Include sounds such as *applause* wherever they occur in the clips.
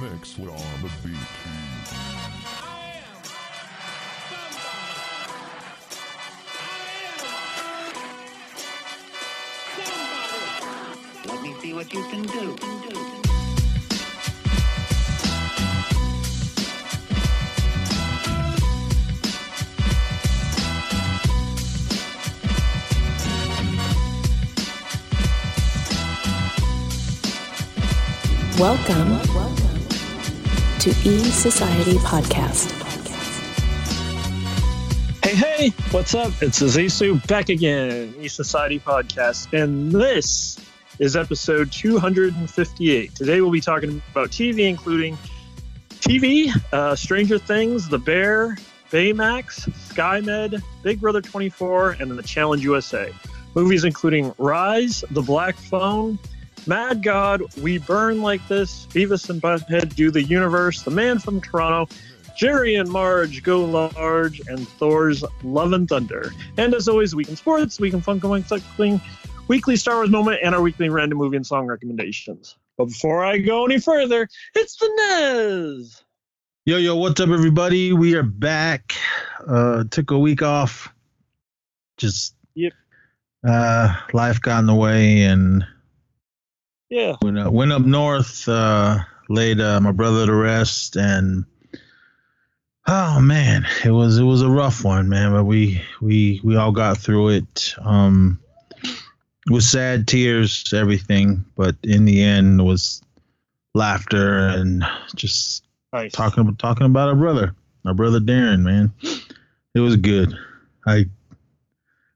mix with on the beat. Let me see what you can do. Welcome to E Society Podcast. Hey, hey, what's up? It's Azizu back again, E Society Podcast, and this is episode 258. Today we'll be talking about TV, including TV, uh, Stranger Things, The Bear, Baymax, SkyMed, Big Brother 24, and then The Challenge USA. Movies including Rise, The Black Phone, Mad God, We Burn Like This, Beavis and Butthead Do the Universe, The Man from Toronto, Jerry and Marge Go Large, and Thor's Love and Thunder. And as always, Week in Sports, Week in Funk and Cycling, Weekly Star Wars Moment, and our weekly random movie and song recommendations. But before I go any further, it's the Nez. Yo, yo, what's up, everybody? We are back. Uh, took a week off. Just Yep. uh, life got in the way, and Yeah. went up, went up north. Uh, laid uh, my brother to rest, and oh man, it was it was a rough one, man. But we we we all got through it. Um, it was sad tears, everything, but in the end, it was laughter and just Nice. talking talking about our brother, our brother Darren, man. It was good. I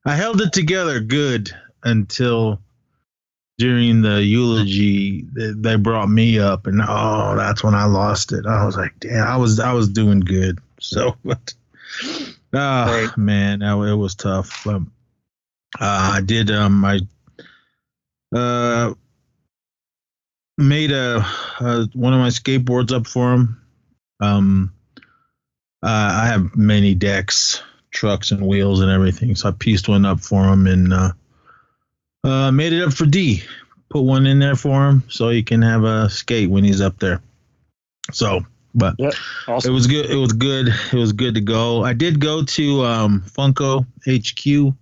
I held it together good until during the eulogy they, they brought me up and oh that's when I lost it. I was like, damn, I was I was doing good. *laughs* So but ah Right. man, it was tough. But uh, I did um I uh made a, uh one of my skateboards up for him. Um, uh, I have many decks, trucks, and wheels and everything, so I pieced one up for him and uh, uh, made it up for D. Put one in there for him so he can have a skate when he's up there. So, but Yep. it was good. It was good. It was good to go. I did go to um, Funko HQ.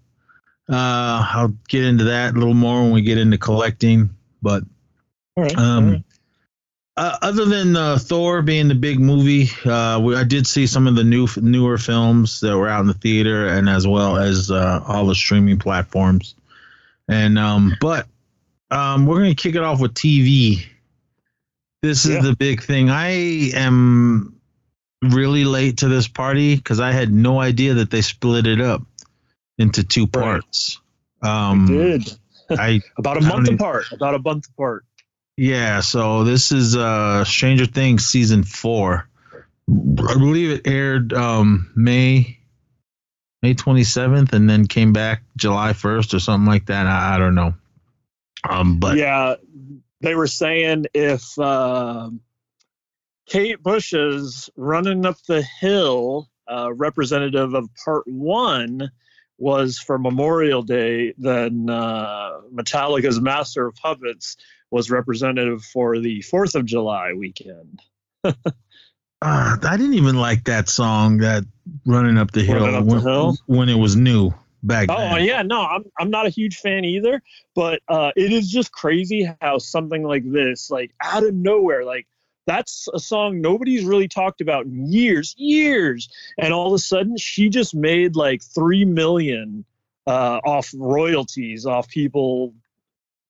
Uh, I'll get into that a little more when we get into collecting, but All right. um, all right. uh, other than uh, Thor being the big movie, uh, we, I did see some of the new newer films that were out in the theater, and as well as uh, all the streaming platforms. And um, but um, we're gonna kick it off with TV. This is Yeah. the big thing. I am really late to this party because I had no idea that they split it up into two Right. parts. Um, Did. I *laughs* About a month even- apart. About a month apart. Yeah, so this is uh Stranger Things season four. I believe it aired um May May twenty seventh and then came back July first or something like that. I, I don't know. Um but yeah, they were saying if um Kate Bush is running up the hill, uh, representative of part one was for Memorial Day, then uh, Metallica's Master of Puppets was representative for the Fourth of July weekend. *laughs* uh, I didn't even like that song that running up the hill, Up the when, Hill? when it was new back Oh then. yeah, no, I'm I'm not a huge fan either, but uh, it is just crazy how something like this, like out of nowhere, like that's a song nobody's really talked about in years, years, and all of a sudden she just made like three million uh, off royalties off people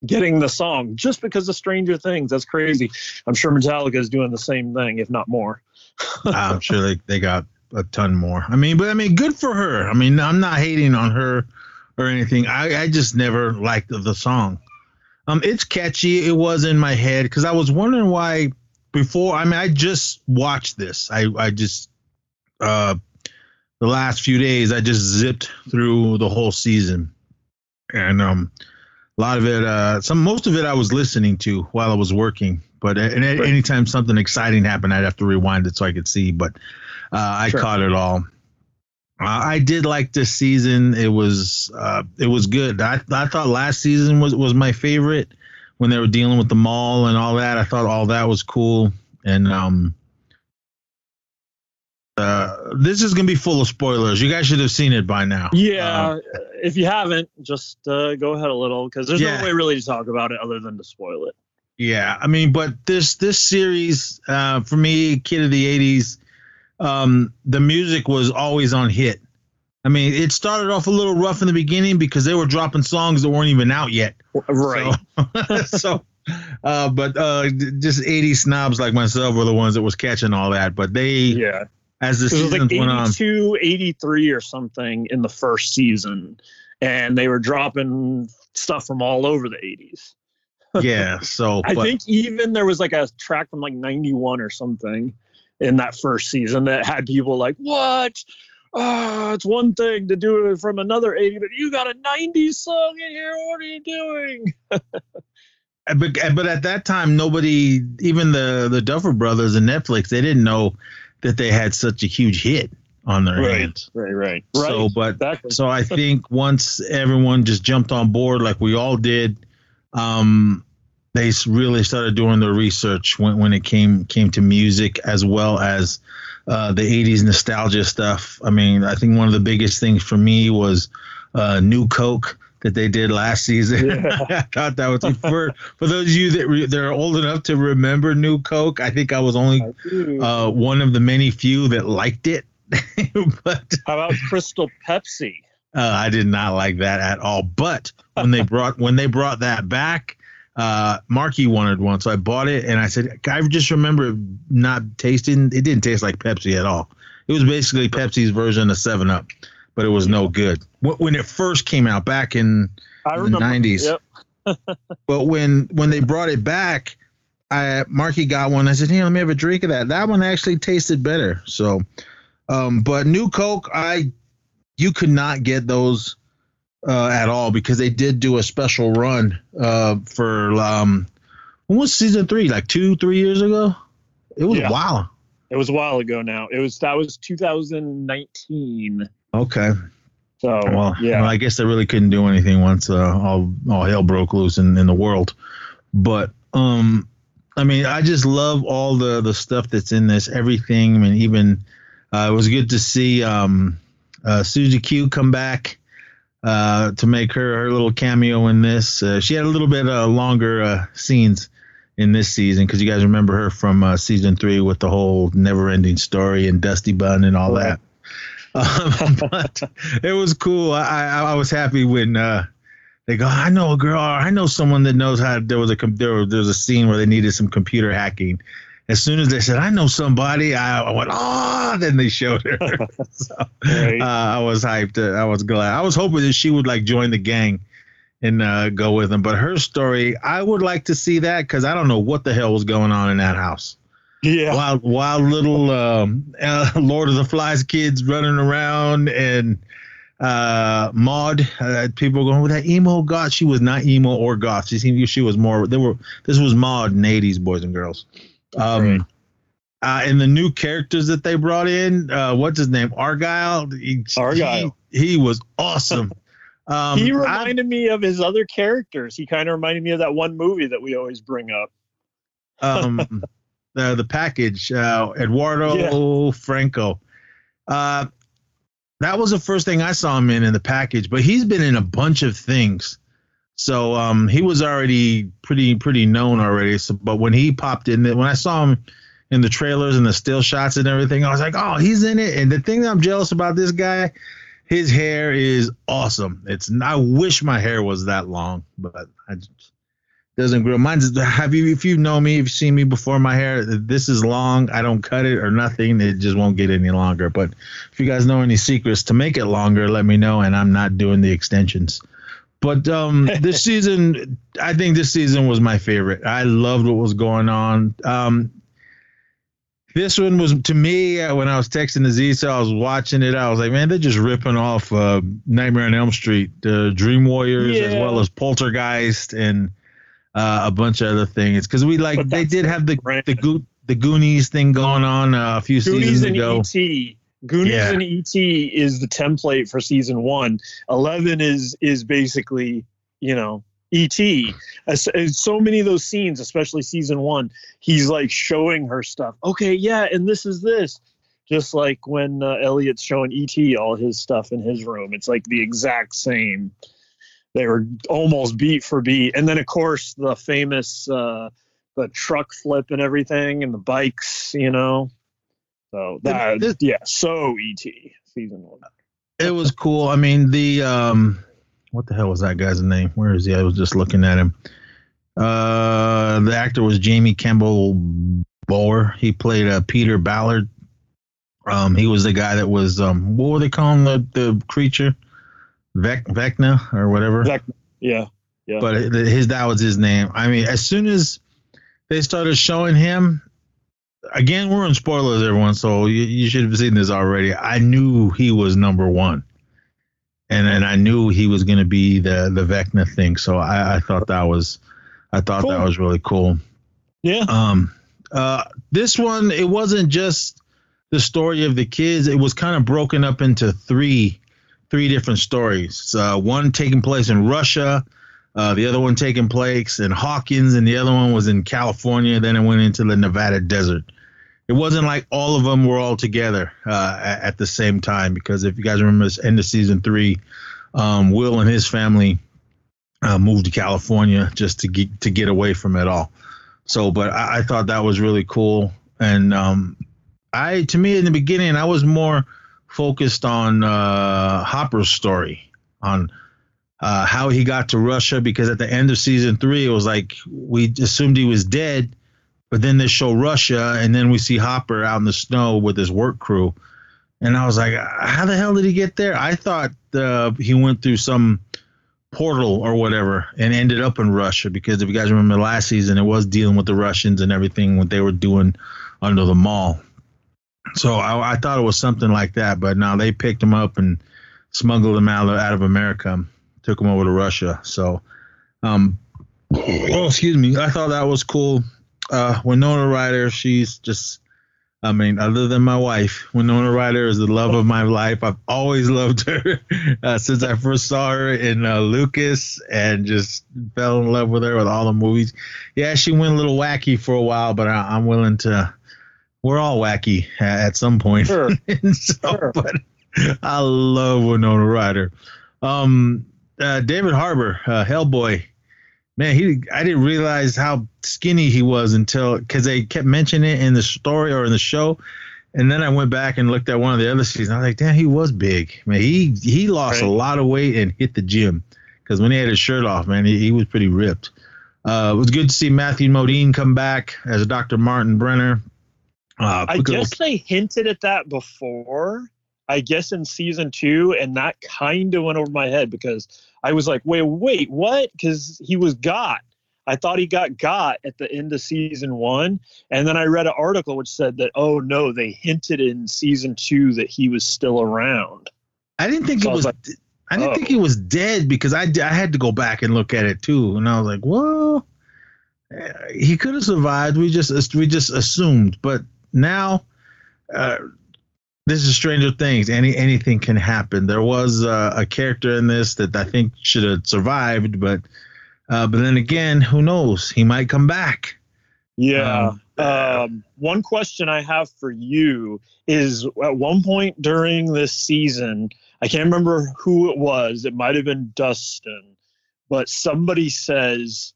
getting the song just because of Stranger Things. That's crazy. I'm sure Metallica is doing the same thing, if not more. *laughs* I'm sure they, they got a ton more. I mean, but I mean, good for her. I mean, I'm not hating on her or anything. I, I just never liked the, song. Um, it's catchy. It was in my head because I was wondering why before. I mean, I just watched this. I I just uh the last few days I just zipped through the whole season, and um, a lot of it, uh, some most of it I was listening to while I was working. But a- and Right. anytime something exciting happened, I'd have to rewind it so I could see. But uh, I Sure. caught it all. Uh, I did like this season. It was uh, it was good. I I thought last season was was my favorite when they were dealing with the mall and all that. I thought all that was cool. and um, uh, this is gonna be full of spoilers. You guys should have seen it by now. Yeah, Uh, if you haven't, just uh, go ahead a little because there's Yeah. no way really to talk about it other than to spoil it. Yeah, I mean, but this this series uh, for me, kid of the '80s, um, the music was always on hit. I mean, it started off a little rough in the beginning because they were dropping songs that weren't even out yet. Right. So, *laughs* so uh, but uh, just '80s snobs like myself were the ones that was catching all that. But they, yeah. as the It was seasons like went on, 82, 83 or something in the first season. And they were dropping stuff from all over the 80s. Yeah. So, *laughs* I but, think even there was like a track from like 91 or something in that first season that had people like, what? Oh, it's one thing to do it from another 80, but you got a 90s song in here. What are you doing? *laughs* but but at that time, nobody, even the the Duffer Brothers and Netflix, they didn't know that they had such a huge hit on their hands. Right, right, right. So, but exactly. so I think once everyone just jumped on board, like we all did, um, they really started doing their research when, when it came came to music as well as uh, the '80s nostalgia stuff. I mean, I think one of the biggest things for me was uh, New Coke that they did last season. Yeah. *laughs* I thought that was for for those of you that re, that are old enough to remember New Coke. I think I was only uh, one of the many few that liked it, *laughs* but How about Crystal Pepsi? uh, I did not like that at all. But when they brought when they brought that back, uh, Marky wanted one, so I bought it, and I said, I just remember not tasting. It didn't taste like Pepsi at all. It was basically Pepsi's version of Seven Up, but it was no good. When it first came out back in the 90s. Yep. *laughs* but when when they brought it back, I Marky got one. I said, "Hey, let me have a drink of that." That one actually tasted better. So, um, but New Coke, I you could not get those uh, at all because they did do a special run uh, for um, when was season three? Like two, three years ago. It was Yeah. wow. It was a while ago now. It was that was 2019. Okay. So Well, yeah, well, I guess they really couldn't do anything once uh, all all hell broke loose in, in the world. But um, I mean, I just love all the the stuff that's in this. Everything. I mean, even uh, it was good to see um, uh, Susie Q come back uh, to make her her little cameo in this. Uh, she had a little bit uh, longer uh, scenes in this season because you guys remember her from uh, season three with the whole never ending story and Dusty Bun and all that. Um, *laughs* but it was cool. I, I I was happy when uh, they go. I know a girl. I know someone that knows how. There was a com- there was, there was a scene where they needed some computer hacking. As soon as they said, "I know somebody," I, went, "Oh!" Then they showed her. *laughs* *laughs* so, Right. uh, I was hyped. Uh, I was glad. I was hoping that she would like join the gang and uh, go with them. But her story, I would like to see that because I don't know what the hell was going on in that house yeah. wild, wild little um, uh, *laughs* Lord of the Flies kids running around and uh, Maud. Uh, people going with that emo goth. She was not emo or goth. She seemed she was more. There were. This was Maud in the '80s, boys and girls. Um, Right. uh, and the new characters that they brought in, uh, what's his name? Argyle. He, Argyle. He, he was awesome. *laughs* Um, he I- reminded me of his other characters. He kind of reminded me of that one movie that we always bring up. um, *laughs* the the package, uh, Eduardo Franco. Uh, that was the first thing I saw him in in the package, but he's been in a bunch of things. So um, he was already pretty pretty known already. So, but when he popped in, when I saw him in the trailers and the still shots and everything, I was like, oh, he's in it. And the thing that I'm jealous about this guy, his hair is awesome. It's I wish my hair was that long, but I just doesn't grow. Mine's have you if you know me, if you've seen me before, my hair this is long. I don't cut it or nothing. It just won't get any longer. But if you guys know any secrets to make it longer, let me know. And I'm not doing the extensions. But um, this *laughs* season, I think this season was my favorite. I loved what was going on. Um, this one was to me uh, when I was texting the Z, so I was watching it. I was like, man, they're just ripping off uh, Nightmare on Elm Street, uh, Dream Warriors, as well as Poltergeist and uh, a bunch of other things. Because we like they did have the brand. the Go- the Goonies thing going on uh, a few Goonies seasons ago. ET. Goonies Yeah. and ET is the template for season one. Eleven is is basically you know et so many of those scenes especially season one he's like showing her stuff. Okay yeah and this is this. Just like when uh, elliot's showing et all his stuff in his room. It's like the exact same. They were almost beat for beat. And then of course the famous uh the truck flip and everything and the bikes you know so that This- yeah so et season one It was cool. I mean, the um, what the hell was that guy's name? Where is he? I was just looking at him. Uh, the actor was Jamie Campbell Bower. He played uh, Peter Ballard. Um, he was the guy that was um, what were they calling the the creature? Vec Vecna or whatever. Vec- yeah yeah but his that was his name. I mean, as soon as they started showing him, again, we're in spoilers, everyone, so you, you should have seen this already. I knew he was number one, and and I knew he was going to be the the Vecna thing. So I, I thought that was, I thought that was really cool. yeah Um, uh, this one it wasn't just the story of the kids; it was kind of broken up into three, three different stories. Uh, one taking place in Russia, uh, the other one taking place in Hawkins, and the other one was in California. Then it went into the Nevada desert. It wasn't like all of them were all together uh, at, at the same time because if you guys remember, this end of season three, um, Will and his family uh, moved to California just to get to get away from it all. So, but I, I thought that was really cool. And um, I, to me, in the beginning, I was more focused on uh, Hopper's story, on uh, how he got to Russia, because at the end of season three, it was like we assumed he was dead, but then they show Russia, and then we see Hopper out in the snow with his work crew. And I was like, how the hell did he get there? I thought uh, he went through some portal or whatever and ended up in Russia because if you guys remember last season, it was dealing with the Russians and everything what they were doing under the mall. So I, I thought it was something like that, but now they picked him up and smuggled him out of, out of America, took him over to Russia. So, um, oh, excuse me, I thought that was cool. Uh, Winona Ryder, she's just, I mean, other than my wife, Winona Ryder is the love of my life. I've always loved her *laughs* uh, since I first saw her in uh, Lucas and just fell in love with her with all the movies. Yeah, she went a little wacky for a while, but I, I'm willing to. We're all wacky at, at some point. Sure. *laughs* So, Sure. But I love Winona Ryder. Um, uh, David Harbour, uh, Hellboy. Man, he I didn't realize how skinny he was until because they kept mentioning it in the story or in the show. And then I went back and looked at one of the other seasons. I was like, damn, he was big. Man, he he lost Right. a lot of weight and hit the gym because when he had his shirt off, man, he, he was pretty ripped. Uh, it was good to see Matthew Modine come back as Dr. Martin Brenner. Uh, I guess they hinted at that before. I guess in season two, and that kind of went over my head because I was like, wait, wait, what? Because he was got. I thought he got got at the end of season one. And then I read an article which said that, oh no, they hinted in season two that he was still around. I didn't think So it was like, I didn't oh. think he was dead because I, I had to go back and look at it too, and I was like, well, uh, he could have survived. We just we just assumed, but now, uh, this is Stranger Things. Any anything can happen. There was uh, a character in this that I think should have survived, but uh, but then again, who knows? He might come back. Yeah. Um, Um, one question I have for you is at one point during this season, I can't remember who it was. It might have been Dustin, but somebody says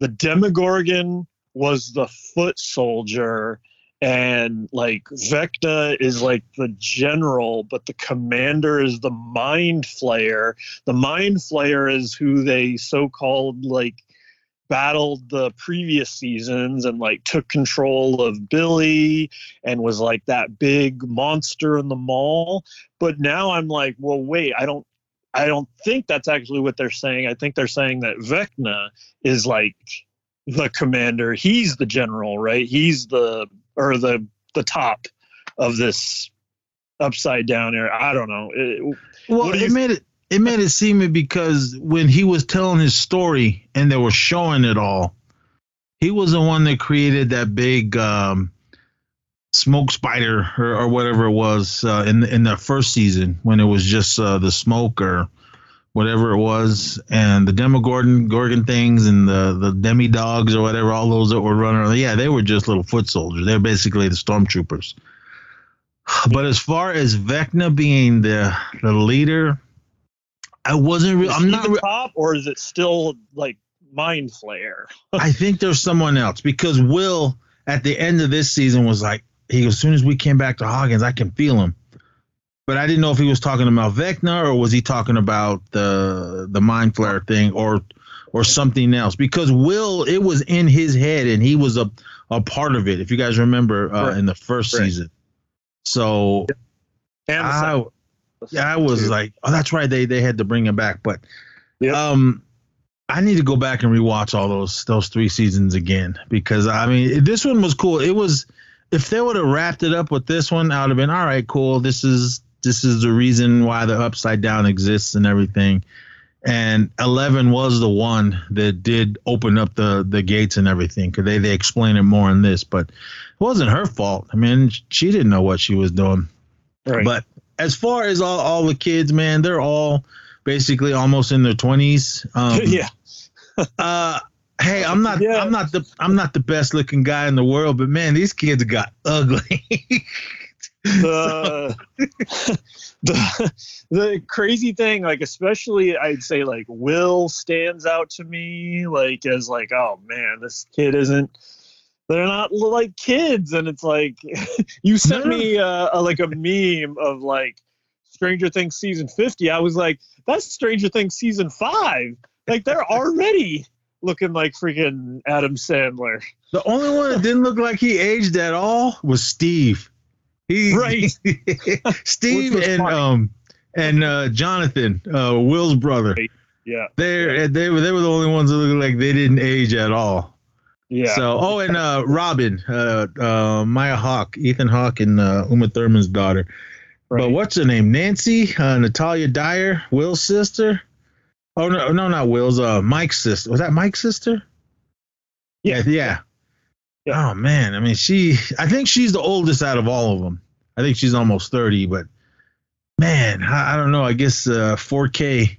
the Demogorgon was the foot soldier and like Vecna is like the general, but the commander is the mind flayer. The mind flayer is who they so called like battled the previous seasons and like took control of Billy and was like that big monster in the mall. But now I'm like, well, wait, I don't I don't think that's actually what they're saying. I think they're saying that Vecna is like the commander. He's the general, right? He's the or the the top of this upside down area. I don't know. It- Well, do it made it it made it seem it because when he was telling his story and they were showing it all, he was the one that created that big um, smoke spider or, or whatever it was uh, in the, in the first season when it was just uh, the smoke or whatever it was, and the Demogorgon Gorgon things and the the demi dogs or whatever, all those that were running. around, Yeah, they were just little foot soldiers. They're basically the stormtroopers. *sighs* But as far as Vecna being the the leader, I wasn't. Re- Is I'm not. the Re- top, or is it still like Mind Flayer? *laughs* I think there's someone else because Will at the end of this season was like, he as soon as we came back to Hawkins, I can feel him. But I didn't know if he was talking about Vecna or was he talking about the the mind flayer thing or or something else because Will it was in his head and he was a a part of it if you guys remember uh, Right. in the first Right. season. So And I, yeah, I was too. like, oh, that's right. They they had to bring him back, but Yep. um, I need to go back and rewatch all those those three seasons again because I mean this one was cool. It was if they would have wrapped it up with this one, I would have been all right. Cool. This is this is the reason why the upside down exists and everything. And Eleven was the one that did open up the the gates and everything because they they explain it more in this, but it wasn't her fault. I mean, she didn't know what she was doing. Right. But as far as all, all the kids, man, they're all basically almost in their twenties. Um, *laughs* yeah, *laughs* Uh, hey, I'm not. Yeah. I'm not the. I'm not the best looking guy in the world, but man, these kids got ugly. *laughs* the *laughs* *laughs* the the crazy thing, like especially I'd say like Will stands out to me like as like oh man, this kid isn't. They're not like kids, and it's like *laughs* you sent me uh, a, like a meme of like Stranger Things season fifty. I was like, that's Stranger Things season five. Like they're already looking like freaking Adam Sandler. the only one that didn't look like he aged at all was Steve. He Right. *laughs* Steve and funny. um and uh, Jonathan, uh, Will's brother. Yeah, They they were they were the only ones that looked like they didn't age at all. yeah. So, oh, and uh, Robin, uh, uh, Maya Hawke, Ethan Hawke, and uh, Uma Thurman's daughter. Right. But what's her name? Nancy, uh, Natalia Dyer, Will's sister. Oh no, no, not Will's. Uh, Mike's sister. Was that Mike's sister? Yeah. yeah. Yeah. Oh man, I mean, she. I think she's the oldest out of all of them. I think she's almost thirty, but man, I, I don't know. I guess uh, 4K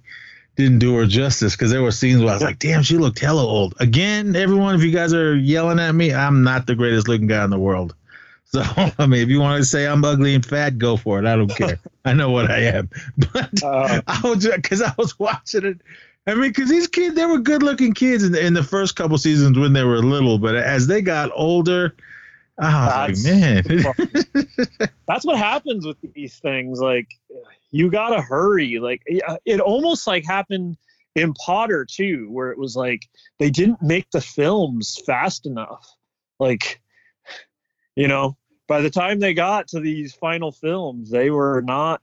didn't do her justice because there were scenes where I was like, damn, she looked hella old. Again, everyone, if you guys are yelling at me, I'm not the greatest looking guy in the world. *laughs* So, I mean, if you want to say I'm ugly and fat, go for it. I don't care. *laughs* I know what I am. *laughs* But Uh, I was because I was watching it. I mean, because these kids, they were good looking kids in the, in the first couple seasons when they were little, but as they got older, I was like, man. *laughs* that's what happens with these things like you gotta hurry like uh, it almost like happened in potter too where it was like they didn't make the films fast enough like you know by the time they got to these final films they were not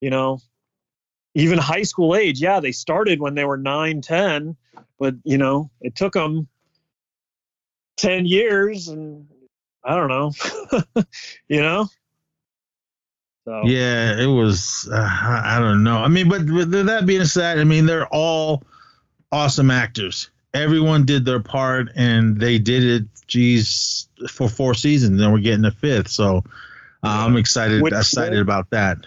you know even high school age yeah they started when they were 9 10 but you know it took them 10 years and i don't know *laughs* you know so Yeah, it was. Uh, I don't know. I mean, but with that being said, I mean they're all awesome actors. Everyone did their part, and they did it. Geez, for four seasons, and we're getting a fifth. So uh, I'm excited. Which- excited about that.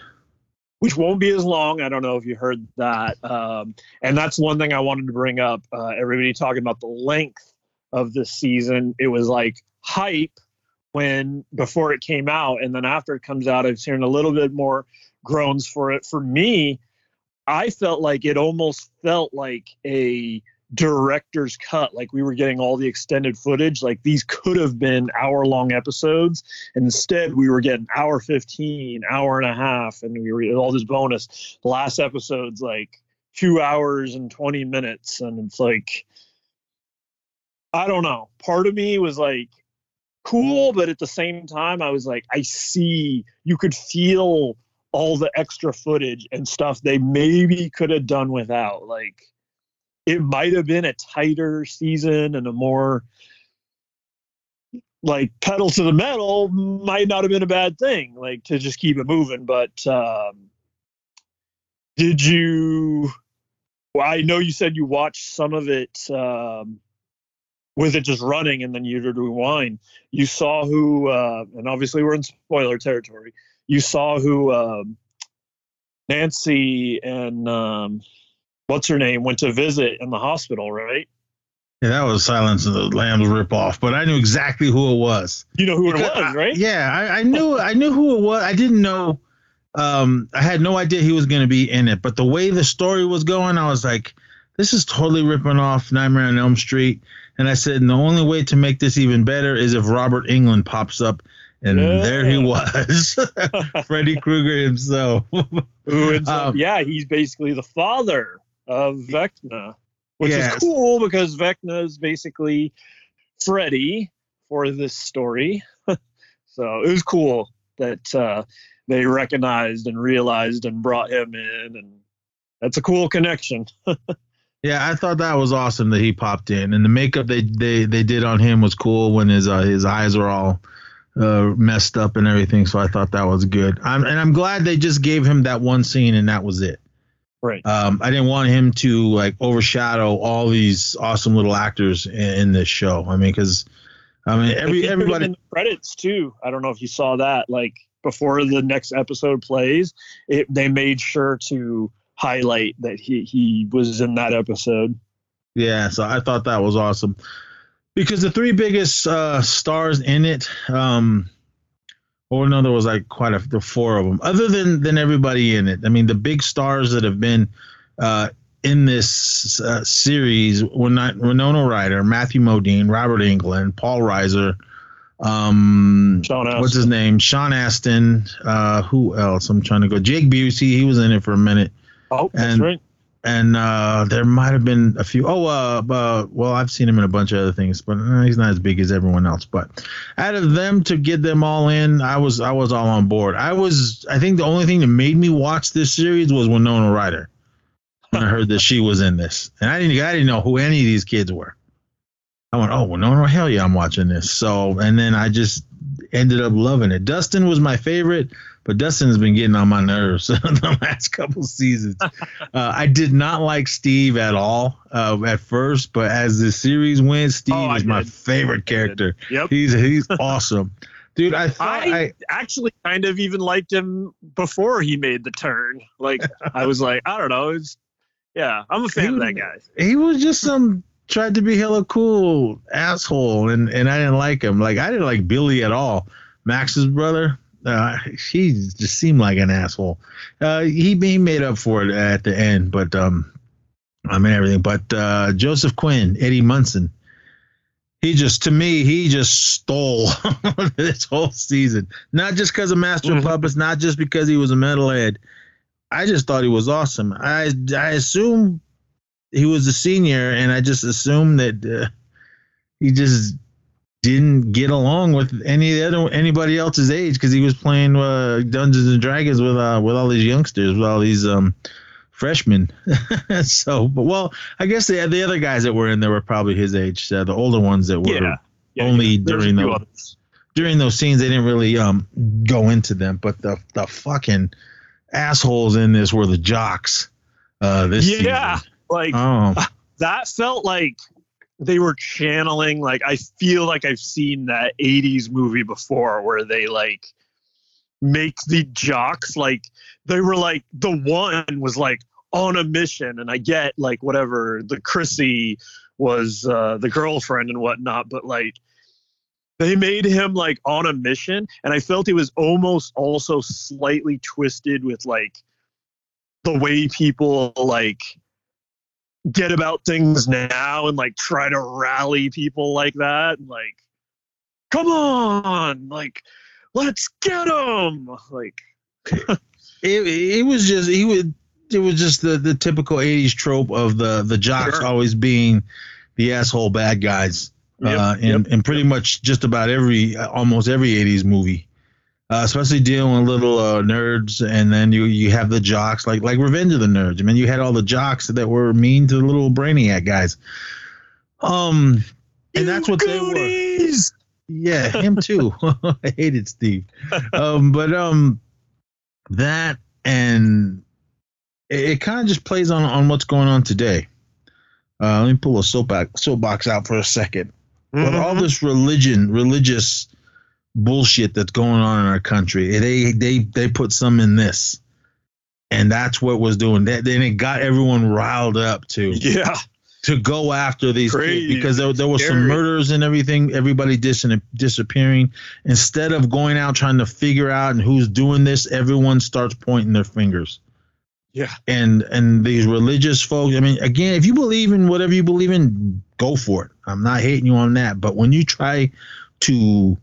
Which won't be as long. I don't know if you heard that. Um, and that's one thing I wanted to bring up. Uh, everybody talking about the length of this season. It was like hype when before it came out, and then after it comes out, I've seen a little bit more groans for it. For me, I felt like it almost felt like a director's cut like we were getting all the extended footage like these could have been hour long episodes. Instead we were getting hour 15 hour and a half and we were all this bonus. Last episode's like two hours and 20 minutes and it's like i don't know. Part of me was like cool but at the same time i was like i see you could feel all the extra footage and stuff they maybe could have done without like it might have been a tighter season and a more like pedal to the metal might not have been a bad thing like to just keep it moving but um did you well i know you said you watched some of it um with it just running and then you did rewind. You saw who uh and obviously we're in spoiler territory. You saw who um nancy and um what's her name went to visit in the hospital, right? Yeah, that was Silence of the Lambs ripoff, but I knew exactly who it was. You know who it Because was, I- right? yeah, I, I knew I knew who it was. I didn't know. Um, I had no idea he was going to be in it, but the way the story was going, I was like, "This is totally ripping off Nightmare on Elm Street." And I said, and "The only way to make this even better is if Robert Englund pops up." And Yeah. there he was, *laughs* Freddy Krueger himself. Who ends Um, yeah, he's basically the father of Vecna, which Yes. is cool because Vecna is basically Freddy for this story. *laughs* so it was cool that uh, they recognized and realized and brought him in, and that's a cool connection. *laughs* Yeah, I thought that was awesome that he popped in, and the makeup they they, they did on him was cool when his uh, his eyes were all uh, messed up and everything. So I thought that was good. I'm, and I'm glad they just gave him that one scene and that was it. Right. Um, I didn't want him to like overshadow all these awesome little actors in, in this show. I mean, because I mean every everybody. in the credits too. I don't know if you saw that. Like before the next episode plays, it they made sure to highlight that he he was in that episode. Yeah, so I thought that was awesome because the three biggest uh, stars in it, um, or no, there was like quite a the four of them. Other than than everybody in it, I mean, the big stars that have been uh, in this uh, series were not Winona Ryder, Matthew Modine, Robert Englund, Paul Reiser. Um, Sean what's his name? Sean Astin. Uh, who else? I'm trying to go. Jake Busey. He was in it for a minute Oh, that's and- right. And uh, there might have been a few. Oh, uh, uh, well, I've seen him in a bunch of other things, but uh, he's not as big as everyone else. But out of them to get them all in, I was I was all on board. I was I think the only thing that made me watch this series was Winona Ryder. When I heard that she was in this, and I didn't I didn't know who any of these kids were. I went, oh Winona, hell yeah, I'm watching this. So, and then I just ended up loving it. Dustin was my favorite, but Dustin has been getting on my nerves *laughs* the last couple seasons. uh, I did not like Steve at all uh, at first, but as the series went, Steve Oh, is my favorite character. Yep. He's he's awesome, dude. I I, I, actually kind of even liked him before he made the turn. Like I was like, I don't know, it's yeah, I'm a fan of that guy. he was just some tried to be hella cool asshole, and and I didn't like him. Like I didn't like Billy at all. Max's brother. Uh, he just seemed like an asshole. Uh, he he made up for it at the end, but um, I mean everything. But uh, Joseph Quinn, Eddie Munson, he just to me he just stole *laughs* this whole season. Not just because of Master of Mhm. Puppets, not just because he was a metalhead. I just thought he was awesome. I I assume he was a senior, and I just assumed that uh, he just didn't get along with any other anybody else's age because he was playing uh, Dungeons and Dragons with uh, with all these youngsters, with all these um, freshmen. *laughs* so, but well, I guess the the other guys that were in there were probably his age, uh, the older ones that were Yeah. yeah only yeah. During the- others. during those scenes. They didn't really um go into them, but the the fucking assholes in this were the jocks. Uh, this Yeah. season. Like Oh, *laughs* that felt like they were channeling like I feel like I've seen that 80s movie before where they like make the jocks like they were like the one was like on a mission and I get like whatever the Chrissy was uh the girlfriend and whatnot but like they made him like on a mission and I felt he was almost also slightly twisted with like the way people like get about things now and like try to rally people like that and like come on like let's get him like *laughs* it, it was just he would it was just the the typical 80s trope of the the jocks Sure. always being the asshole bad guys Yep, uh in, yep. in pretty much just about every almost every 80s movie uh, especially dealing with little uh, nerds and then you you have the jocks like like revenge of the nerds i mean you had all the jocks that were mean to the little brainiac guys um and that's what they were yeah, him too. *laughs* I hated Steve. Um, but um, that and it, it kind of just plays on on what's going on today. Uh, let me pull a soapbox soapbox out for a second. With all Mhm. this religion, religious bullshit that's going on in our country, they they they put some in this. and that's what was doing that. Then it got everyone riled up to Yeah. to go after these Crazy. kids because there, there was some murders and everything. Everybody dis- disappearing. Instead of going out trying to figure out and who's doing this, everyone starts pointing their fingers. Yeah. And and these religious folks. I mean, again, if you believe in whatever you believe in, go for it. I'm not hating you on that. But when you try to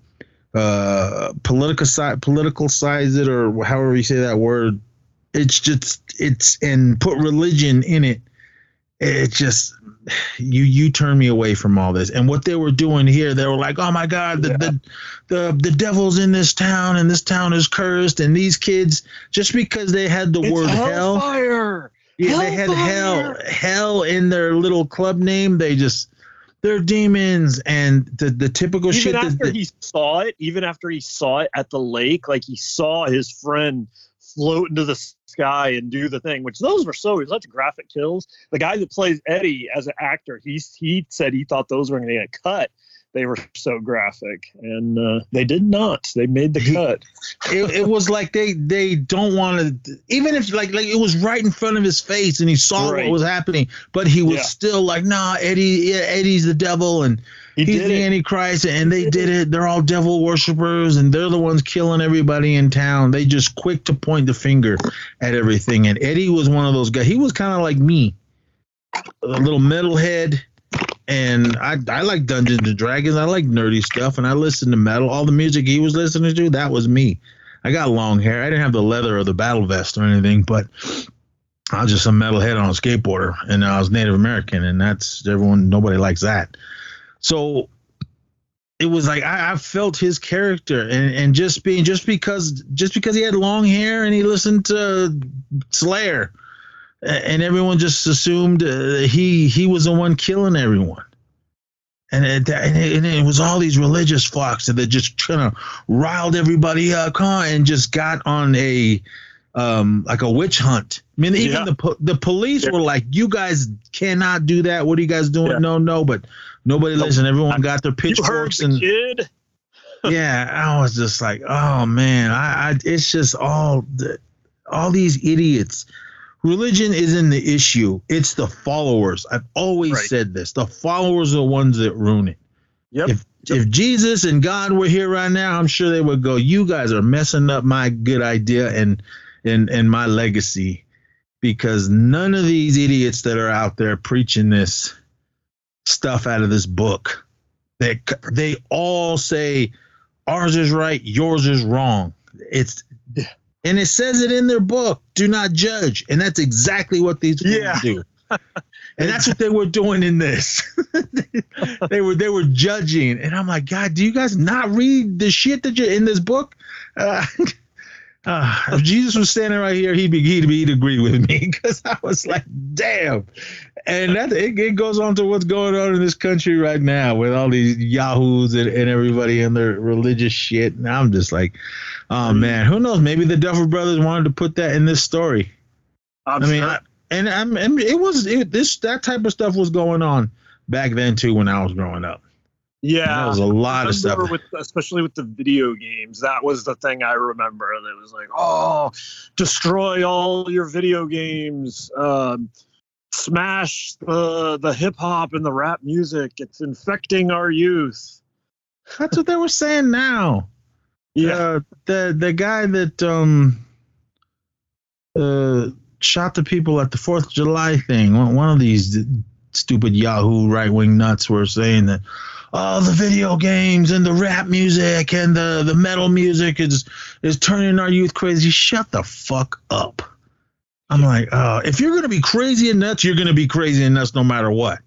uh political side political size it or however you say that word it's just it's and put religion in it it just you you turn me away from all this and what they were doing here they were like oh my god the the, the the devil's in this town and this town is cursed and these kids just because they had the It's word hell hellfire. yeah, they had hell hell in their little club name they just they're demons and the the typical Even shit that, after that he saw it, even after he saw it at the lake, like he saw his friend float into the sky and do the thing, which those were so such graphic kills. The guy that plays Eddie as an actor, he he said he thought those were going to get cut. They were so graphic, and uh, they did not. They made the cut. *laughs* it, it was like they they don't want to even if like like it was right in front of his face and he saw Right. what was happening but he was Yeah. still like nah eddie yeah, eddie's the devil and He he's the it. antichrist and they did it they're all devil worshippers and they're the ones killing everybody in town they just quick to point the finger at everything and eddie was one of those guys he was kind of like me a little metalhead and I, I like Dungeons and Dragons. I like nerdy stuff, and I listen to metal. All the music he was listening to, that was me. I got long hair. I didn't have the leather or the battle vest or anything, but I was just a metalhead on a skateboarder, and I was Native American, and that's everyone. Nobody likes that. So it was like I, I felt his character, and and just being just because just because he had long hair and he listened to Slayer, and everyone just assumed uh, he he was the one killing everyone. And it, and it, and it was all these religious flocks that just kind of riled everybody up, and just got on a um like a witch hunt. I mean, even Yeah. the po- the police Yeah. were like, "You guys cannot do that. What are you guys doing?" Yeah. No, no, but nobody Nope. listened. Everyone got their *laughs* pitchforks the and kid. *laughs* yeah, I was just like, oh man, I, I it's just all the, all these idiots. Religion isn't the issue; it's the followers. I've always Right. said this: the followers are the ones that ruin it. Yep. If if Jesus and God were here right now, I'm sure they would go, "You guys are messing up my good idea and and and my legacy," because none of these idiots that are out there preaching this stuff out of this book, they they all say ours is right, yours is wrong. It's. And it says it in their book. Do not judge, and that's exactly what these people Yeah. do. *laughs* And that's what they were doing in this. *laughs* they were they were judging, and I'm like, God, do you guys not read the shit that you're in this book? Uh, *laughs* uh, if Jesus was standing right here, he'd be he'd, be, he'd agree with me *laughs* because I was like, damn. And that it, it goes on to what's going on in this country right now with all these yahoos and, and everybody and their religious shit. And I'm just like, oh man, who knows? Maybe the Duffer Brothers wanted to put that in this story. I'm I mean, sure. I, and I'm, and it was it, this that type of stuff was going on back then too when I was growing up. Yeah, there was a lot of stuff. With, especially with the video games, that was the thing I remember. That was like, oh, destroy all your video games, um, smash the the hip hop and the rap music. It's infecting our youth. That's what they were saying now. Yeah, Uh, the the guy that um uh shot the people at the Fourth of July thing. One, one of these stupid Yahoo right wing nuts were saying that. Oh, the video games and the rap music and the, the metal music is is turning our youth crazy. Shut the fuck up. I'm like, uh, if you're gonna be crazy and nuts, you're gonna be crazy and nuts no matter what.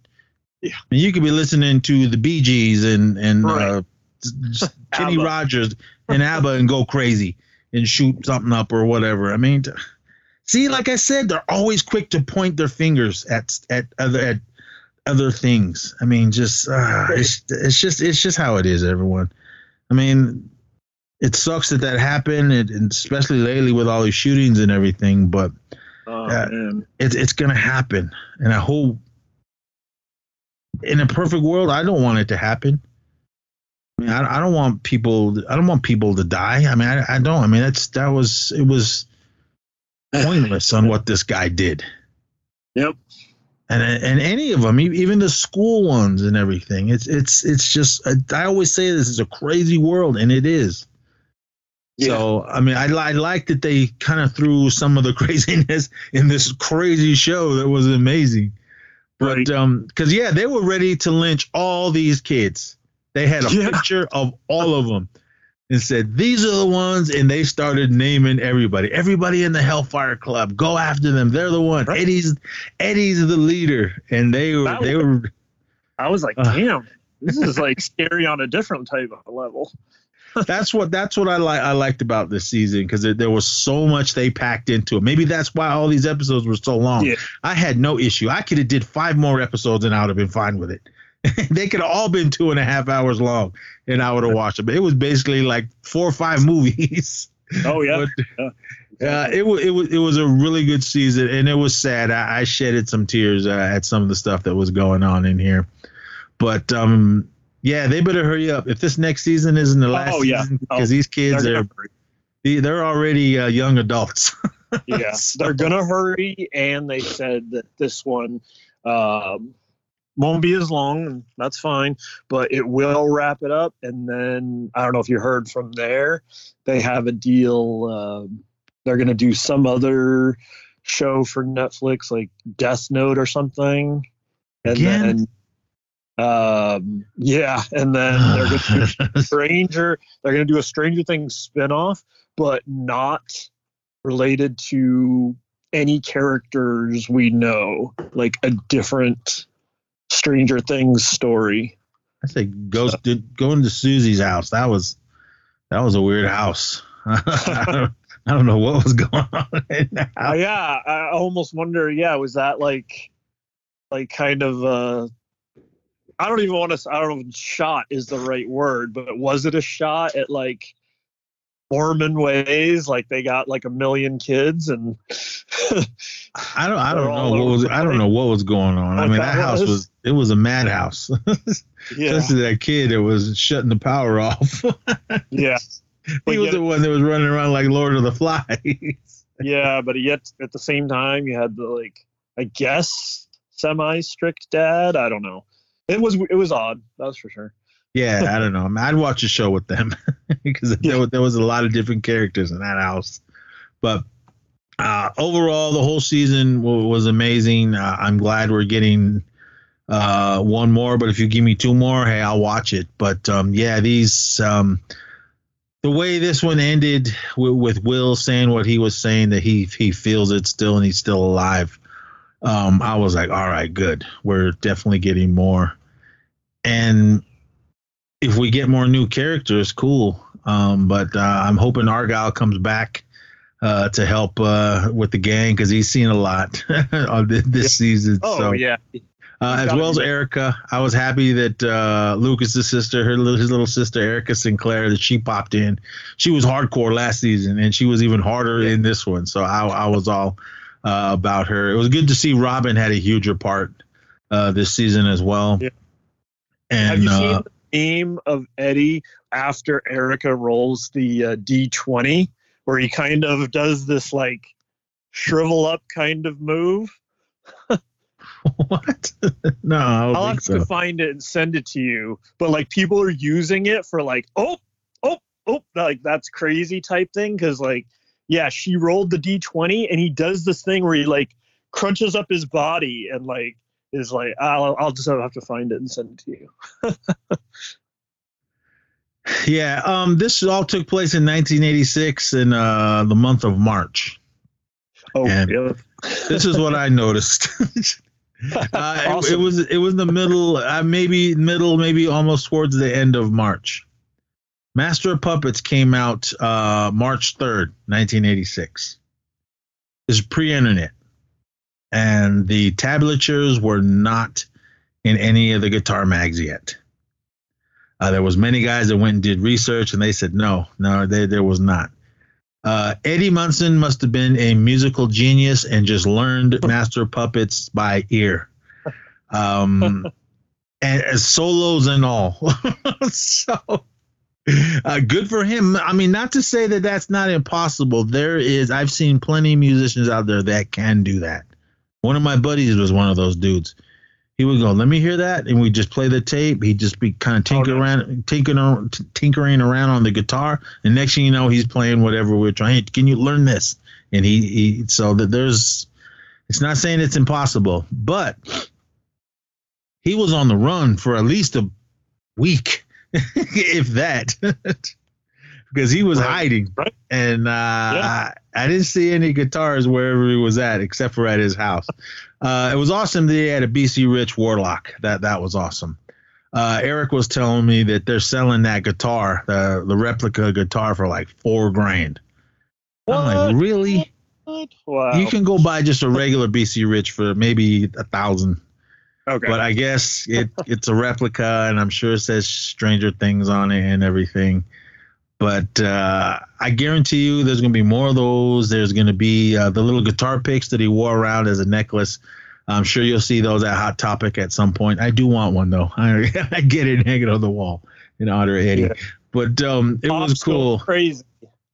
Yeah. And you could be listening to the Bee Gees and and uh, Right. just *laughs* Kenny. Rogers *laughs* and ABBA and go crazy and shoot something up or whatever. I mean, t- see, like I said, they're always quick to point their fingers at at other at other things. I mean, just uh, it's it's just it's just how it is, everyone. I mean, it sucks that that happened, and especially lately with all these shootings and everything. But oh, man. it's it's gonna happen, and I hope. In a perfect world, I don't want it to happen. I mean, I, I don't want people. I don't want people to die. I mean, I, I don't. I mean, that's that was it was. *laughs* pointless on what this guy did. Yep. And and any of them, even the school ones and everything. It's it's it's just I always say this is a crazy world, and it is. Yeah. So I mean, I, I like that they kind of threw some of the *laughs* craziness in this crazy show that was amazing. But Right. um, because yeah, they were ready to lynch all these kids. They had a Yeah. picture of all of them and said these are the ones, and they started naming everybody. Everybody in the Hellfire Club, go after them. They're the one. Right. Eddie's Eddie's the leader, and they were That they were I was like, Uh. damn, this is like scary on a different type of level. *laughs* that's what that's what I like I liked about this season because there, there was so much they packed into it. Maybe that's why all these episodes were so long. Yeah. I had no issue. I could have did five more episodes and I would have been fine with it. *laughs* they could have all been two and a half hours long and I would have watched them. But it was basically like four or five *laughs* movies. Oh yeah. But, uh, it was it was it was a really good season, and it was sad. I, I shedded some tears uh, at some of the stuff that was going on in here, but um, yeah, they better hurry up. If this next season isn't the last Oh, yeah. season, Oh, because these kids They're are they- they're already uh, young adults. *laughs* yeah, So- they're gonna hurry, and they said that this one um, won't be as long. and That's fine, but it will wrap it up. And then I don't know if you heard from there, they have a deal. Um, they're gonna do some other show for Netflix, like Death Note or something, and Again? then. Um, yeah, and then they're gonna do *laughs* Stranger. They're going to do a Stranger Things spinoff, but not related to any characters we know, like a different Stranger Things story. I say go going to Susie's house. That was that was a weird house. I *laughs* don't, I don't know what was going on in that Uh, yeah, I almost wonder. Yeah, was that like, like kind of? uh I don't even want to. I don't know. if Shot is the right word, but was it a shot at like Mormon ways? Like they got like a million kids and. I don't I *laughs* don't know what was I don't know what was going on. I mean that that house was? was it was a madhouse. *laughs* yeah, Especially that kid that was shutting the power off. *laughs* yeah. he But was yet- the one that was running around like Lord of the Flies. yeah, but yet at the same time, you had the like, I guess, semi-strict dad. I don't know. It was it was odd. That's for sure. Yeah, I don't know. I mean, I'd watch a show with them *laughs* because there, Yeah. there was a lot of different characters in that house. But uh, overall, the whole season w- was amazing. Uh, I'm glad we're getting uh, one more, but if you give me two more, hey, I'll watch it. But um, yeah, these um, the way this one ended with, with Will saying what he was saying that he he feels it still and he's still alive. Um, I was like, all right, good. We're definitely getting more. And if we get more new characters, cool. Um, but uh, I'm hoping Argyle comes back uh, to help uh, with the gang because he's seen a lot *laughs* on this, season. Oh so, yeah, uh, as well as Erica, I was happy that uh, Lucas's sister, her his little sister Erica Sinclair, that she popped in. She was hardcore last season, and she was even harder in this one. So I, I was all uh, about her. It was good to see Robin had a huger part uh, this season as well. Yeah. And have you uh, seen meme of Eddie after Erica rolls the uh, D20, where he kind of does this like shrivel up kind of move? *laughs* what? *laughs* no, I'll have so. to find it and send it to you. But like people are using it for like, oh, oh, oh, like that's crazy type thing. Cause like, yeah, she rolled the D20 and he does this thing where he like crunches up his body and like is like, I'll, I'll just have to find it and send it to you. *laughs* Yeah, um, this all took place in 1986 in uh, the month of March. Oh, And- yeah. This is what I *laughs* noticed. *laughs* uh, it- it, was it was the middle, uh, maybe middle, maybe almost towards the end of March. Master of Puppets came out uh, March 3rd, 1986. This is pre-internet, and the tablatures were not in any of the guitar mags yet. Uh, there was many guys that went and did research, and they said no, no, they, there was not. Uh, Eddie Munson must have been a musical genius and just learned *laughs* Master Puppets by ear, um, *laughs* and, and solos and all. *laughs* so uh, good for him. I mean, not to say that that's not impossible. There is, I've seen plenty of musicians out there that can do that. One of my buddies was one of those dudes. He would go, "Let me hear that," and we just play the tape. He'd just be kind of tinkering Oh, nice. around, tinkering, tinkering around on the guitar, and next thing you know, he's playing whatever we're trying. Hey, can you learn this? And he, he so that there's, it's not saying it's impossible, but he was on the run for at least a week, *laughs* if that, *laughs* because he was Right. hiding. Right. And uh, Yeah. I, didn't see any guitars wherever he was at, except for at his house. Uh, it was awesome that he had a BC Rich Warlock. That that was awesome. Uh, Eric was telling me that they're selling that guitar, the the replica guitar, for like four grand. I'm like, really? Wow. You can go buy just a regular BC Rich for maybe a thousand okay. but I guess it it's a replica, and I'm sure it says Stranger Things on it and everything. But uh, I guarantee you, there's gonna be more of those. There's gonna be uh, the little guitar picks that he wore around as a necklace. I'm sure you'll see those at Hot Topic at some point. I do want one though. I, *laughs* I get it hanging on the wall in honor of Eddie. Yeah. But um, it was Pop's going cool. Crazy.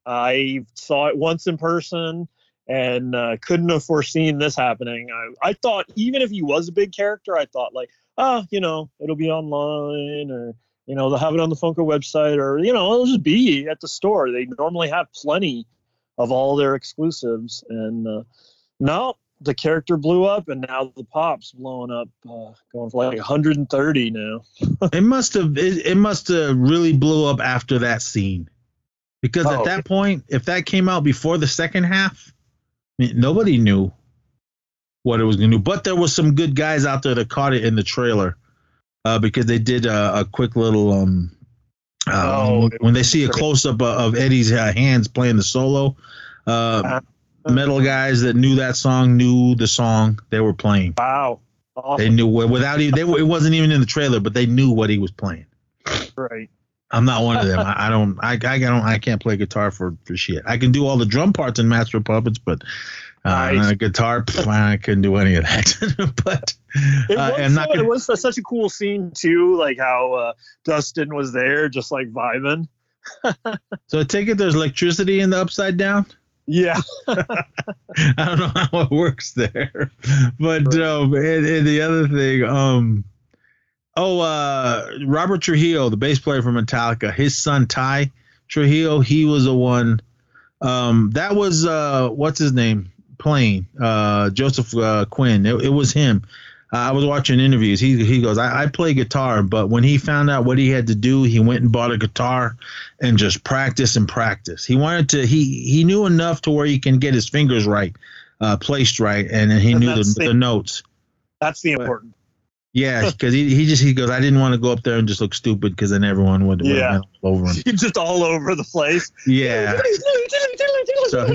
I saw it once in person and uh, couldn't have foreseen this happening. I, I thought even if he was a big character, I thought like, oh, you know, it'll be online or you know they'll have it on the Funko website or you know it'll just be at the store. They normally have plenty of all their exclusives, and uh, no, the character blew up, and now the pop's blowing up, uh, going for like 130 now. *laughs* it must have it, it must have really blew up after that scene because Oh. at that point if that came out before the second half I mean, nobody knew what it was going to do but there was some good guys out there that caught it in the trailer uh, because they did a, a quick little um uh, Oh, when- they see a close-up of, of eddie's uh, hands playing the solo uh, metal guys that knew that song knew the song they were playing Wow. they knew without even they it wasn't even in the trailer but they knew what he was playing Right. I'm not one of them. I, I don't. I, I don't. I can't play guitar for for shit. I can do all the drum parts in Master of Puppets, but uh, Nice. guitar, I couldn't do any of that. *laughs* but It uh, was, not gonna- it was such a cool scene too, like how uh, Dustin was there, just like vibing. *laughs* so I take it there's electricity in the upside down. Yeah, *laughs* I don't know how it works there, but um, and, and the other thing, um, oh, uh, Robert Trujillo, the bass player for Metallica, his son Tye Trujillo, he was the one. Um, that was uh, what's his name playing? Uh, Joseph uh, Quinn. It, it was him. Uh, I was watching interviews. He he goes, I, I play guitar, but when he found out what he had to do, he went and bought a guitar and just practice and practice. He wanted to. He he knew enough to where he can get his fingers right, uh, placed right, and then he And knew the, the- the notes. that's the important. Yeah, because he, he just he goes, I didn't want to go up there and just look stupid because then everyone would, Yeah. over him. *laughs* just all over the place. Yeah. *laughs* *laughs* So-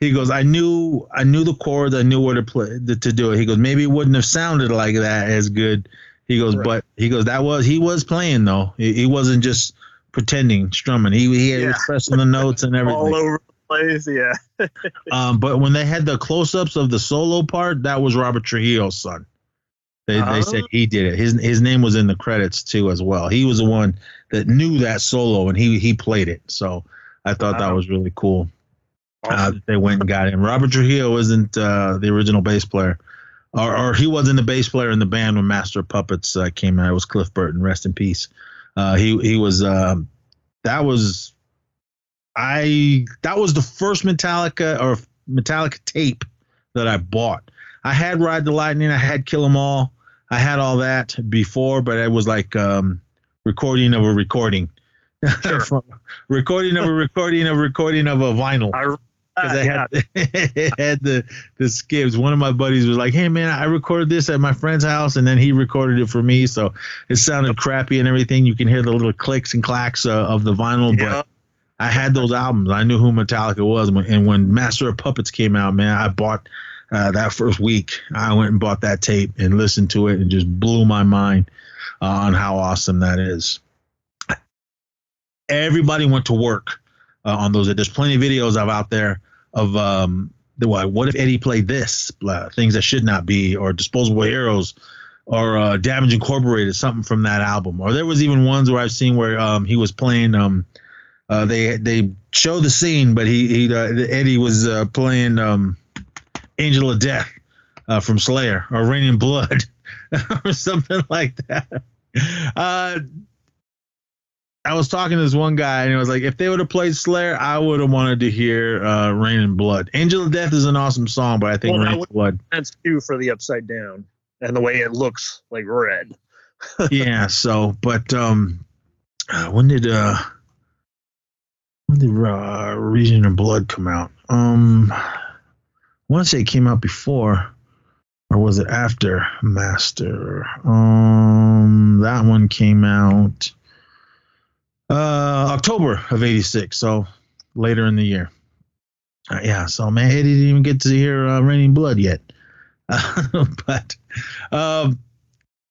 He goes, I knew I knew the chords, I knew where to play to, to do it. He goes, maybe it wouldn't have sounded like that as good. He goes, Right. but he goes, that was he was playing though. He, he wasn't just pretending strumming. He he Yeah. was pressing the notes and *laughs* everything. all over the place. Yeah. *laughs* Um, but when they had the close-ups of the solo part, that was Robert Trujillo's son. They, they said Oh. he did it. His his name was in the credits too as well. He was the one that knew that solo and he he played it. So I thought that was really cool. Uh, they went and got him. Robert Trujillo isn't uh, the original bass player, or, or he wasn't the bass player in the band when Master of Puppets uh, came out. It was Cliff Burton. Rest in peace. Uh, he he was um, that was I that was the first Metallica or Metallica tape that I bought. I had Ride the Lightning, I had Kill 'Em All, I had all that before, but it was like um, recording of a recording, *laughs* Sure. Recording of a recording of a recording of a vinyl. I, Because I *laughs* had, *laughs* had the the skips. One of my buddies was like, "Hey man, I recorded this at my friend's house, and then he recorded it for me, so it sounded crappy and everything. You can hear the little clicks and clacks uh, of the vinyl, Yeah. but I had those albums. I knew who Metallica was, and when Master of Puppets came out, man, I bought uh, that first week. I went and bought that tape and listened to it, and just blew my mind uh, on how awesome that is. Everybody went to work uh, on those. There's plenty of videos of out there of um, the what, what if Eddie played this uh, things that should not be, or disposable heroes, or uh, Damage Incorporated, something from that album. Or there was even ones where I've seen where um, he was playing. Um, uh, they they show the scene, but he he uh, Eddie was uh, playing um, Angel of Death uh, from Slayer or Raining Blood *laughs* or something like that. I was talking to this one guy, and it was like, if they would have played Slayer, I would have wanted to hear uh, "Raining Blood." "Angel of Death" is an awesome song, but I think Well, "Raining Blood." That's two for the upside down and the way it looks like red. *laughs* yeah. So, but um, uh, when did uh, when did uh, "Reign in Blood" come out? Um, I want to say it came out before, or was it after Master? Um, that one came out uh October of '86, so later in the year. Uh, yeah, so man, Eddie didn't even get to hear uh, "Raining Blood" yet. *laughs* but um,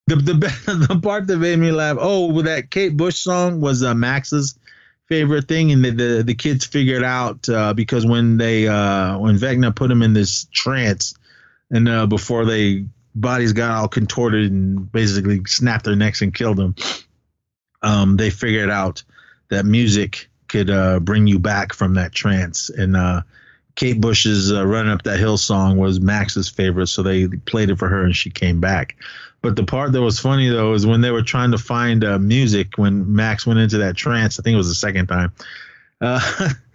the the *laughs* the part that made me laugh. Oh, with that Kate Bush song was uh, Max's favorite thing, and the the, the kids figured out uh, because when they uh, when Vecna put him in this trance, and uh, before they bodies got all contorted and basically snapped their necks and killed them, um, they figured out that music could uh, bring you back from that trance, and uh, Kate Bush's uh, "Running Up That Hill" song was Max's favorite, so they played it for her, and she came back. But the part that was funny though is when they were trying to find uh, music when Max went into that trance. I think it was the second time, uh, *laughs*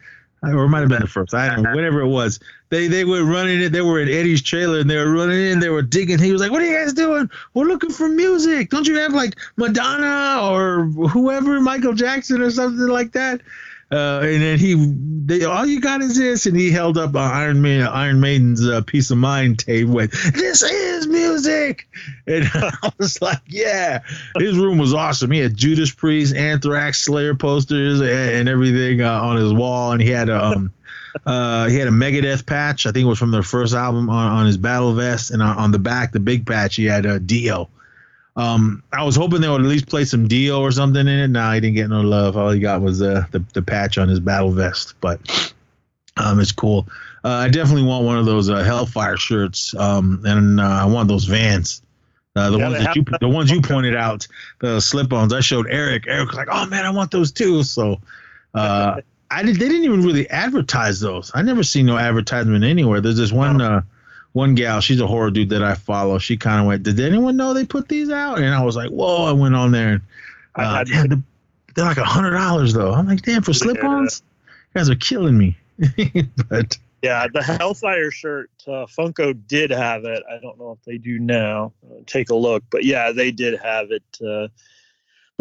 or it might have been the first. I don't know. Whatever it was, they they were running it. They were in Eddie's trailer and they were running in. They were digging. He was like, "What are you guys doing? We're looking for music. Don't you have like Madonna or whoever, Michael Jackson or something like that?" Uh, and then he, they, all you got is this, and he held up uh, Iron Man, Iron Maiden's uh, "Piece of Mind" tape with "This is music," and *laughs* I was like, "Yeah." His room was awesome. He had Judas Priest, Anthrax, Slayer posters, and, and everything uh, on his wall, and he had a um, uh, he had a Megadeth patch. I think it was from their first album on, on his battle vest, and on, on the back, the big patch, he had a Dio. Um, I was hoping they would at least play some Dio or something in it. No, he didn't get no love. All he got was uh, the the patch on his battle vest. But um, it's cool. Uh, I definitely want one of those uh, Hellfire shirts. Um, and uh, I want those Vans. Uh, the Yeah, ones that you the ones you pointed out, the slip-ons. I showed Eric. Eric was like, "Oh man, I want those too." So, uh, *laughs* I did. They didn't even really advertise those. I never seen no advertisement anywhere. There's this one uh, one gal. She's a horror dude that I follow. She kind of went, "Did anyone know they put these out?" And I was like, "Whoa!" I went on there and I uh, damn, they're, they're like a hundred dollars though. I'm like, "Damn, for slip-ons, you guys are killing me." *laughs* but Yeah, the Hellfire shirt, uh, Funko did have it. I don't know if they do now. Uh, take a look, but yeah, they did have it.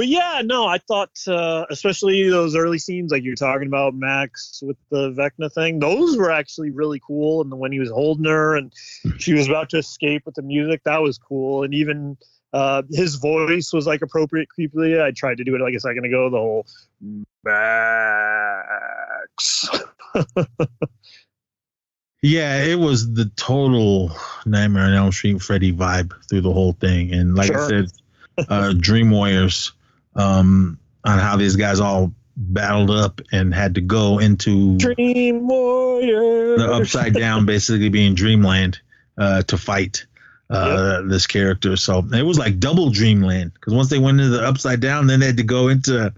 But yeah, no, I thought, uh, especially those early scenes, like you're talking about Max with the Vecna thing, those were actually really cool. And when he was holding her and she was about to escape with the music, that was cool. And even uh, his voice was like appropriate creepily. I tried to do it like a second ago, the whole Max. *laughs* Yeah, it was the total Nightmare on Elm Street Freddy vibe through the whole thing, and like I said, uh, Dream Warriors, um, on how these guys all battled up and had to go into Dream Warrior. the upside down, basically being Dreamland, uh, to fight uh, this character. So it was like double Dreamland because once they went into the upside down, then they had to go into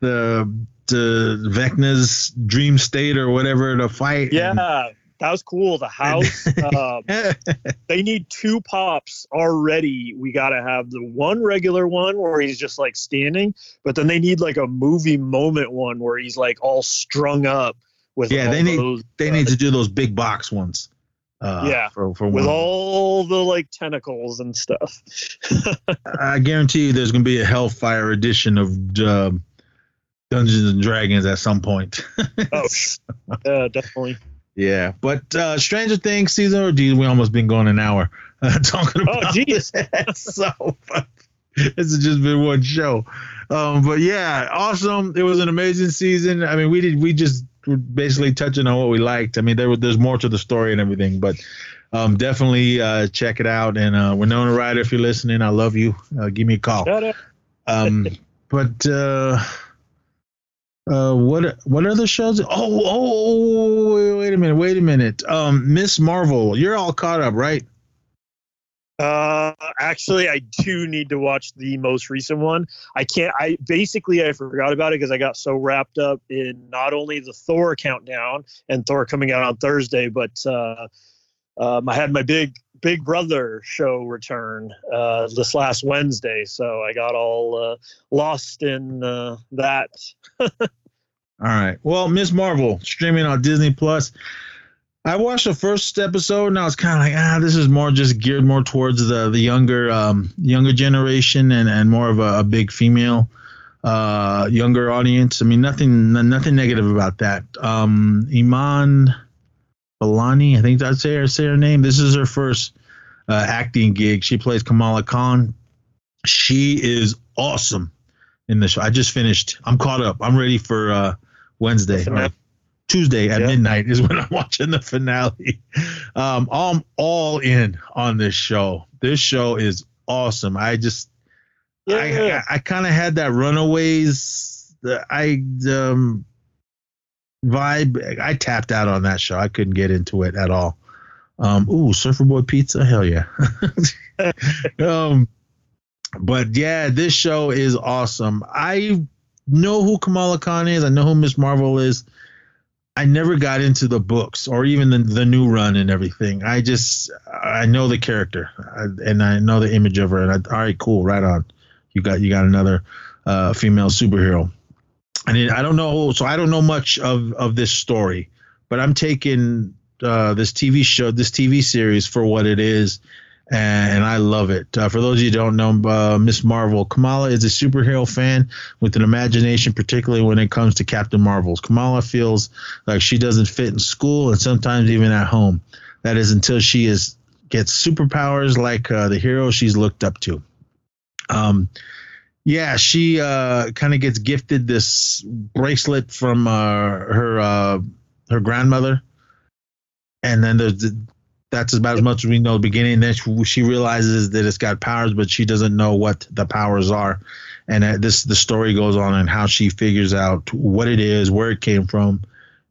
the the Vecna's dream state or whatever to fight. Yeah, that was cool. The house. *laughs* um, they need two pops already. We got to have the one regular one where he's just like standing, but then they need like a movie moment one where he's like all strung up with Yeah, they need- those, they uh, need to do those big box ones. Uh, Yeah, for, for with one. all the like tentacles and stuff. *laughs* I guarantee you, there's gonna be a Hellfire edition of um Dungeons and Dragons at some point. *laughs* Oh, yeah, definitely. Yeah, but uh, Stranger Things season or geez, we almost been going an hour *laughs* uh, talking Oh, about geez. this. *laughs* so this has just been one show. Um, but yeah, awesome. It was an amazing season. I mean, we did we just were basically touching on what we liked. I mean, there was there's more to the story and everything, but um, definitely uh, check it out. And uh, Winona Ryder, if you're listening, I love you. Uh, give me a call. Um, *laughs* but uh, uh, what what the shows? Oh, oh, oh, wait a minute, wait a minute. Um, Miss Marvel, you're all caught up, right? Uh, actually, I do need to watch the most recent one. I can't. I basically I forgot about it because I got so wrapped up in not only the Thor countdown and Thor coming out on Thursday, but uh, um, I had my big Big Brother show return uh, this last Wednesday, so I got all uh, lost in uh, that. *laughs* All right. Well, Miss Marvel streaming on Disney Plus. I watched the first episode and I was kind of like, ah, this is more just geared more towards the the younger um, younger generation and and more of a, a big female uh, younger audience. I mean, nothing nothing negative about that. Um, Iman Vellani, I think that's her say her name. This is her first uh, acting gig. She plays Kamala Khan. She is awesome in the show. I just finished. I'm caught up. I'm ready for uh, Wednesday. Tuesday at Yeah. midnight is when I'm *laughs* watching the finale. Um, I'm all in on this show. This show is awesome. I just Yeah. I I, I kind of had that Runaways. The, I um vibe. I tapped out on that show. I couldn't get into it at all. Um, ooh, Surfer Boy Pizza, hell yeah. *laughs* um, but yeah, this show is awesome. I know who Kamala Khan is. I know who Miss Marvel is. I never got into the books or even the, the new run and everything. I just I know the character and I know the image of her. And I, all right, cool, right on. You got you got another uh, female superhero. And I don't know, so I don't know much of of this story, but I'm taking uh, this TV show, this TV series for what it is, and, I love it. Uh, for those of you who don't know, uh, Miss Marvel, Kamala is a superhero fan with an imagination, particularly when it comes to Captain Marvels. Kamala feels like she doesn't fit in school and sometimes even at home. That is until she is gets superpowers like uh, the hero she's looked up to. Um, yeah, she uh, kind of gets gifted this bracelet from uh, her uh, her grandmother, and then there's the, that's about as much as we know the beginning. Then she, she realizes that it's got powers, but she doesn't know what the powers are. And uh, this the story goes on and how she figures out what it is, where it came from,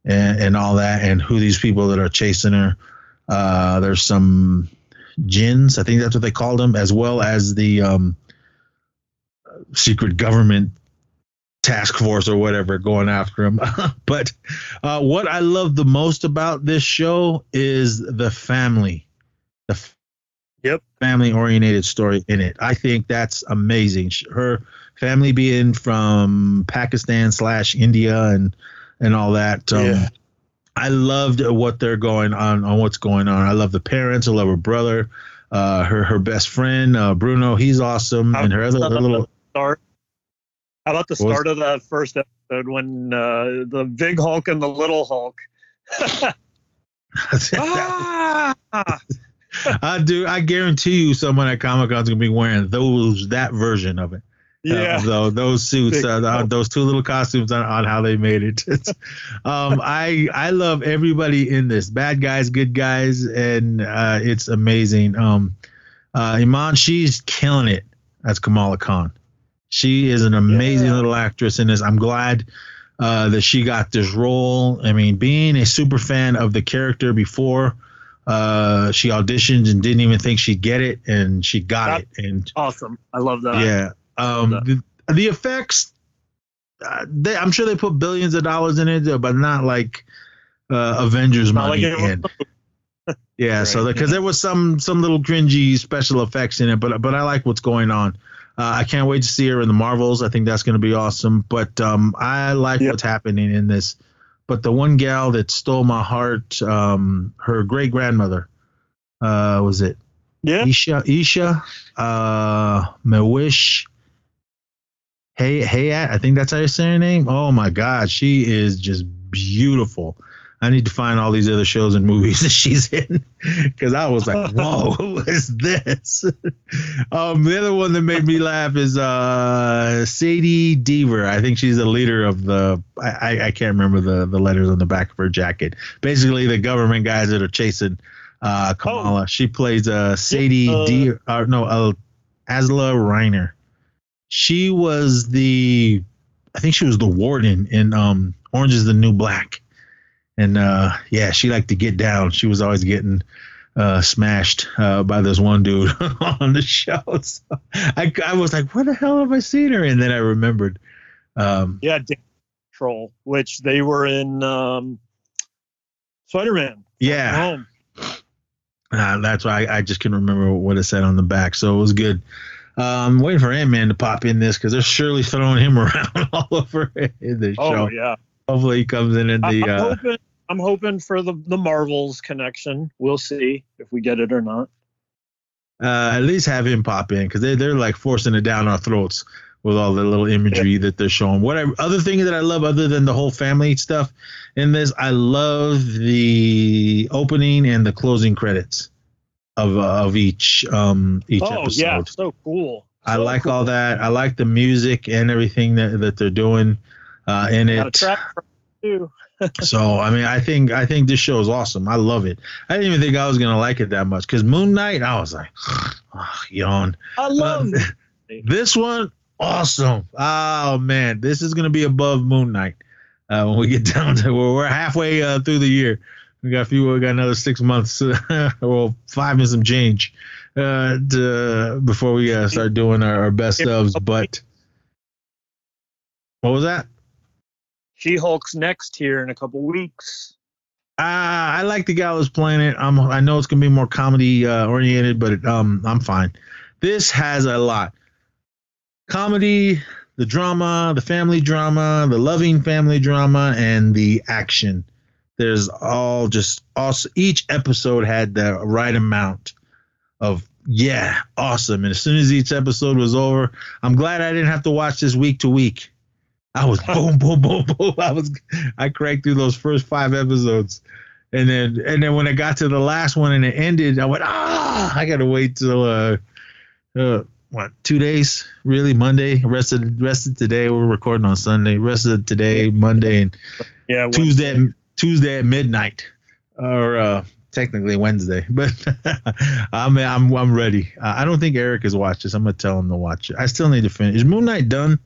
and, and all that, and who these people that are chasing her. Uh, there's some gins, I think that's what they called them, as well as the um, secret government task force or whatever going after him. *laughs* but uh, what I love the most about this show is the family, the f- Yep. family oriented story in it. I think that's amazing. Her family being from Pakistan slash India and and all that. Um, Yeah. I loved what they're going on on what's going on. I love the parents. I love her brother. Uh, her her best friend uh, Bruno, he's awesome, and her other her little start? How about the start of that first episode when uh, the big Hulk and the little Hulk? *laughs* ah! I do. I guarantee you, someone at Comic Con's gonna be wearing those that version of it. Yeah. Uh, tho- those suits, uh, those two little costumes on, on how they made it. *laughs* Um, I I love everybody in this, bad guys, good guys, and uh, it's amazing. Um, uh, Iman, she's killing it as Kamala Khan. She is an amazing Yeah. little actress in this. I'm glad uh, that she got this role. I mean, being a super fan of the character before uh, she auditioned and didn't even think she'd get it, and she got That- it. And awesome. I love that. yeah, um, that. the, the effects. Uh, they, I'm sure they put billions of dollars in it, but not like uh, Avengers Not money. like *laughs* yeah, so Right. because there was some some little cringy special effects in it, but but I like what's going on. Uh, I can't wait to see her in the Marvels. I think that's going to be awesome. But um, I like Yep. what's happening in this. But the one gal that stole my heart, um, her great grandmother, uh, was it Yeah. Isha Isha uh Mehwish Hey Hayat, I think that's how you say her name. Oh my god, she is just beautiful. I need to find all these other shows and movies *laughs* that she's in because I was like, *laughs* whoa, what is this? um, the other one that made me laugh is uh Sadie Deever. I think she's the leader of the I, I, can't remember the, the letters on the back of her jacket. Basically the government guys that are chasing uh Kamala. She plays uh Sadie uh, D uh, no uh, Alysia Reiner. She was the I think she was the warden in um Orange is the New Black. And uh yeah, she liked to get down. She was always getting uh, smashed uh, by this one dude *laughs* on the show. *laughs* So I, I was like, "What the hell have I seen her?" And then I remembered. Um, Yeah, Damage Control, which they were in um, Spider Man. yeah, uh, that's why I, I just can't remember what it said on the back. So it was good. Um, waiting for Ant Man to pop in this because they're surely throwing him *laughs* around all over in the Oh show. yeah. Hopefully, he comes in in the. I'm Uh, hoping. I'm hoping for the the Marvels connection. We'll see if we get it or not. uh, at least have him pop in because they they're like forcing it down our throats with all the little imagery that they're showing. What I, other thing that I love, other than the whole family stuff in this, I love the opening and the closing credits of uh, of each um each oh episode. yeah, so cool. I So like cool. all that. I like the music and everything that, that they're doing uh, in Got a it. track too. So I mean, I think I think this show is awesome. I love it. I didn't even think I was gonna like it that much because Moon Knight, I was like, oh, *sighs* yawn. I love. This one, awesome. Oh man, this is gonna be above Moon Knight uh, when we get *laughs* down to where we're halfway uh, through the year. We got a few. We got another six months, *laughs* well, five and some change, uh, to, before we uh, start doing our, our best ofs. But what was that? She Hulk's next here in a couple weeks. Uh, I like the Gallows Planet. I'm, I know it's gonna be more comedy uh, oriented, but um, I'm fine. This has a lot comedy, the drama, the family drama, the loving family drama, and the action. There's all just also each episode had the right amount of yeah, awesome. And as soon as each episode was over, I'm glad I didn't have to watch this week to week. I was *laughs* boom, boom, boom, boom. I was I cranked through those first five episodes. And then and then when I got to the last one and it ended, I went, ah, I gotta wait till uh uh what, two days? Really? Monday? Rest of rest of today. We're recording on Sunday. Rest of today, Monday and Yeah, Tuesday Tuesday at midnight. Or uh technically Wednesday. *laughs* But I'm I'm I'm ready. Uh, I don't think Eric has watched this. I'm gonna tell him to watch it. I still need to finish. Is Moon Knight done?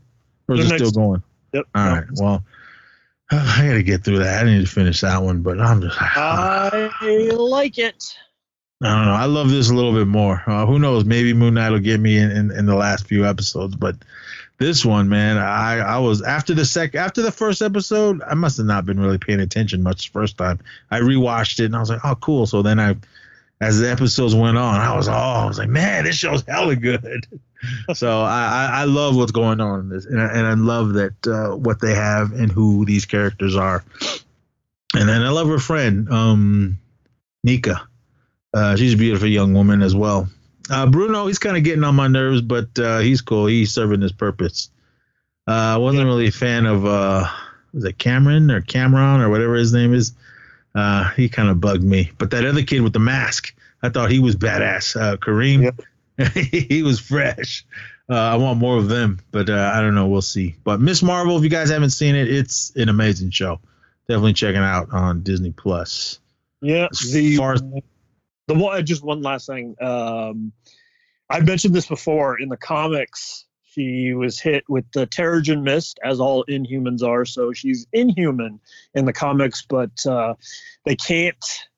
Or is Moon it still going? Yep. All right. Well, *sighs* I got to get through that. I need to finish that one, but I'm just. *sighs* I like it. I don't know. I love this a little bit more. Uh, who knows? Maybe Moon Knight will get me in, in, in the last few episodes, but this one, man, I, I was after the sec after the first episode, I must have not been really paying attention much the first time. I rewatched it and I was like, oh, cool. So then I, as the episodes went on, I was oh, I was like, man, this show's hella good. *laughs* *laughs* so I, I, love what's going on in this, and I, and I love that uh, what they have and who these characters are. And then I love her friend, um, Nakia. Uh, she's a beautiful young woman as well. Uh, Bruno, he's kind of getting on my nerves, but uh, he's cool. He's serving his purpose. Uh, I wasn't really a fan of uh, was it Cameron or Cameron or whatever his name is. He kind of bugged me. But that other kid with the mask, I thought he was badass. Kareem, *laughs* he was fresh. Uh, I want more of them, but uh, I don't know. We'll see. But Miss Marvel, if you guys haven't seen it, it's an amazing show. Definitely checking out on Disney Plus. Yeah. As The far as- the one just one last thing. Um, I mentioned this before in the comics. She was hit with the Terrigen Mist, as all Inhumans are. So she's inhuman in the comics, but uh, they can't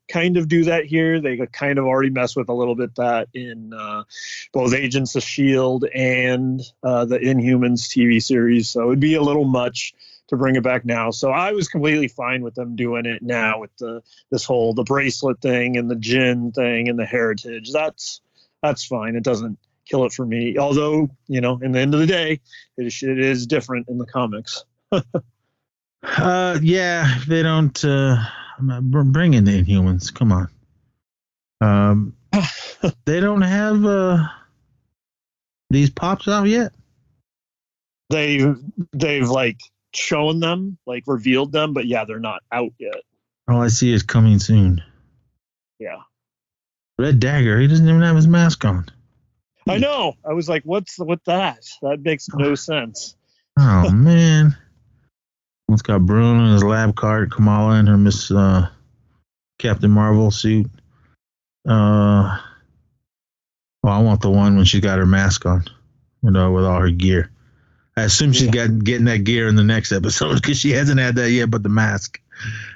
kind of do that here. They kind of already mess with a little bit that in uh, both Agents of Shield and uh, the Inhumans TV series. So it'd be a little much to bring it back now. So I was completely fine with them doing it now with the this whole the bracelet thing and the gin thing and the heritage. That's that's fine. It doesn't kill it for me. Although you know, in the end of the day, it is, it is different in the comics. *laughs* Uh, yeah, they don't uh, I'm not- br- bring in the Inhumans. Come on. Um, *sighs* they don't have uh these pops out yet. They've they've like shown them, like revealed them, but yeah, they're not out yet. All I see is coming soon. Yeah, Red Dagger. He doesn't even have his mask on. I know. I was like, what's with that? That makes no sense. Oh man. It's got Bruno in his lab cart, Kamala in her Miss uh, Captain Marvel suit. Uh, well, I want the one when she's got her mask on, with, uh, with all her gear. I assume she's Yeah. got getting that gear in the next episode *laughs* because she hasn't had that yet, but the mask.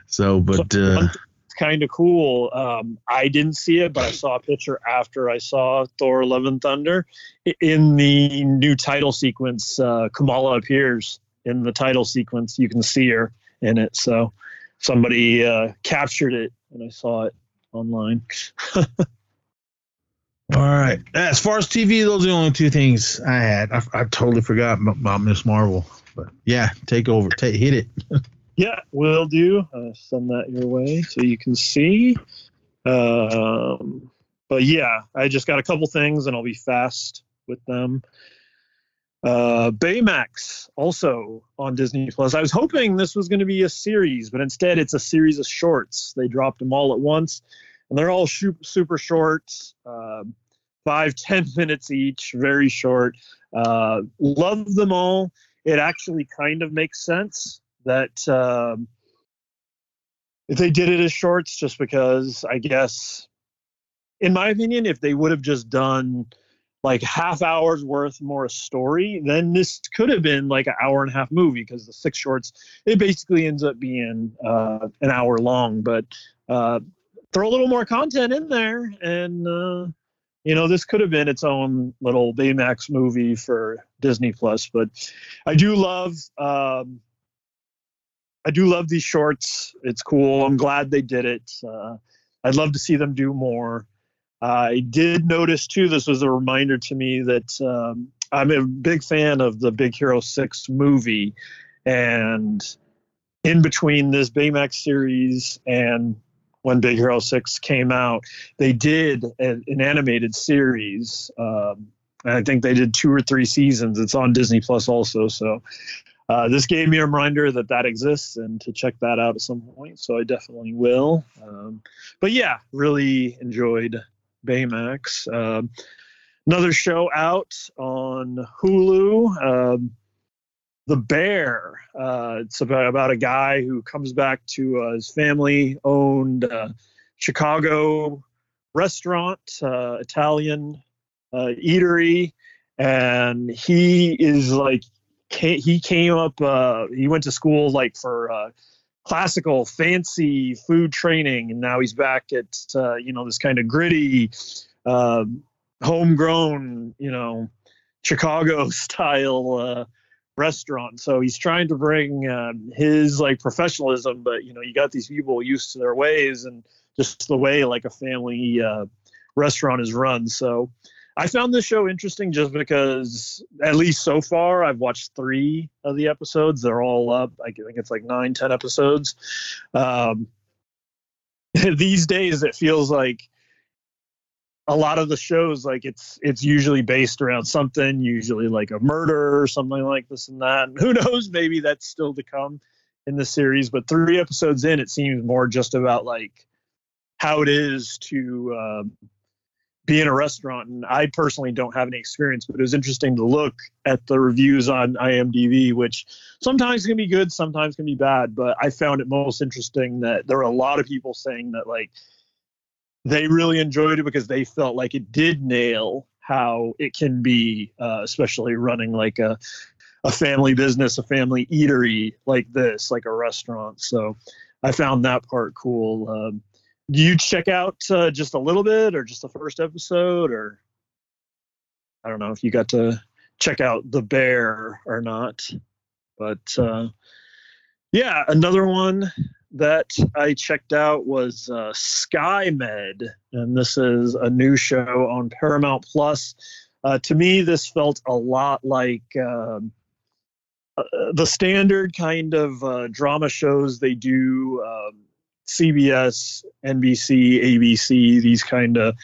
So, but uh, It's kind of cool. Um, I didn't see it, but I saw a picture after I saw Thor: Love and Thunder. In the new title sequence, uh, Kamala appears in the title sequence. You can see her in it. So somebody uh, captured it, and I saw it online. *laughs* All right. As far as TV, those are the only two things I had. I, I totally forgot about Miss Marvel. But yeah, take over. Take hit it. *laughs* Yeah, will do. Uh, send that your way so you can see. Um, but yeah, I just got a couple things and I'll be fast with them. Uh, Baymax also on Disney Plus. I was hoping this was going to be a series, but instead it's a series of shorts. They dropped them all at once, and they're all shu- super short, uh, five *laughs* ten minutes each, very short. Uh, love them all. It actually kind of makes sense that um, they did it as shorts, just because I guess, in my opinion, if they would have just done like half hours worth more story, then this could have been like an hour and a half movie because the six shorts it basically ends up being uh, an hour long. But uh, throw a little more content in there, and uh, you know this could have been its own little Baymax movie for Disney Plus. But I do love. Um, I do love these shorts. It's cool. I'm glad they did it. Uh, I'd love to see them do more. I did notice too. This was a reminder to me that um, I'm a big fan of the Big Hero Six movie, and in between this Baymax series and when Big Hero Six came out, they did an, an animated series. Um, I think they did two or three seasons. It's on Disney Plus also. So uh, this gave me a reminder that that exists and to check that out at some point. So I definitely will. Um, but yeah, really enjoyed Baymax. Um, another show out on Hulu. Um, the Bear. Uh, it's about about a guy who comes back to uh, his family-owned uh, Chicago restaurant, uh, Italian uh, eatery, and he is like he came up. Uh, he went to school like for classical, fancy food training, and now he's back at uh, you know this kind of gritty, uh, homegrown, you know, *laughs* Chicago style uh, restaurant. So he's trying to bring um, his like professionalism, but you know, you got these people used to their ways and just the way like a family uh, restaurant is run. So I found this show interesting just because, at least so far, I've watched three of the episodes. They're all up. I think it's like nine, ten episodes. Um, *laughs* these days, it feels like a lot of the shows like it's it's usually based around something usually like a murder or something like this and that and who *laughs* knows maybe that's still to come in the series but three episodes in it seems more just about like how it is to uh, be in a restaurant and i personally don't have any experience but it was interesting to look at the reviews on imdb which sometimes can be good sometimes can be bad but i found it most interesting that there are a lot of people saying that like they really enjoyed it because they felt like it did nail how it can be, uh, especially running like a a family business, a family eatery like this, like a restaurant. So I found that part cool. Um, do you check out uh, just a little bit, or just the first episode, or I don't know if you got to check out the bear or not, but uh, yeah, another one that I checked out was uh, SkyMed, and this is a new show on Paramount Plus. Uh, to me, this felt a lot like um, uh, the standard kind of uh, drama shows they do. Um, CBS, NBC, ABC, these kind of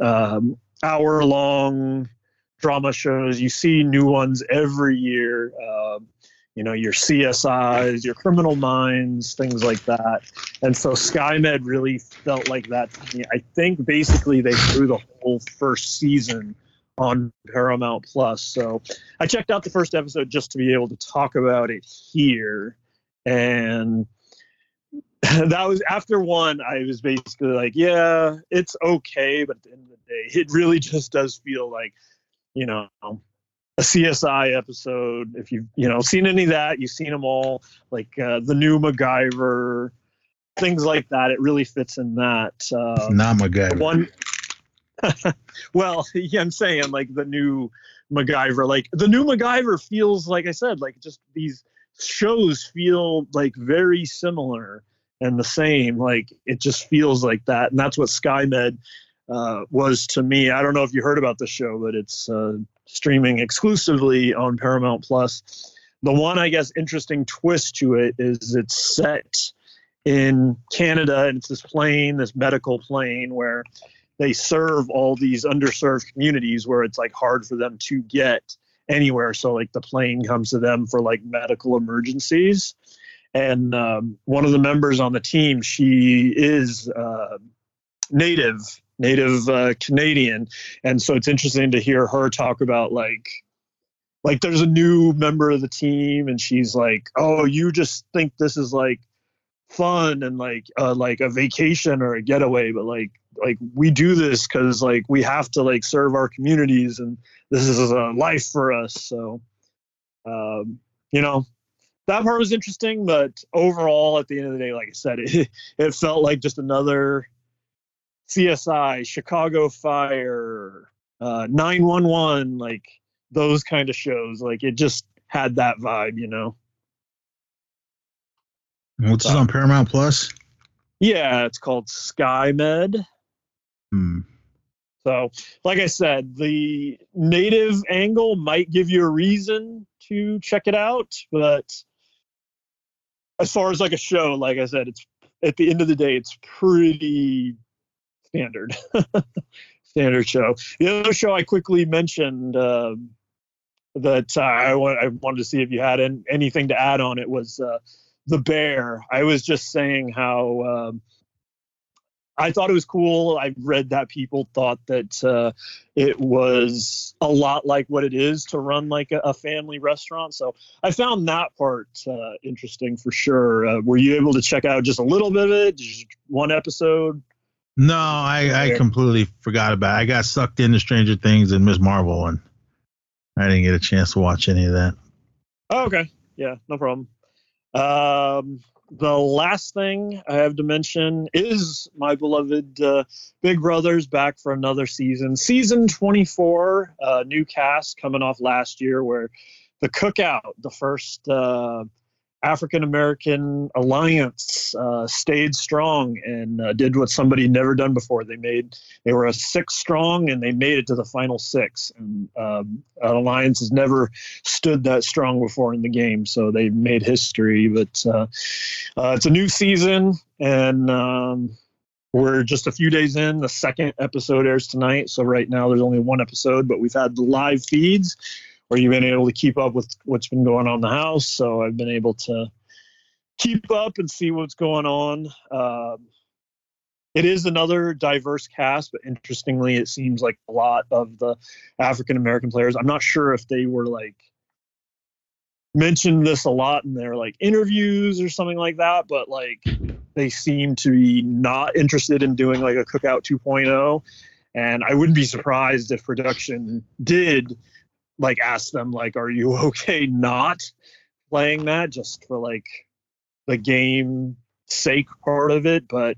um, hour-long drama shows. You see new ones every year. Um, you know your CSIs, your Criminal Minds, things like that. And so SkyMed really felt like that to me. I think basically they threw the whole first season on Paramount Plus. So I checked out the first episode just to be able to talk about it here, and *laughs* that was after one. I was basically like, yeah, it's okay, but at the end of the day, it really just does feel like, you know, a CSI episode. If you've you know seen any of that, you've seen them all. Like uh, the new MacGyver, things like that. It really fits in that. Uh, Not guy. one *laughs* well *laughs* yeah i'm saying like the new macgyver like the new macgyver feels like i said like just these shows feel like very similar and the same like it just feels like that and that's what skymed uh, was to me. I don't know if you heard about the show but it's uh, streaming exclusively on paramount plus. The one i guess interesting twist to it is it's set in canada and it's this plane this medical plane where they serve all these underserved communities where it's like hard for them to get anywhere. So like the plane comes to them for like medical emergencies and um, one of the members on the team she is uh, native native uh, canadian. And so it's interesting to hear her talk about like like there's a new member of the team and she's like oh you just think this is like fun and like uh, like a vacation or a getaway but like like we do this because like we have to like serve our communities and this is a life for us. So um you know that part was interesting but overall at the end of the day like i said *laughs* it, it felt like just another csi chicago fire uh 911 like those kind of shows like it just had that vibe you know What's this on Paramount Plus? yeah it's called skymed Hmm. So, like I said, the native angle might give you a reason to check it out, but as far as like a show, like I said, it's at the end of the day, it's pretty standard, *laughs* standard show. The other show I quickly mentioned uh, that uh, I, wa- I wanted to see if you had an, anything to add on it was uh, the Bear. I was just saying how. Um, I thought it was cool. I read that people thought that uh, it was a lot like what it is to run like a, a family restaurant. So I found that part uh, interesting for sure. Uh, were you able to check out just a little bit of it? Just one episode? No, I, I completely forgot about it. I got sucked into Stranger Things and Miss Marvel, and I didn't get a chance to watch any of that. Oh, okay. Yeah, no problem. Um, the last thing I have to mention is my beloved uh, Big Brothers back for another season. Season 24, uh, new cast coming off last year, where the Cookout, the first uh, African American alliance, uh, stayed strong and uh, did what somebody never done before. They made they were a six strong and they made it to the final six. And um, an alliance has never stood that strong before in the game, so they made history. But uh, uh, it's a new season, and um, we're just a few days in. The second episode airs tonight, so right now there's only one episode, but we've had live feeds where you've been able to keep up with what's been going on in the house. So I've been able to keep up and see what's going on. Um, it is another diverse cast, but interestingly, it seems like a lot of the African American players. I'm not sure if they were like mentioned this a lot in their like interviews or something like that, but like they seem to be not interested in doing like a cookout 2.0. And I wouldn't be surprised if production did like ask them like, "Are you *laughs* okay not playing that just for like the game sake part of it?" But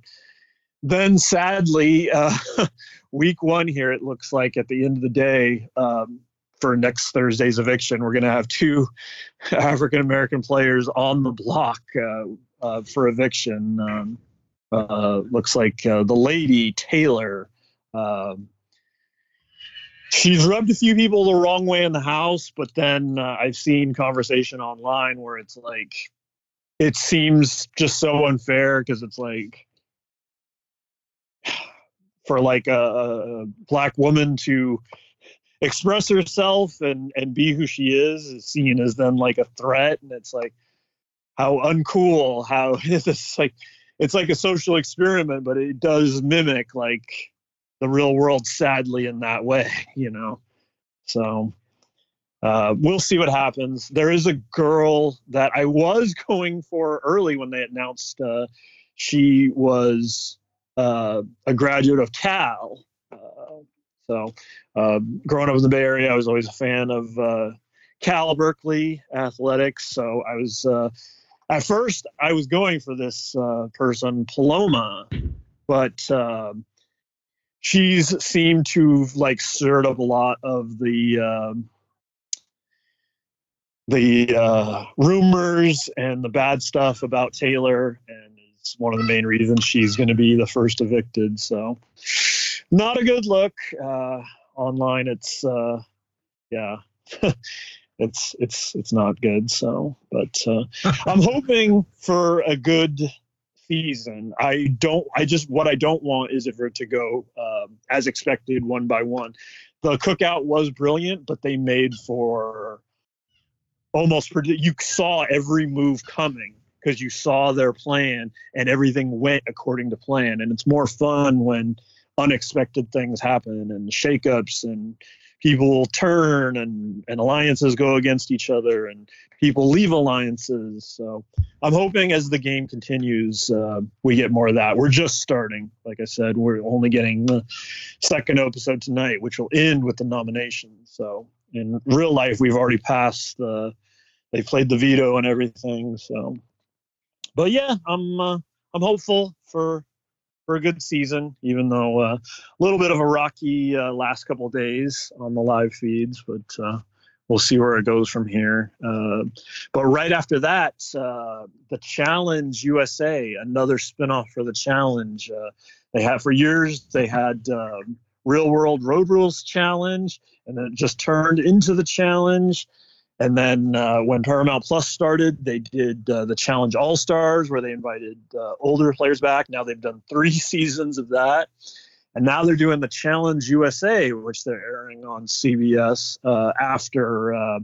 then sadly, uh, *laughs* week one here, it looks like at the end of the day, um, for next Thursday's eviction, we're going to have two *laughs* African American players on the block uh, uh, for eviction. Um, uh, looks like uh, the lady Taylor. Um, she's rubbed a few people the wrong way in the house, but then uh, I've seen conversation online where it's like it seems just so unfair because it's like *sighs* for like a, a black woman to express herself and and be who she is is seen as then like a threat and it's like how uncool how *laughs* it's like it's like a social experiment but it does mimic like the real world sadly in that way *laughs* you know? So uh, we'll see what happens. There is a girl that i was *laughs* going for early when they announced uh, she was uh, a graduate of cal. Uh, so, uh, growing up in the Bay Area, I was always a fan of uh, Cal Berkeley athletics. So I was uh, at first I was going for this person, Paloma, but um she's seemed to like stirred up a lot of the um the uh, rumors and the bad stuff about Taylor, and it's one of the main reasons she's going to be the first evicted. So, not a good look. Uh, online, it's uh, yeah, *laughs* it's it's it's not good. So, but uh, *laughs* I'm hoping for a good season. I don't. I just what I don't want is for it to go um, as expected, one by one. The cookout was brilliant, but they made for almost you saw every move coming because you saw their plan and everything went according to plan. And it's more fun when unexpected things happen and shakeups and people turn and, and alliances go against each other and people leave alliances. So I'm hoping as the game continues, uh, we get more of that. We're just starting. Like I said, we're only getting the second episode tonight, which will end with the nomination. So in real life, we've already passed the they played the veto and everything. So, but yeah, I'm uh, I'm hopeful for for a good season, even though uh, a little bit of a rocky uh, last couple days on the live feeds, but uh, we'll see where it goes from here. Uh, but right after that, uh, the Challenge USA, another spinoff for the Challenge. They have for years they had um, Real World Road Rules Challenge, and then it just turned into the Challenge. And then uh, when Paramount Plus started, they did uh, the Challenge All Stars, where they invited uh, older players back. Now they've done three *laughs* seasons of that. And now they're doing the Challenge USA, which they're airing on CBS uh, after. Uh,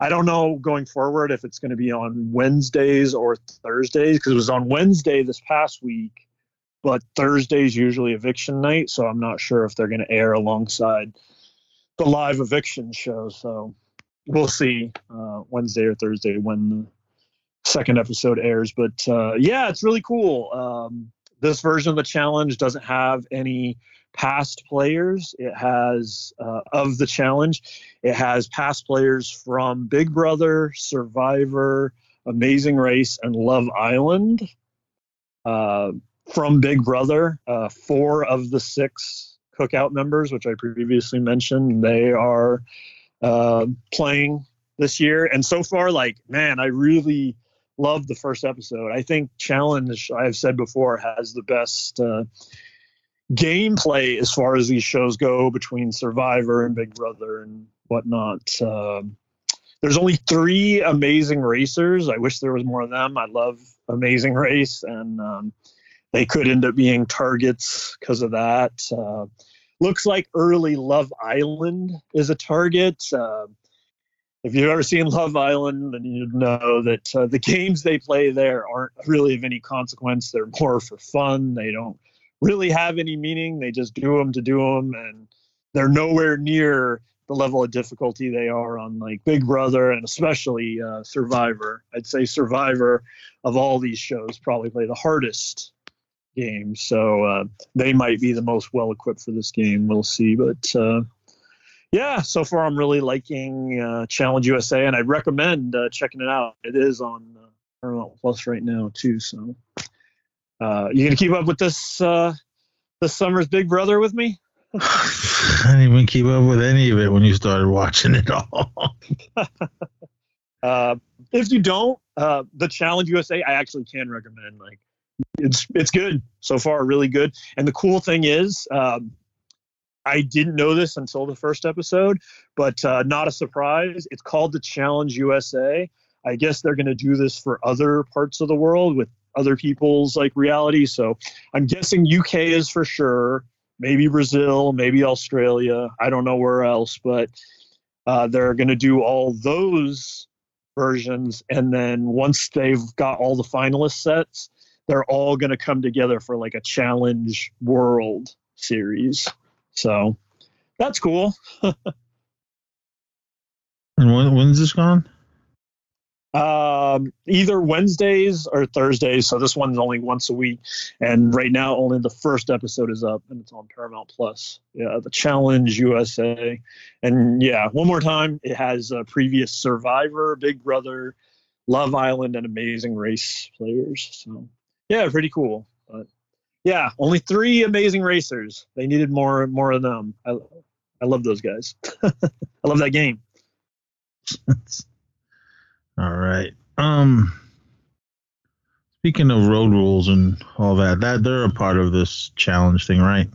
I don't know going forward if it's going to be on Wednesdays or Thursdays, because it was on Wednesday this past week, but Thursday's usually eviction night. So I'm not sure if they're going to air alongside the live eviction show. So we'll see uh, Wednesday or Thursday when the second episode airs. But uh, yeah, it's really cool. Um, this version of the challenge doesn't have any past players. It has uh, of the challenge. It has past players from Big Brother, Survivor, Amazing Race, and Love Island. Uh, from Big Brother, uh, four of the six cookout members, which I previously mentioned, they are uh, playing this year. And so far, like, man, I really love the first episode. I think Challenge, I've said before, has the best uh, gameplay as far as these shows go between Survivor and Big Brother and whatnot. Um, there's only three amazing racers. I wish there was more of them. I love Amazing Race, and um, they could end up being targets because of that. Uh, looks like early Love Island is a target. Uh, if you've ever seen Love Island, then you know that uh, the *laughs* games they play there aren't really of any consequence. They're more for fun. They don't really have any meaning. They just do them to do them, and they're nowhere near the level of difficulty they are on like Big Brother and especially uh, Survivor. I'd say Survivor of all these shows probably play the hardest game. So uh, they might be the most well equipped for this game. We'll see. But uh, yeah, so far I'm really liking uh, Challenge USA, and I'd recommend uh, checking it out. It is on uh, Paramount Plus right now too. So uh, you gonna keep up with this this summer's Big Brother with me? *laughs* I didn't even keep up with any of it when you started watching it all. *laughs* if you don't, the Challenge USA, I actually can recommend. Like it's it's good so far, really good. And the cool thing is, um, I didn't know this until the first episode, but uh, not a surprise. It's called the Challenge USA. I guess they're going to do this for other parts of the world with other people's like reality. So I'm guessing UK is for sure. Maybe Brazil, maybe Australia. I don't know where else, but uh, they're going to do all those versions, and then once they've got all the finalist sets, they're all going to come together for like a challenge world series. So that's cool. *laughs* and when, when's this gone? Um, either Wednesdays or Thursdays. So this one's only once a week, and right now only the first episode is up, and it's on Paramount Plus. Yeah, the Challenge USA, and yeah, one more time, it has a previous Survivor, Big Brother, Love Island and Amazing Race players. So yeah, pretty cool. But yeah, only three amazing racers. They needed more more of them. I I love those guys. *laughs* I love that game. *laughs* All right. Um speaking of road rules and all that, that they're a part of this challenge thing, right?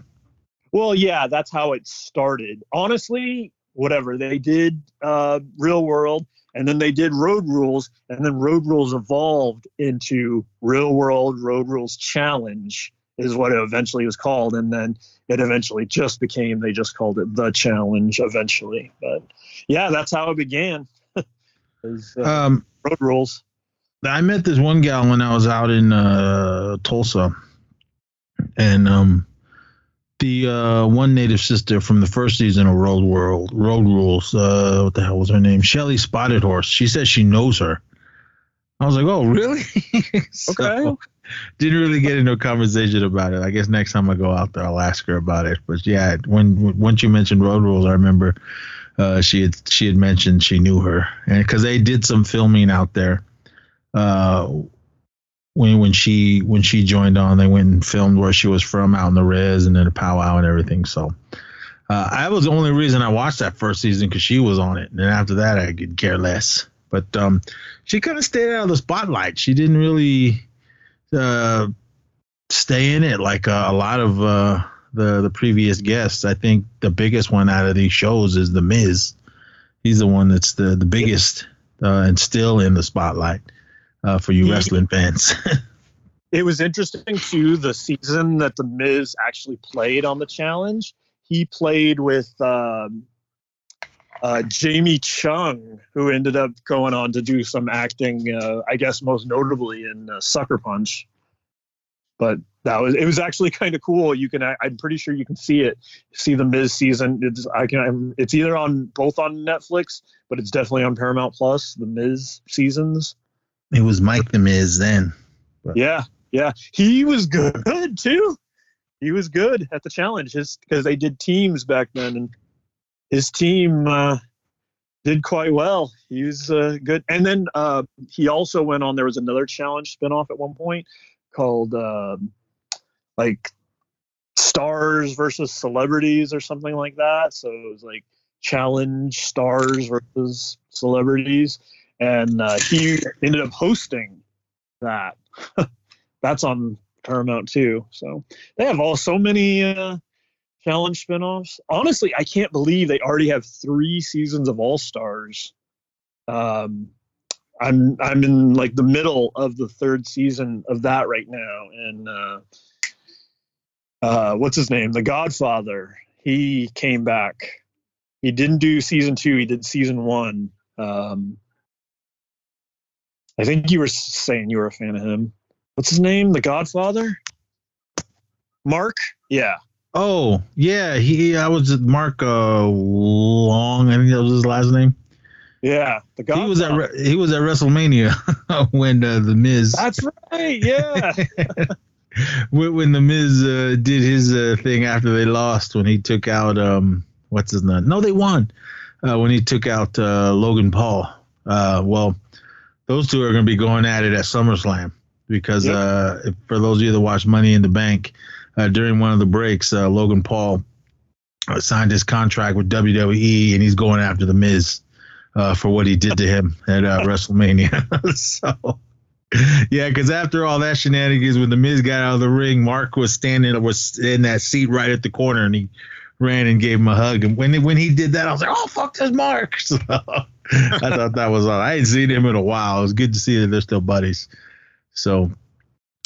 Well, yeah, that's how it started. Honestly, whatever they did, uh, real world, and then they did road rules, and then road rules evolved into real world road rules challenge is what it eventually was called, and then it eventually just became they just called it the challenge eventually. But yeah, that's how it began. *laughs* was, uh, Um road rules. I met this one gal when I was out in uh, Tulsa, and um, the uh, one native sister from the first season of Road World Road Rules. Uh, what the hell was her name? Shelly Spotted Horse. She says she knows her. I was like, oh, really? *laughs* So, Okay. didn't really get into a conversation about it. I guess next time I go out there, I'll ask her about it. But yeah, when once you mentioned Road Rules, I remember uh, she had she had mentioned she knew her, and because they did some filming out there uh, when when she when she joined on, they went and filmed where she was from out in the res and then a powwow and everything. So uh, that was the only reason I watched that first season because she was on it, and then after that I could care less. But um, she kind of stayed out of the spotlight. She didn't really uh, stay in it like uh, a lot of uh, the the previous guests. I think the biggest one out of these shows is the Miz. He's the one that's the the biggest uh, and still in the spotlight uh, for you Yeah. wrestling fans. *laughs* It was interesting too. The season that the Miz actually played on the challenge, he played with um, uh, Jamie Chung, who ended up going on to do some acting. Uh, I guess most notably in uh, Sucker Punch. But that was it was actually kind of cool. You can I- I'm pretty sure you can see it. See the Miz season. It's I can it's either on both on Netflix, but it's definitely on Paramount Plus. The Miz seasons. It was Mike the Miz then. Yeah, yeah, he was good too. He was good at the challenge, because they did teams back then, and his team uh, did quite well. He was uh, good, and then uh, he also went on. There was another challenge spinoff at one point called um like stars versus celebrities or something like that. So it was like challenge stars versus celebrities, and uh, he ended up hosting that. *laughs* That's on Paramount too. So they have all so many uh, challenge spinoffs. Honestly, I can't believe they already have three seasons of All Stars. Um, I'm I'm in like the middle of the third season of that right now, and uh, uh, what's his name? The Godfather. He came back. He didn't do season two. He did season one. Um, I think you were saying you were a fan of him. What's his name? The Godfather? Mark? Yeah. Oh yeah, he I was Mark uh, Long. I think that was his last name. Yeah. The Godfather. He was at he was at WrestleMania *laughs* when uh, the Miz That's right. Yeah. *laughs* when, the Miz uh, did his uh, thing after they lost when he took out um what's his name? No, they won uh, when he took out uh, Logan Paul. Uh, well, those two are going to be going at it at SummerSlam because Yep. uh, if, for those of you that watch Money in the Bank uh, during one of the breaks, uh, Logan Paul uh, signed his contract with WWE and he's going after the Miz uh, for what he did to him at uh, *laughs* WrestleMania. *laughs* so. Yeah, because after all that shenanigans, when the Miz got out of the ring, Mark was standing was in that seat right at the corner, and he ran and gave him a hug. And when when he did that, I was like, "Oh fuck, this Mark!" *laughs* So I thought that was all. I ain't seen him in a while. It was good to see that they're still buddies. So,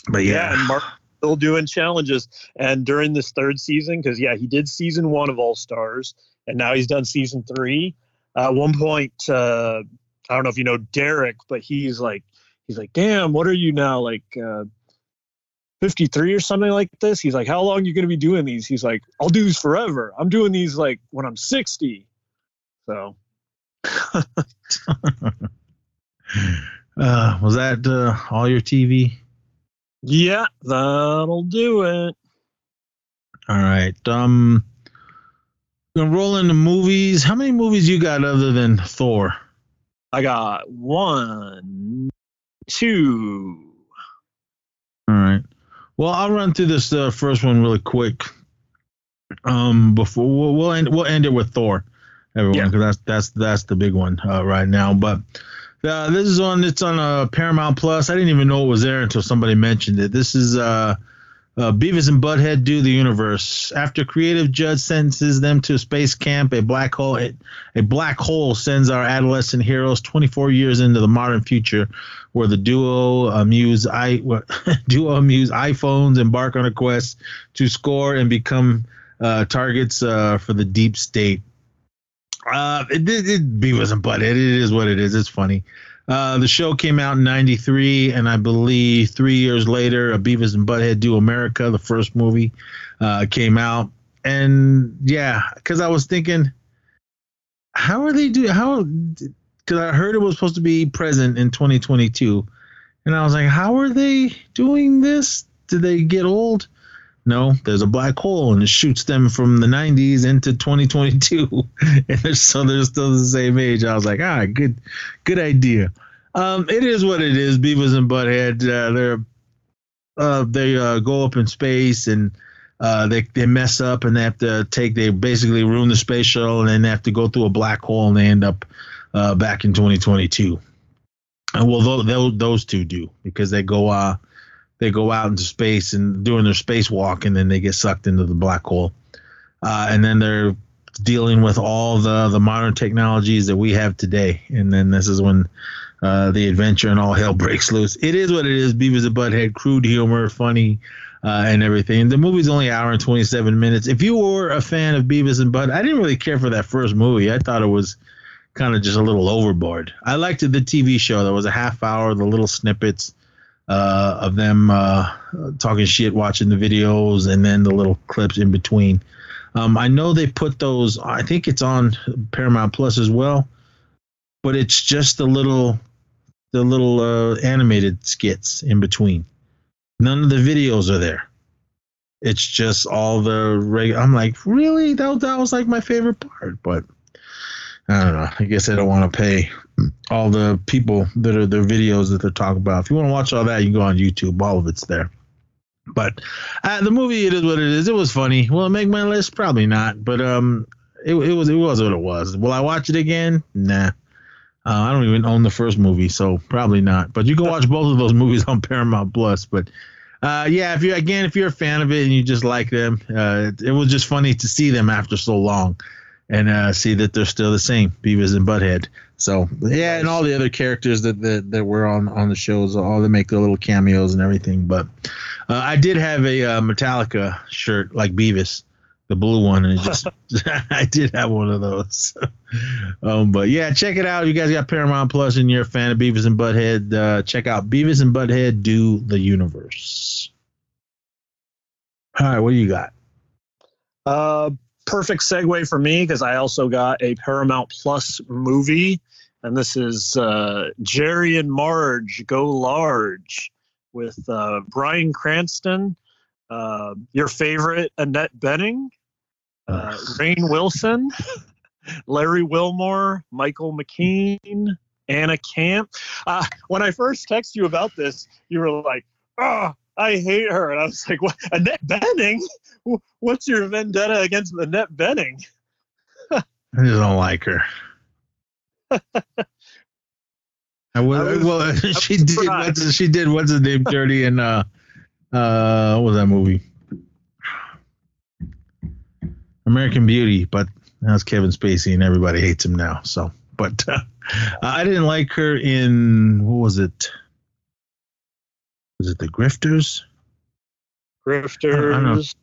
but yeah. yeah, Mark still doing challenges. And during this third season, because, yeah, he did season one of All Stars, and now he's done season three. At one point, uh, I don't know if you know Derek, but he's like, he's like, damn, what are you now? Like, uh, 53 or something like this. He's like, How long are you going to be doing these? He's like, I'll do these forever. I'm doing these like when I'm 60. So, *laughs* uh, was that uh, all your TV? yeah, that'll do it. All right. Um, gonna roll into movies. How many movies you got other than Thor? I got one, two. All right. Well, I'll run through this uh, first one really quick. Um, before we'll, we'll end we'll end it with Thor, everyone, Yeah. because that's that's that's the big one uh, right now. But uh, this is on it's on uh, Paramount Plus. I didn't even know it was there until somebody mentioned it. This is uh, uh, Beavis and Butthead do the universe. After creative judge sentences them to space camp, a black hole a, a black hole sends our adolescent heroes 24 years into the modern future, where the duo amuse i *laughs* duo amuse iPhones embark on a quest to score and become uh, targets uh, for the deep state. Uh, it, it, it Beavis and Butthead. It is what it is. It's funny. Uh, the show came out in '93, and I believe three years later, a Beavis and Butthead Do America, the first movie, uh, came out. And yeah, because I was thinking, how are they doing? How? Because I heard it was supposed to be present in 2022, and I was like, how are they doing this? Did they get old? No, there's a black hole and it shoots them from the 90s into 2022, *laughs* and they're, so they're still the same age. I was like, ah, good, good idea. Um, it is what it is. Beavis and Butthead, uh, they're uh, they uh, go up in space and uh, they they mess up and they have to take they basically ruin the space shuttle and then they have to go through a black hole and they end up uh, back in 2022. And well, those, those those two do because they go uh they go out into space and doing their spacewalk and then they get sucked into the black hole, uh, and then they're dealing with all the the modern technologies that we have today. And then this is when uh, the adventure and all hell breaks loose. It is what it is. Beavis and Butthead, crude humor, funny, uh, and everything. The movie's only an hour and 27 minutes. If you were a fan of Beavis and Butthead, I didn't really care for that first movie. I thought it was kind of just a little overboard. I liked the TV show. There was a half hour, the little snippets uh, of them uh, talking shit, watching the videos, and then the little clips in between. Um, I know they put those. I think it's on Paramount Plus as well, but it's just the little, the little uh, animated skits in between. None of the videos are there. It's just all the regular. I'm like, really? That that was like my favorite part, but I don't know. I guess I don't want to pay all the people that are their videos that they're talking about. If you want to watch all that, you can go on YouTube. All of it's there. But uh, the movie, it is what it is. It was funny. Will it make my list? Probably not. But um, it, it was it was what it was. Will I watch it again? Nah. Uh, I don't even own the first movie, so probably not. But you can watch both of those *laughs* movies on Paramount Plus. But uh, yeah, if you again, if you're a fan of it and you just like them, uh, it, it was just funny to see them after so long and uh, see that they're still the same, Beavis and Butthead. So yeah, and all the other characters that that, that were on on the shows, all they make their little cameos and everything. But uh, I did have a uh, Metallica shirt like Beavis, the blue one, and it just *laughs* *laughs* I did have one of those. *laughs* um, but yeah, check it out. You guys got Paramount Plus, and you're a fan of Beavis and Butthead. Uh, check out Beavis and Butthead do the universe. All right, what do you got? Uh, perfect segue for me because I also got a Paramount Plus movie, and this is uh, Jerry and Marge Go Large with uh, Bryan Cranston, uh, your favorite Annette Bening, uh, Rainn Wilson, *laughs* Larry Wilmore, Michael McKean, Anna Camp. Uh, when I first texted you about this, you were like, "Oh, I hate her," and I was like, "What? Annette Bening? What's your vendetta against Annette Bening?" I just don't like her. *laughs* I will, I was- well, *laughs* she did. What's, she did. What's his name? Dirty and uh, uh, what was that movie? American Beauty, but that's Kevin Spacey, and everybody hates him now. So, but uh, I didn't like her in what was it? Was it The Grifters? Grifters.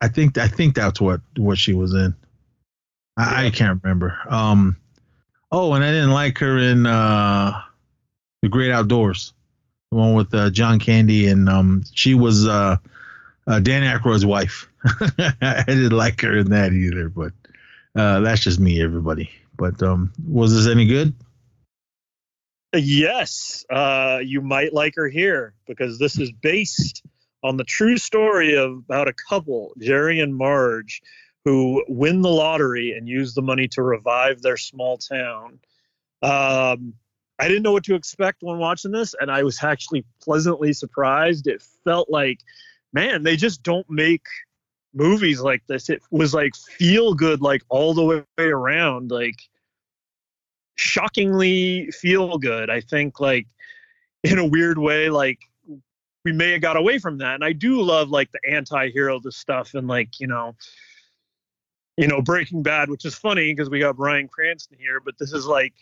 I think I think that's what what she was in. I, I can't remember. Um, oh, and I didn't like her in uh, the Great Outdoors, the one with uh, John Candy, and um, she was uh, uh, Dan Aykroyd's wife. *laughs* I didn't like her in that either, but uh, that's just me, everybody. But um, was this any good? Yes, uh, you might like her here because this is based on the true story of about a couple, Jerry and Marge, who win the lottery and use the money to revive their small town. Um, I didn't know what to expect when watching this, and I was actually pleasantly surprised. It felt like, man, they just don't make movies like this. It was like feel good, like all the way around, like shockingly feel good. I think, like in a weird way, like we may have got away from that. And I do love like the anti-hero the stuff and like, you know, you know, Breaking Bad, which is funny because we got Bryan Cranston here, but this is like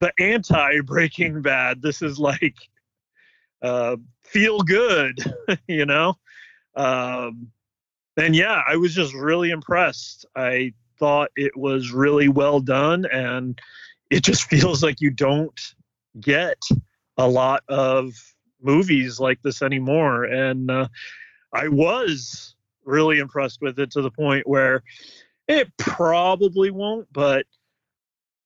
the anti Breaking Bad. This is like uh, feel good, *laughs* you know. Um, and yeah, I was just really impressed. I thought it was really well done, and it just feels like you don't get a lot of movies like this anymore. And uh, I was really impressed with it to the point where it probably won't, but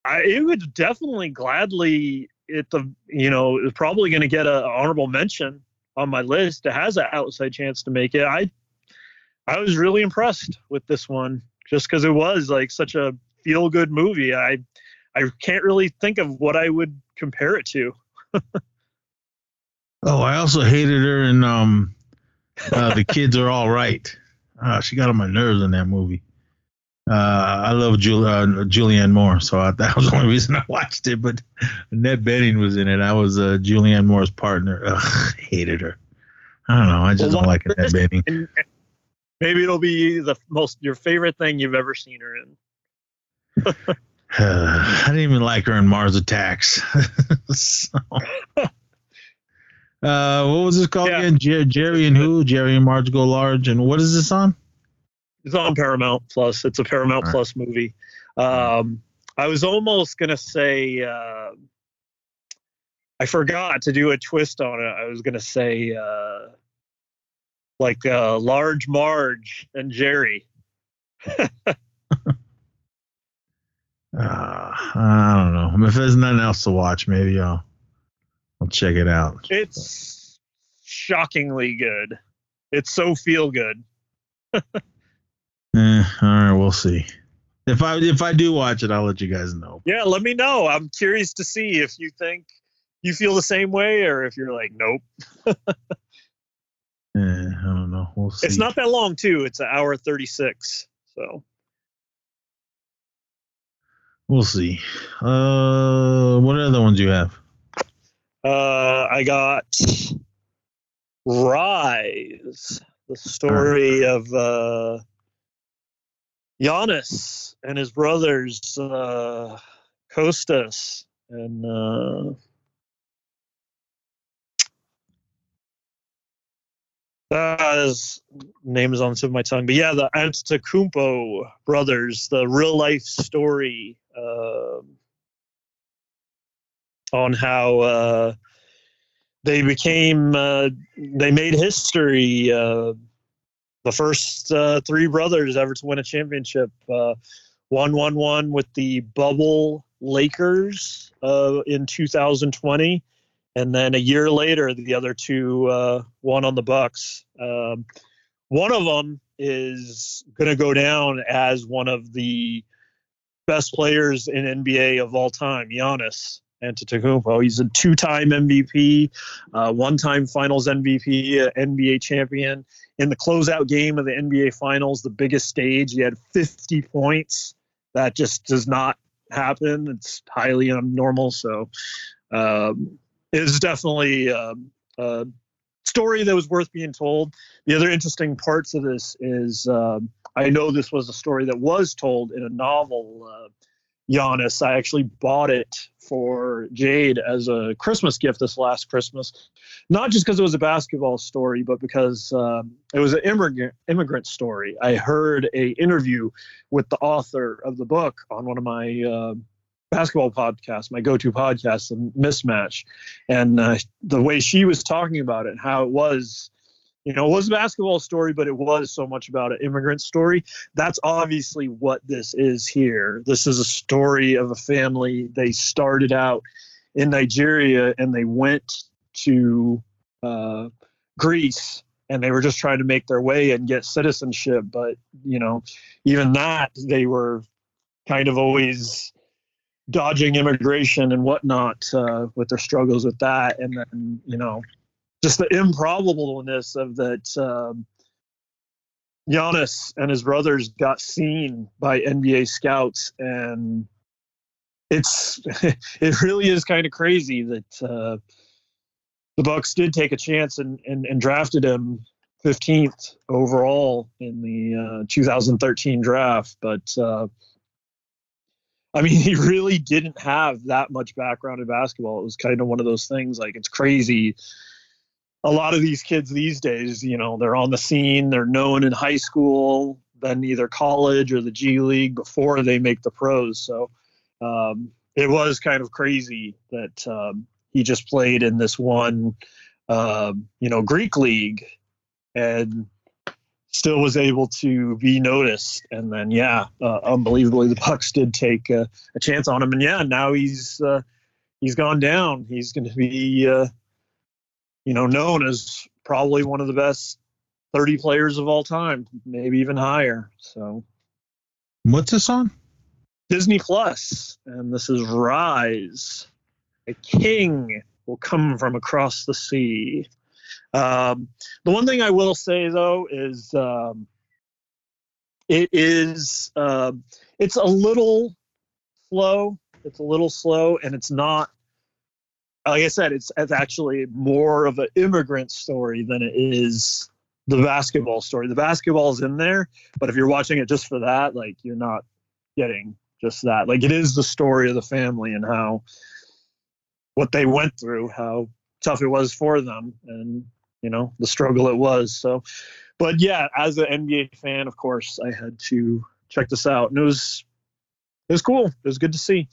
I it would definitely gladly it the you know is probably going to get an honorable mention on my list. It has an outside chance to make it. I I was really impressed with this one just because it was like such a feel good movie. I I can't really think of what I would compare it to. *laughs* oh, I also hated her in um, uh, the kids are all right. Uh, she got on my nerves in that movie. Uh, I love Jul- uh, Julianne Moore, so I, *laughs* that was the only reason I watched it. But Annette Bening was in it. I was uh, Julianne Moore's partner. Ugh, *laughs* hated her. I don't know. I just well, don't like Annette Bening. Maybe it'll be the most your favorite thing you've ever seen her in. I didn't even like her in Mars Attacks. *laughs* so, uh, what was this called yeah. again? Jer- Jerry and who? Jerry and Marge Go Large. And what is this on? It's on Paramount Plus. It's a Paramount right. Plus movie. Um, I was almost gonna say uh, I forgot to do a twist on it. I was gonna say uh, like uh, Large Marge and Jerry. *laughs* *laughs* Uh, I don't know. If there's nothing else to watch, maybe I'll I'll check it out. It's shockingly good. It's so feel good. *laughs* Eh, all right, we'll see. If I if I do watch it, I'll let you guys know. Yeah, let me know. I'm curious to see if you think you feel the same way or if you're like, nope. yeah, *laughs* I don't know. We'll see. It's not that long too. It's an hour thirty six. So we'll see. Uh, what other ones do you have? Uh, I got Rise, the story right. of uh Giannis and his brothers uh, Kostas and uh, uh, his name is on the tip of my tongue, but yeah, the Antetokounmpo brothers, the real life story uh, on how uh, they became, uh, they made history uh, the first uh, three brothers ever to win a championship. Uh, one one one with the bubble Lakers in 2020, and then a year later, the other two won on the Bucks. Um, one of them is going to go down as one of the best players in NBA of all time, Giannis Antetokounmpo. He's a two-time MVP, uh, one-time Finals MVP, NBA champion in the closeout game of the NBA Finals, the biggest stage, he had 50 points. That just does not happen. It's highly abnormal. So um, it's definitely a, a, story that was worth being told. The other interesting parts of this is um, I know this was a story that was told in a novel. Uh, Giannis. I actually bought it for Jade as a Christmas gift this last Christmas, not just because it was a basketball story, but because um, it was an immigrant immigrant story. I heard a interview with the author of the book on one of my uh, basketball podcasts, my go-to podcast, the Mismatch, and uh, the way she was talking about it, and how it was you know, it was a basketball story, but it was so much about an immigrant story. That's obviously what this is here. This is a story of a family. They started out in Nigeria and they went to uh, Greece and they were just trying to make their way and get citizenship. But, you know, even that, they were kind of always dodging immigration and whatnot uh, with their struggles with that, and then you know just the improbableness of that. Um, Giannis and his brothers got seen by NBA scouts, and it's *laughs* it really is kind of crazy that uh, the Bucks did take a chance and, and, and drafted him 15th overall in the uh, 2013 draft. But uh, I mean, *laughs* he really didn't have that much background in basketball. It was kind of one of those things like it's crazy. A lot of these kids these days, you know, they're on the scene, they're known in high school, then either college or the G League before they make the pros. So um, it was kind of crazy that um, he just played in this one, uh, you know, Greek league and still was able to be noticed. And then, yeah, uh, unbelievably, the Bucks did take a, a, chance on him. And yeah, now he's uh, he's gone down. He's going to be, uh, you know, known as probably one of the best 30 players of all time, maybe even higher. So, what's this on? Disney Plus, and this is Rise. A king will come from across the sea. Um, the one thing I will say though is um, it is uh, it's a little slow. It's a little slow, and it's not. Like I said, it's it's actually more of an immigrant story than it is the basketball story. The basketball's in there, but if you're watching it just for that, like you're not getting just that. Like it is the story of the family and how what they went through, how tough it was for them, and you know the struggle it was. So, but yeah, as an NBA fan, of course, I had to check this out, and it was it was cool. It was good to see.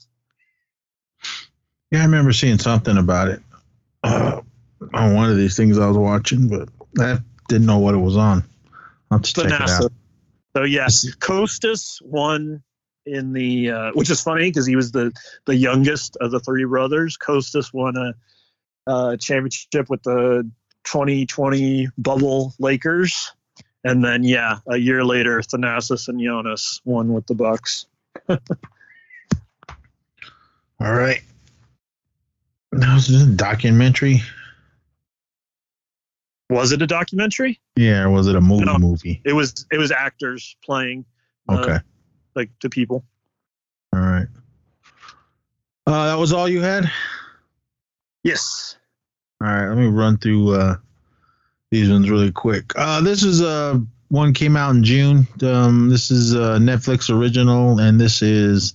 Yeah, I remember seeing something about it uh, on one of these things I was watching, but I didn't know what it was on. I'll have to check NASA. it out. So yes, Kostas won in the uh, which is funny because he was the the youngest of the three brothers. Kostas won a, a championship with the 2020 bubble Lakers, and then yeah, a year later, Thanasis and Giannis won with the Bucks. *laughs* All right, that was just a documentary. Was it a documentary? Yeah, or was it a movie? No, movie. It was. It was actors playing. Uh, okay. Uh, like to people. All right. Uh, that was all you had. Yes. All right. Let me run through uh, these ones really quick. Uh, this is uh, one came out in June. Um, this is a Netflix original, and this is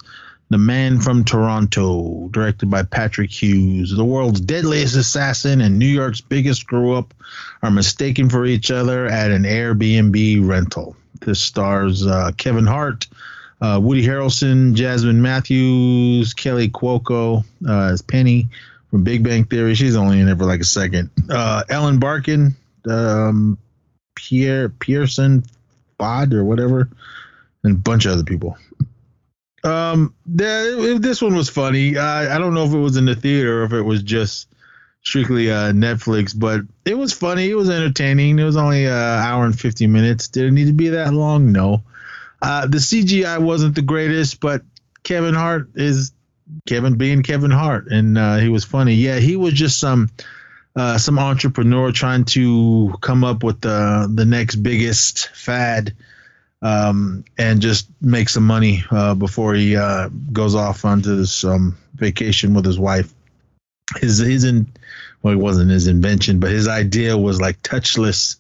The Man from Toronto, directed by Patrick Hughes. The world's deadliest assassin and New York's biggest screw up are mistaken for each other at an Airbnb rental. This stars uh, Kevin Hart, uh, Woody Harrelson, Jasmine Mathews, Kaley Cuoco uh, as Penny from Big Bang Theory. She's only in there for like a second. Uh, Ellen Barkin, um, Pierre Pearson Bod or whatever, and a bunch of other people. Um, the, this one was funny. I, I don't know if it was in the theater or if it was just strictly uh, Netflix, but it was funny. It was entertaining. It was only an hour and 50 minutes. Did it need to be that long? No. Uh, the CGI wasn't the greatest, but Kevin Hart is Kevin being Kevin Hart, and uh, he was funny. Yeah, he was just some uh, some entrepreneur trying to come up with the the next biggest fad, um, and just make some money uh, before he uh, goes off onto this um, vacation with his wife. His his in well, it wasn't his invention, but his idea was like touchless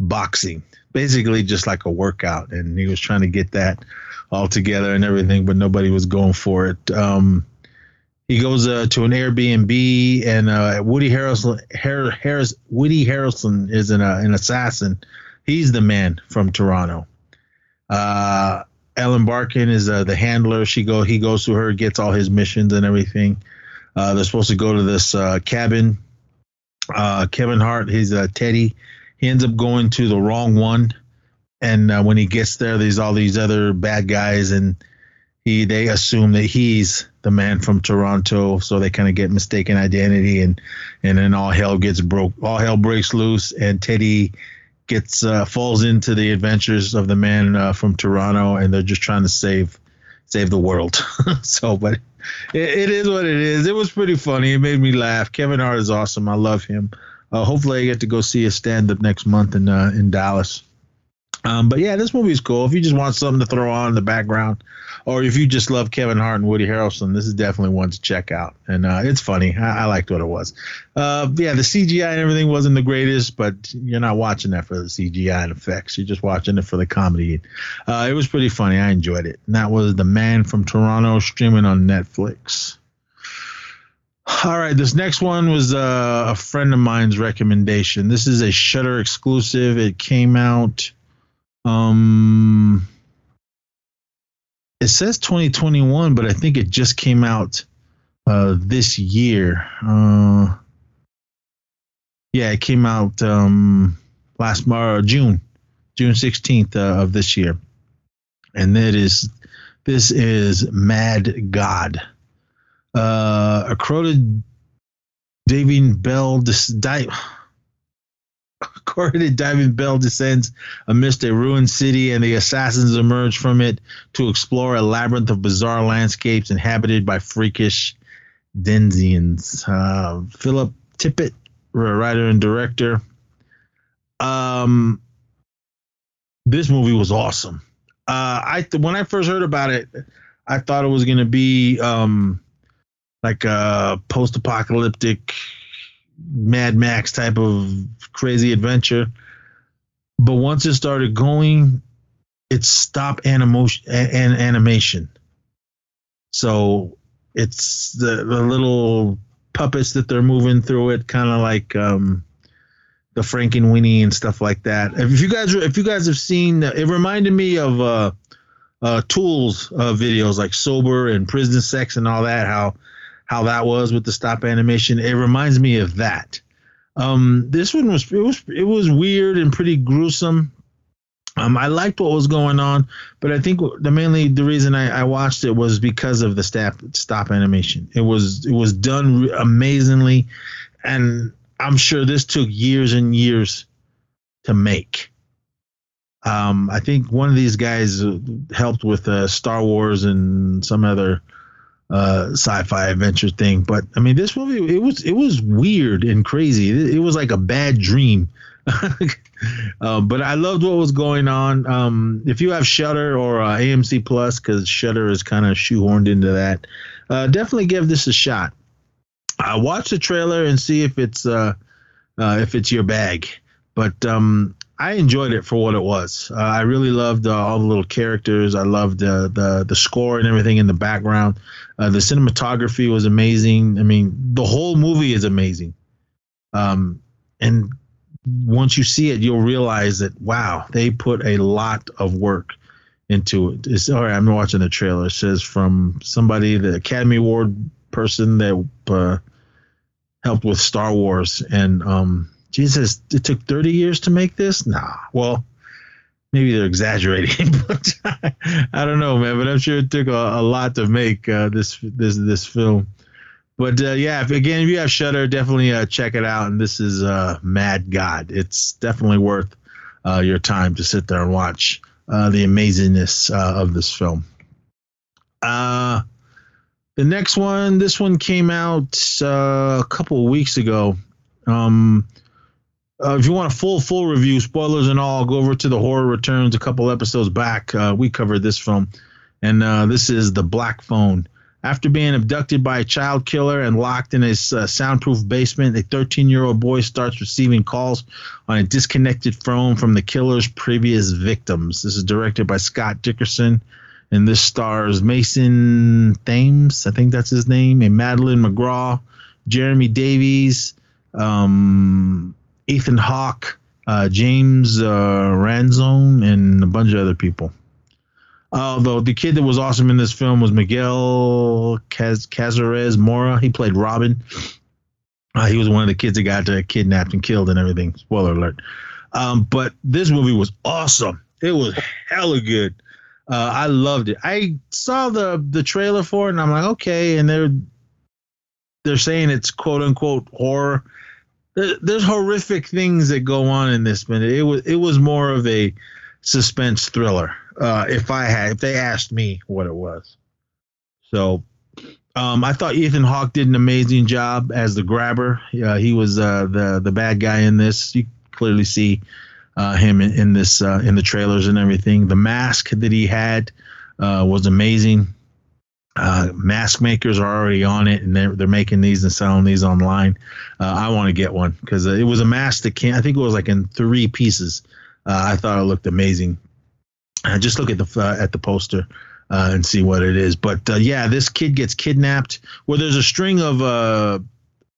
boxing basically just like a workout, and he was trying to get that all together and everything, but nobody was going for it. Um, he goes uh, to an Airbnb, and uh, Woody Harrelson, Har- Harris, Woody Harrelson is an, uh, an assassin. He's the man from Toronto. Uh, Ellen Barkin is uh, the handler. She go, he goes to her, gets all his missions and everything. Uh, they're supposed to go to this uh, cabin. Kevin Hart, he's uh, Teddy he ends up going to the wrong one, and uh, when he gets there, there's all these other bad guys, and he they assume that he's the man from Toronto, so they kind of get mistaken identity, and and then all hell gets broke, all hell breaks loose, and Teddy gets uh, falls into the adventures of the man uh, from Toronto, and they're just trying to save save the world. *laughs* so, but it is what it is. It was pretty funny. It made me laugh. Kevin Hart is awesome. I love him. Uh, hopefully, I get to go see a stand up next month in uh, in Dallas. Um, but yeah, this movie is cool. If you just want something to throw on in the background, or if you just love Kevin Hart and Woody Harrelson, this is definitely one to check out. And uh, it's funny. I, I liked what it was. Uh, yeah, the CGI and everything wasn't the greatest, but you're not watching that for the CGI and effects. You're just watching it for the comedy. Uh, it was pretty funny. I enjoyed it. And that was The Man from Toronto streaming on Netflix. All right, this next one was uh, a friend of mine's recommendation. This is a Shudder exclusive. It came out. Um, it says 2021, but I think it just came out uh, this year. Uh, yeah, it came out um, last Mar- June, June 16th uh, of this year, and that is this is Mad God. Uh, according Daving Bell, dis- di- *laughs* According to Diamond Bell descends amidst a ruined city, and the assassins emerge from it to explore a labyrinth of bizarre landscapes inhabited by freakish Denzians. Uh, Philip Tippett, writer and director. Um, this movie was awesome. Uh, I when I first heard about it, I thought it was gonna be um, like a post-apocalyptic Mad Max type of crazy adventure. But once it started going, it stopped animation and animation. So it's the, the little puppets that they're moving through it, kind of like um, the Frankenweenie and stuff like that. If you guys, if you guys have seen, it reminded me of uh, uh, Tools uh, videos like Sober and Prison Sex and all that. How how that was with the stop animation. It reminds me of that. Um, this one was it was it was weird and pretty gruesome. Um, I liked what was going on, but I think the mainly the reason I, I watched it was because of the stop stop animation. It was it was done amazingly, and I'm sure this took years and years to make. Um, I think one of these guys helped with uh, Star Wars and some other uh, sci-fi adventure thing. But I mean, this movie it was it was weird and crazy. It, it was like a bad dream. *laughs* um, but I loved what was going on. Um, if you have Shudder or uh, AMC Plus, because Shudder is kind of shoehorned into that, uh, definitely give this a shot. Watch the trailer and see if it's uh, uh, if it's your bag. But um, I enjoyed it for what it was. Uh, I really loved uh, all the little characters. I loved uh, the the score and everything in the background. Uh, the cinematography was amazing. I mean, the whole movie is amazing. Um, and once you see it, you'll realize that wow, they put a lot of work into it. It's all right. I'm watching the trailer. It says from somebody, the Academy Award person that uh, helped with Star Wars, and um, Jesus, it took 30 years to make this? Nah. Well, maybe they're exaggerating, *laughs* but I don't know, man. But I'm sure it took a, a lot to make uh, this this this film. But uh, yeah, if, again, if you have Shudder, definitely uh, check it out. And this is uh, Mad God. It's definitely worth uh, your time to sit there and watch uh, the amazingness of this film. Uh, the next one, this one came out a couple weeks ago. Um, uh, if you want a full full review, spoilers and all, go over to the horror returns a couple episodes back. Uh, we covered this film, and uh, this is the Black Phone. After being abducted by a child killer and locked in his uh, soundproof basement, a 13 year old boy starts receiving calls on a disconnected phone from the killer's previous victims. This is directed by Scott Derrickson, and this stars Mason Thames, I think that's his name, and Madeline McGraw, Jeremy Davies. Um, Ethan Hawke, uh, James uh, Ransone, and a bunch of other people. Although the kid that was awesome in this film was Miguel Caz- Cazares Mora. He played Robin. Uh, he was one of the kids that got uh, kidnapped and killed and everything. Spoiler alert. Um, but this movie was awesome. It was hella good. Uh, I loved it. I saw the the trailer for it and I'm like, okay. And they're they're saying it's quote unquote horror there's horrific things that go on in this but it was it was more of a suspense thriller uh, if i had if they asked me what it was so Um, I thought Ethan Hawke did an amazing job as the grabber. Uh, he was uh, the the bad guy in this. You clearly see uh, him in, in this uh, in the trailers and everything. The mask that he had was amazing. Uh, mask makers are already on it, and they're they're making these and selling these online. Uh, I want to get one because it was a mask that can I think it was like in three pieces. Uh, I thought it looked amazing. Uh, just look at the uh, at the poster uh, and see what it is. But uh, yeah, this kid gets kidnapped. Well, there's a string of uh,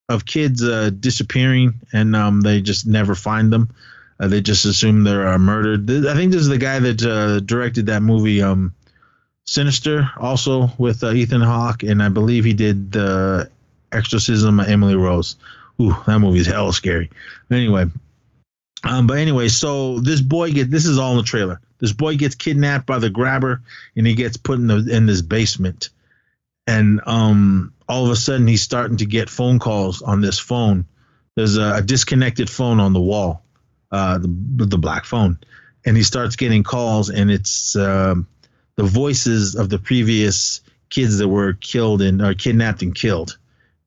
of kids uh, disappearing, and um, they just never find them. Uh, they just assume they're uh, murdered. I think this is the guy that uh, directed that movie, um, Sinister, also with uh, Ethan Hawke, and I believe he did the Exorcism of Emily Rose. Ooh, that movie's hella scary. Anyway, um, but anyway, so this boy get this is all in the trailer. This boy gets kidnapped by the grabber, and he gets put in the in this basement, and um, all of a sudden he's starting to get phone calls on this phone. There's a, a disconnected phone on the wall, uh, the the black phone, and he starts getting calls, and it's um, the voices of the previous kids that were killed and or kidnapped and killed,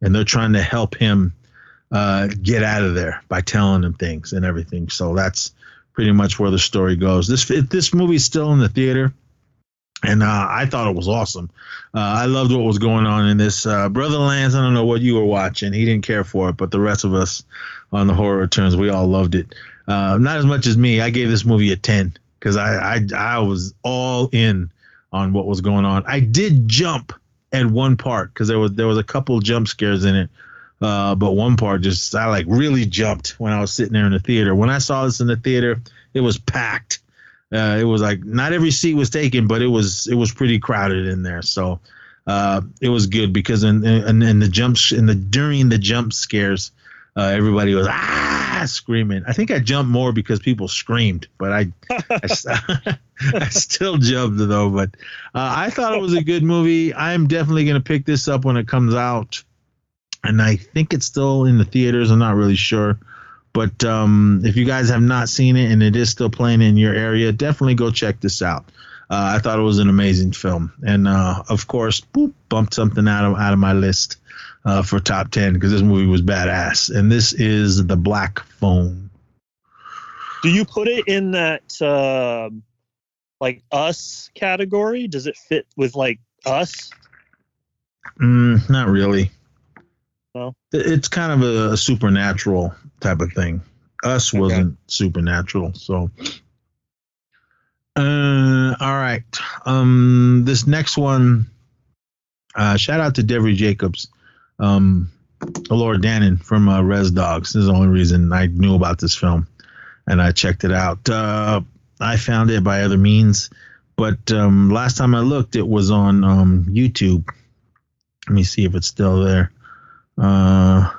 and they're trying to help him uh, get out of there by telling him things and everything. So that's pretty much where the story goes. This this movie's still in the theater, and uh, I thought it was awesome. Uh, I loved what was going on in this. Uh, Brother Lance, I don't know what you were watching. He didn't care for it, but the rest of us on the horror returns, we all loved it. Uh, not as much as me. I gave this movie a ten because I, I I was all in on what was going on. I did jump at one part because there was there was a couple jump scares in it. Uh, but one part just I like really jumped when I was sitting there in the theater. When I saw this in the theater, it was packed. Uh, it was like not every seat was taken, but it was it was pretty crowded in there. So uh, it was good because in, in, in the jumps in the during the jump scares, uh, everybody was ah screaming. I think I jumped more because people screamed, but I I, *laughs* *laughs* I still jumped though. But uh, I thought it was a good movie. I'm definitely gonna pick this up when it comes out and I think it's still in the theaters. I'm not really sure, but um, if you guys have not seen it and it is still playing in your area, definitely go check this out. Uh, I thought it was an amazing film, and uh, of course, boop, bumped something out of out of my list uh, for top ten because this movie was badass. And this is the Black Phone. Do you put it in that uh, like us category? Does it fit with like us? Mm, not really. No? It's kind of a, a supernatural type of thing. Us Okay. wasn't supernatural, so. Uh, all right. Um, this next one. Uh, shout out to Devery Jacobs, um, Elora Danan from uh, Res Dogs. This is the only reason I knew about this film, and I checked it out. Uh, I found it by other means, but um, last time I looked, it was on um, YouTube. Let me see if it's still there. Because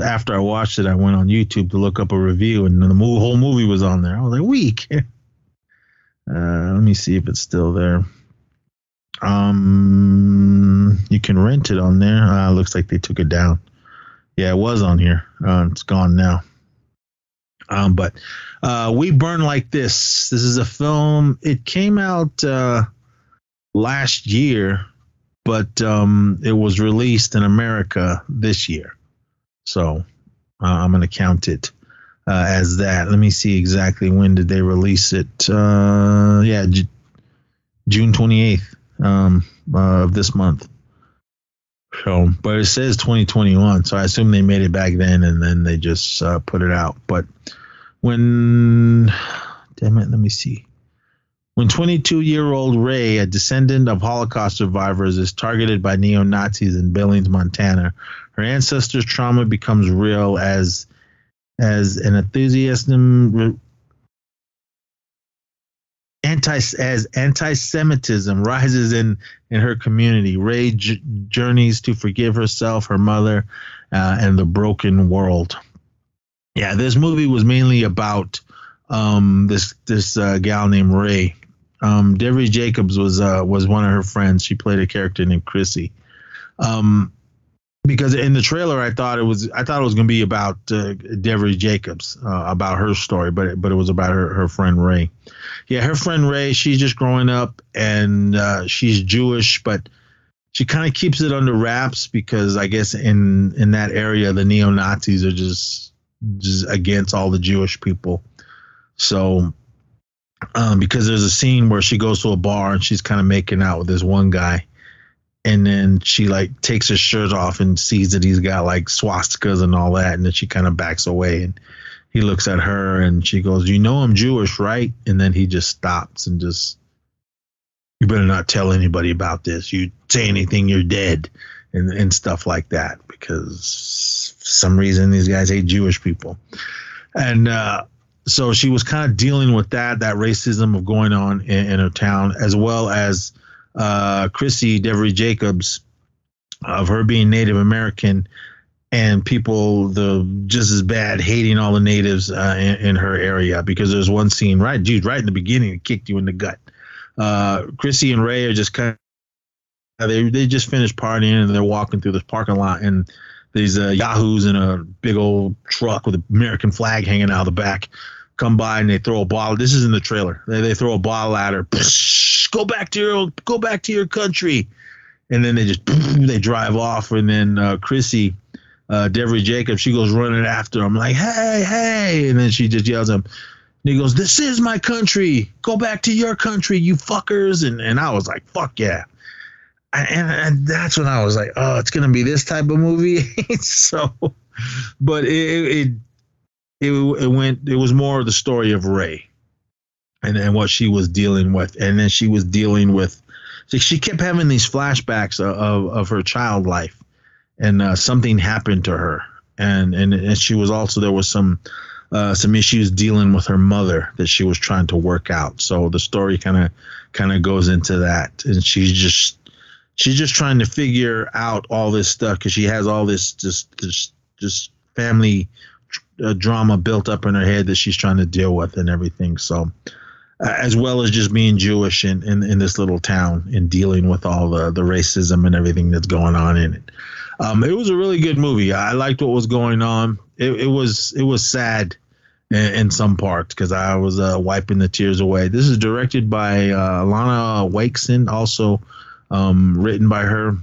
after I watched it, I went on YouTube to look up a review, and the whole movie was on there. I was like, weak. *laughs* Uh, let me see if it's still there. Um, you can rent it on there. Uh, looks like they took it down. Yeah, it was on here. Uh, it's gone now. Um, but uh, we burn like this. This is a film. It came out uh, last year, but um, it was released in America this year. So uh, I'm going to count it uh, as that. Let me see exactly when did they release it. Uh, yeah, J- June 28th um, uh, of this month. So, but it says 2021, so I assume they made it back then and then they just uh, put it out. But when, damn it, let me see. When 22 year old Ray, a descendant of Holocaust survivors, is targeted by neo Nazis in Billings, Montana, her ancestors' trauma becomes real as as an enthusiasm anti as anti-Semitism rises in in her community. Ray j- journeys to forgive herself, her mother, uh, and the broken world. Yeah, this movie was mainly about um, this this uh, gal named Ray. Um, Devery Jacobs was uh, was one of her friends. She played a character named Chrissy. Um, because in the trailer, I thought it was I thought it was going to be about uh, Devery Jacobs, uh, about her story, but it, but it was about her her friend Ray. Yeah, her friend Ray. She's just growing up, and uh, she's Jewish, but she kind of keeps it under wraps because I guess in in that area the neo Nazis are just against all the Jewish people. So um, because there's a scene where she goes to a bar and she's kind of making out with this one guy, and then she like takes her shirt off and sees that he's got like swastikas and all that, and then she kind of backs away and he looks at her and she goes, "You know I'm Jewish, right?" And then he just stops and just, "You better not tell anybody about this. You say anything, you're dead." And, and stuff like that because for some reason these guys hate Jewish people, and uh, so she was kind of dealing with that that racism of going on in, in her town as well as uh, Chrissy Devery Jacobs of her being Native American and people the just as bad hating all the natives uh, in, in, her area because there's one scene right dude right in the beginning it kicked you in the gut. Uh, Chrissy and Ray are just kind they they just finished partying and they're walking through this parking lot and these uh, yahoos in a big old truck with an American flag hanging out of the back come by and they throw a ball. This is in the trailer. They, they throw a ball at her. Go back to your go back to your country, and then they just *laughs* they drive off. And then uh, Chrissy, uh, Devery Jacobs, she goes running after him like, "Hey, hey!" And then she just yells at him. And he goes, "This is my country. Go back to your country, you fuckers!" And and I was like, "Fuck yeah!" And, and that's when I was like, oh, it's gonna be this type of movie. *laughs* so, but it, it it it went. It was more the story of Ray, and and what she was dealing with, and then she was dealing with. She kept having these flashbacks of of, of her child life, and uh, something happened to her, and, and and she was also there was some. Uh, some issues dealing with her mother that she was trying to work out. So the story kind of kind of goes into that, and she's just she's just trying to figure out all this stuff because she has all this just this just family uh, drama built up in her head that she's trying to deal with and everything. So, uh, as well as just being Jewish in, in, in this little town and dealing with all the, the racism and everything that's going on in it. Um, it was a really good movie. I liked what was going on. It, it was it was sad in, in some parts because I was uh, wiping the tears away. This is directed by uh, Alana Waksman, also um, written by her.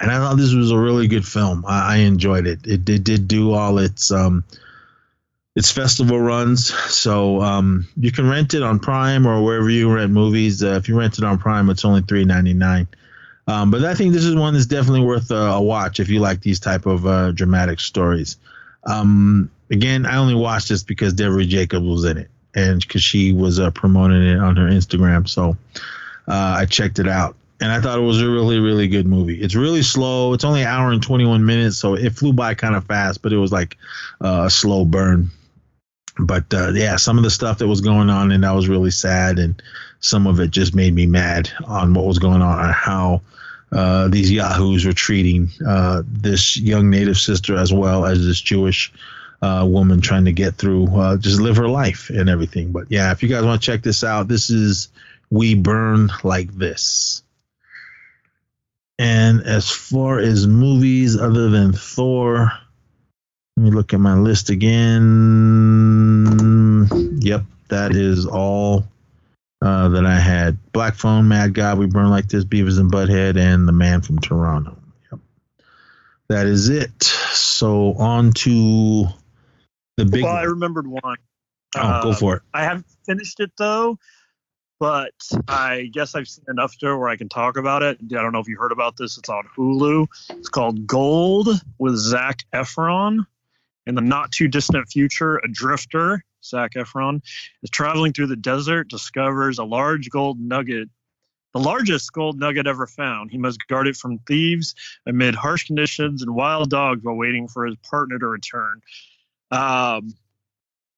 And I thought this was a really good film. I, I enjoyed it. it. Did do all its um, its festival runs, so um, you can rent it on Prime or wherever you rent movies. Uh, if you rent it on Prime, it's only three ninety nine. Um, but I think this is one that's definitely worth a, a watch if you like these type of uh, dramatic stories. Um, again, I only watched this because Devery Jacobs was in it and because she was uh, promoting it on her Instagram. So uh, I checked it out and I thought it was a really, really good movie. It's really slow. It's only an hour and 21 minutes, so it flew by kind of fast, but it was like uh, a slow burn. But uh, yeah, some of the stuff that was going on, and that was really sad, and some of it just made me mad on what was going on and how uh, these yahoos were treating uh, this young native sister as well as this Jewish uh, woman trying to get through, uh, just live her life and everything. But yeah, if you guys want to check this out, this is We Burn Like This. And as far as movies other than Thor, let me look at my list again. Yep, that is all uh, that I had. Black Phone, Mad God, We Burn Like This, Beavis and Butthead, and The Man from Toronto. Yep. That is it. So on to the big. Well, I remembered one. Oh, uh, go for it. I haven't finished it though but I guess I've seen enough to where I can talk about it. I don't know if you heard about this. It's on Hulu. It's called Gold with Zac Efron. In the not too distant future, a drifter, Zac Efron, is traveling through the desert, discovers a large gold nugget, the largest gold nugget ever found. He must guard it from thieves amid harsh conditions and wild dogs while waiting for his partner to return. Um,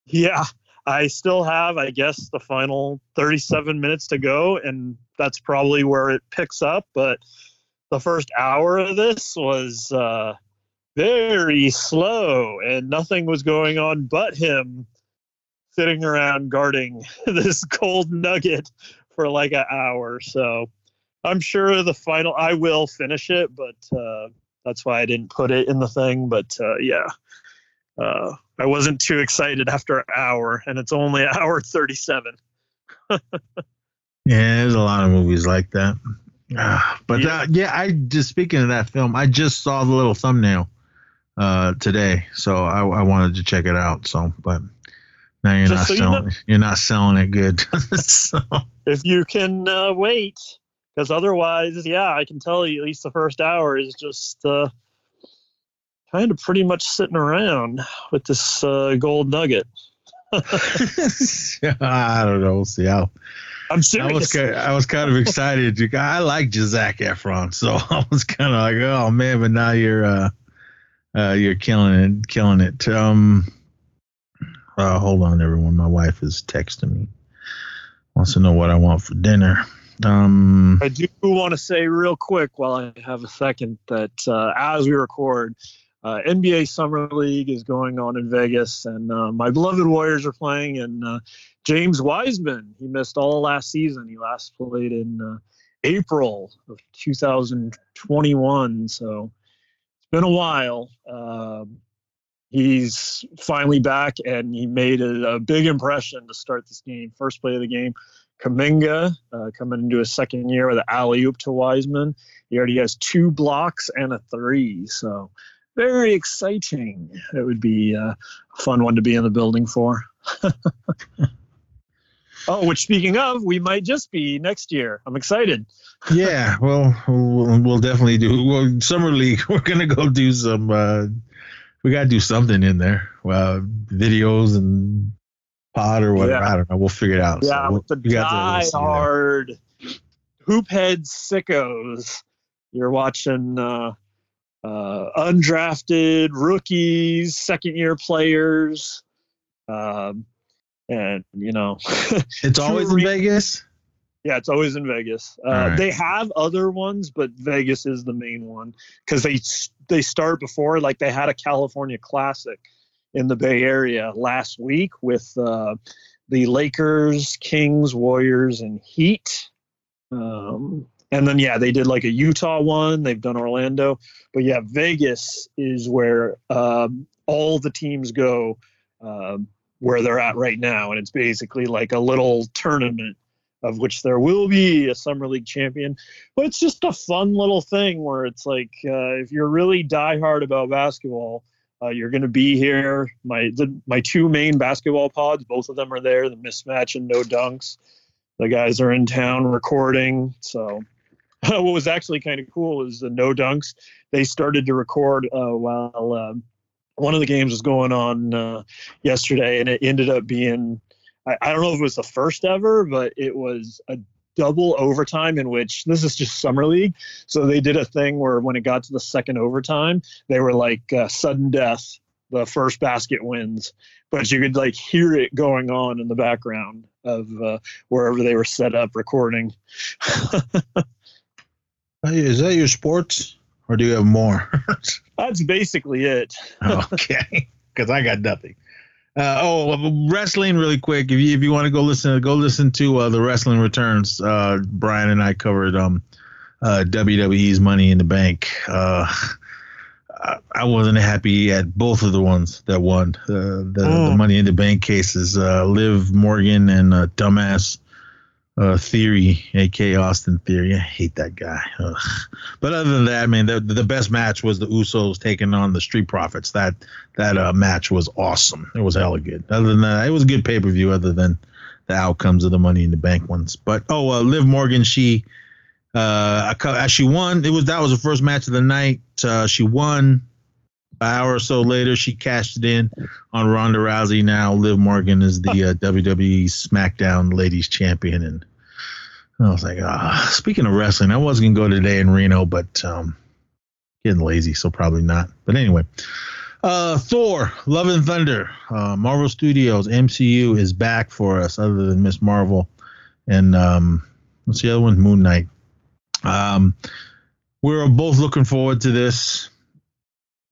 yeah, I still have, I guess, the final 37 minutes to go, and that's probably where it picks up. But the first hour of this was uh, very slow, and nothing was going on but him sitting around guarding *laughs* this gold nugget for like an hour. So I'm sure the final, I will finish it, but uh, that's why I didn't put it in the thing. But uh, yeah. Uh, I wasn't too excited after an hour, and it's only an *laughs* hour thirty-seven. yeah, there's a lot of movies like that. Ah, but Yeah. that, yeah, I just speaking of that film, I just saw the little thumbnail uh today, so I, I wanted to check it out. So, but now you're Just not so selling. You are not selling it good. *laughs* so, if you can uh, wait, because otherwise, yeah, I can tell you at least the first hour is just uh, kind of pretty much sitting around with this uh, gold nugget. *laughs* I don't know. We'll see how. I'm I was kind I was kind of excited. I like Zac Efron, so *laughs* I was kind of like, oh man, but now you're uh, uh, you're killing it, killing it. Um, uh, hold on, everyone. My wife is texting me. Wants to know what I want for dinner. Um, I do want to say real quick while I have a second that uh, as we record, uh, NBA Summer League is going on in Vegas, and uh, my beloved Warriors are playing. And uh, James Wiseman, he missed all last season. He last played in uh, April of 2021, so it's been a while. Um, he's finally back, and he made a, a big impression to start this game. First play of the game. Kuminga uh, coming into his second year with an alley oop to Wiseman. He already has two blocks and a three, so very exciting. It would be uh, a fun one to be in the building for. *laughs* oh, which speaking of, we might just be next year. I'm excited. *laughs* yeah, well, we'll, we'll definitely do. Well, summer league, *laughs* we're gonna go do some. Uh, we gotta do something in there. Uh, videos and pod or whatever. Yeah. I don't know. We'll figure it out. So Yeah, we'll- with the we die hard hoop head sickos. You're watching uh, uh, undrafted rookies, second year players, um, and you know, *laughs* It's always in. Vegas. yeah, it's always in Vegas. Uh, right. They have other ones, but Vegas is the main one because they they start before like they had a California Classic in the Bay Area last week with uh, the Lakers, Kings, Warriors, and Heat. Um, and then yeah, they did like a Utah one. They've done Orlando, but yeah, Vegas is where um, all the teams go. Um, where they're at right now, and it's basically like a little tournament of which there will be a summer league champion. But it's just a fun little thing where it's like uh, if you're really diehard about basketball, uh, you're going to be here. My the, my two main basketball pods, both of them are there. The mismatch and no dunks. The guys are in town recording. So *laughs* what was actually kind of cool is the no dunks. They started to record uh, while um, one of the games was going on uh, yesterday, and it ended up being I, I don't know if it was the first ever, but it was a double overtime in which this is just summer league. So they did a thing where when it got to the second overtime, they were like uh, sudden death. The first basket wins, but you could like hear it going on in the background of uh, wherever they were set up recording. *laughs* Is that your sports, or do you have more? *laughs* That's basically it. okay, *laughs* because I got nothing. Uh, oh, wrestling, really quick. If you if you want to go listen, go listen to uh, the Wrestling Returns. Uh, Brian and I covered um, uh, WWE's Money in the Bank. Uh, I- wasn't happy at both of the ones that won uh, the, the Mm. Money in the Bank cases. Uh, Liv Morgan and uh, dumbass uh, Theory, aka Austin Theory. I hate that guy. Ugh. But other than that, man, the the best match was the Usos taking on the Street Profits. That that uh, match was awesome. It was hella good. Other than that, it was a good pay per view. Other than the outcomes of the Money in the Bank ones. But oh, uh, Liv Morgan, she uh, she won. It was that was the first match of the night. Uh, she won. An hour or so later, she cashed it in on Ronda Rousey. Now Liv Morgan is the uh, WWE SmackDown Ladies Champion, and I was like, ah. Speaking of wrestling, I was gonna go today in Reno, but um, getting lazy, so probably not. But anyway, uh, Thor: Love and Thunder, uh, Marvel Studios MCU is back for us, other than Miss Marvel, and um, what's the other one? Moon Knight. Um, we're both looking forward to this.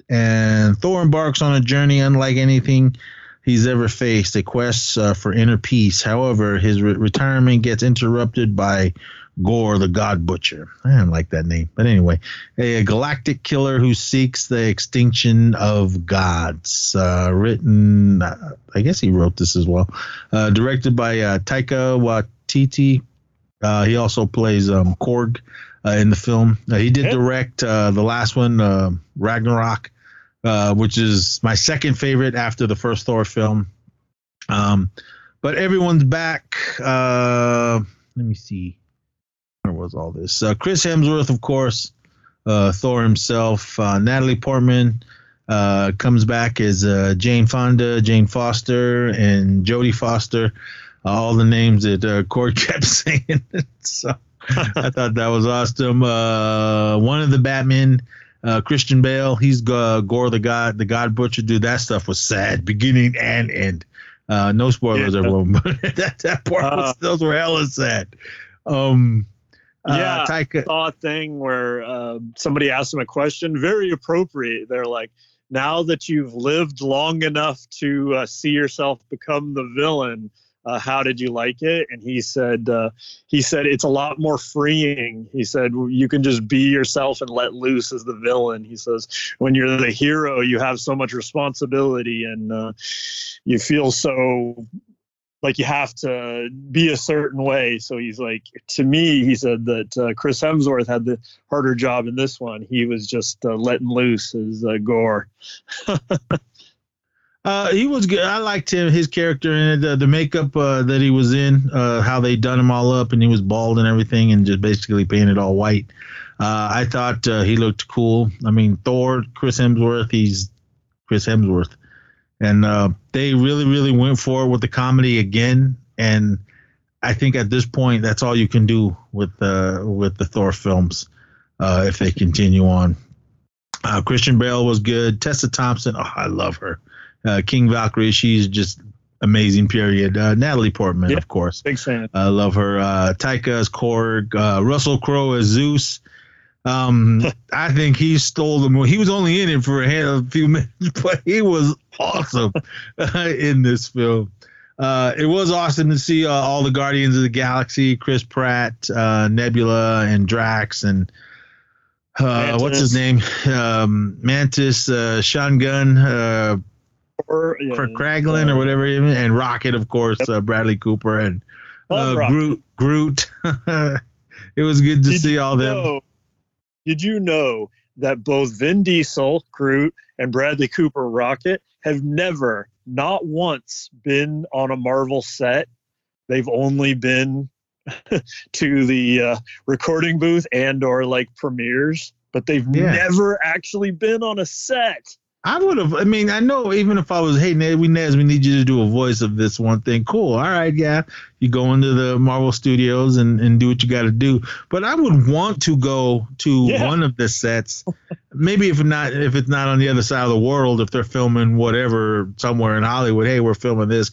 And Thor embarks on a journey unlike anything he's ever faced, a quest uh, for inner peace. However, his re- retirement gets interrupted by Gorr, the God Butcher. I don't like that name. But anyway, a, galactic killer who seeks the extinction of gods. Uh, written, uh, I guess he wrote this as well. Uh, directed by uh, Taika Waititi. Uh, he also plays um, Korg. Uh, in the film. Uh, he did direct uh, the last one, uh, Ragnarok, uh, which is my second favorite after the first Thor film. Um, but everyone's back. Uh, let me see. Where was all this? Uh, Chris Hemsworth, of course, uh, Thor himself. Uh, Natalie Portman uh, comes back as uh, Jane Fonda, Jane Foster, and Jodie Foster. Uh, all the names that uh, Korg *laughs* kept saying. *laughs* so I thought that was awesome. Uh, one of the Batmen, uh, Christian Bale, he's uh, Gorr the God, the God Butcher. Dude, that stuff was sad, beginning and end. Uh, no spoilers, Yeah. everyone, *laughs* but that, that part was, Uh, those were hella sad. Um, uh, Yeah. Taika, saw a thing where uh, somebody asked him a question, very appropriate. They're like, now that you've lived long enough to uh, see yourself become the villain, uh, how did you like it? And he said, uh, he said it's a lot more freeing. He said you can just be yourself and let loose as the villain. He says when you're the hero, you have so much responsibility and uh, you feel so like you have to be a certain way. So he's like, to me, he said that uh, Chris Hemsworth had the harder job in this one. He was just uh, letting loose as uh, Gorr. *laughs* Uh, he was good. I liked him, his character and the, the makeup uh, that he was in, uh, how they done him all up, and he was bald and everything, and just basically painted all white. Uh, I thought uh, he looked cool. I mean, Thor, Chris Hemsworth, he's Chris Hemsworth, and uh, they really, really went for it with the comedy again. And I think at this point, that's all you can do with with the Thor films if they continue on. Christian Bale was good. Tessa Thompson, oh, I love her uh, King Valkyrie. She's just amazing. Period. Uh, Natalie Portman, Yeah. of course. Big fan. I love her. Uh, Taika as Korg. Uh, Russell Crowe as Zeus. Um, *laughs* I think he stole the movie. He was only in it for a, hand, a few *laughs* minutes, but he was awesome *laughs* in this film. Uh, it was awesome to see uh, all the Guardians of the Galaxy, Chris Pratt, uh, Nebula, and Drax, and uh, what's his name? Um, Mantis, uh, Sean Gunn, uh, Or, yeah, for Kraglin or whatever, and Rocket, of course, uh, Bradley Cooper and uh, Groot. Groot. *laughs* it was good to Did see all them. know- did you know that both Vin Diesel, Groot, and Bradley Cooper, Rocket, have never, not once, been on a Marvel set? They've only been *laughs* to the uh, recording booth and or like premieres, but they've Yeah. never actually been on a set. I would have. I mean, I know even if I was, hey, Ned, we Nez, we need you to do a voice of this one thing. Cool. All right, yeah. You go into the Marvel Studios and, and do what you got to do. But I would want to go to Yeah. one of the sets. Maybe if not, if it's not on the other side of the world, if they're filming whatever somewhere in Hollywood, hey, we're filming this.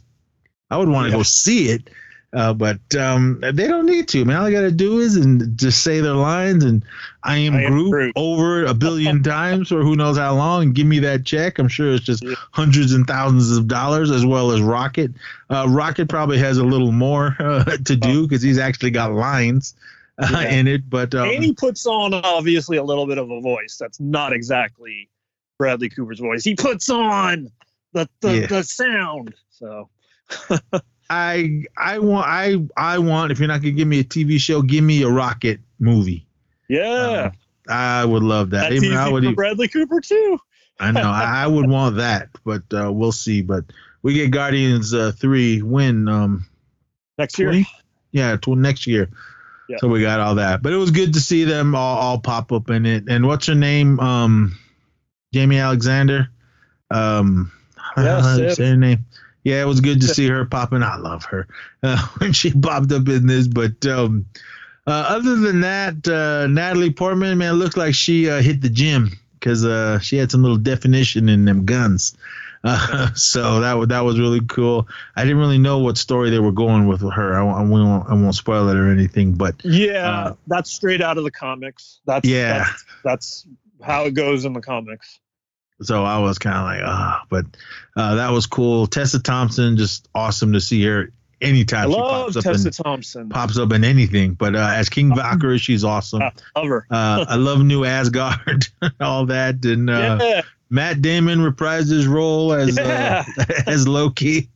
I would want to Yeah. go see it. Uh, but um, they don't need to, man. All I got to do is and just say their lines, and I am, I am Groot, Groot. over a billion *laughs* times or who knows how long, and give me that check. I'm sure it's just Yeah. hundreds and thousands of dollars, as well as Rocket. Uh, Rocket probably has a little more *laughs* uh, to do because he's actually got lines uh, Oh. Yeah. in it. But um, and he puts on obviously a little bit of a voice that's not exactly Bradley Cooper's voice. He puts on the the, Yeah. the sound. So *laughs* I I want I I want if you're not gonna give me a TV show, give me a Rocket movie. yeah, Uh, I would love that. that's Even easy I would for Bradley Cooper too. I know. I, I would want that, but uh, we'll see. But we get Guardians uh, three when um Next year, yeah tw- next year. Yeah. So we got all that, but it was good to see them all, all pop up in it. And what's her name? Um, Jaimie Alexander. Um, Yeah, how do you Sif. say her name? Yeah, it was good to see her popping. I love her *laughs* uh, when she popped up in this. But um, uh, other than that, uh, Natalie Portman, man, looked like she uh, hit the gym because uh, she had some little definition in them guns. *laughs* Uh, so that that was really cool. I didn't really know what story they were going with her. I, won't- I won't I won't spoil it or anything, but yeah, that's straight out of the comics. That's Yeah. that's, that's how it goes in the comics. So I was kind of like, ah, but uh, that was cool. Tessa Thompson, just awesome to see her I anytime she love pops up Tessa in, Thompson. pops up in anything. But uh, as King Valkyrie, she's awesome. *laughs* I love her. Uh, I love New Asgard, *laughs* all that, and uh, yeah, Matt Damon reprised his role as Yeah. uh, *laughs* as Loki,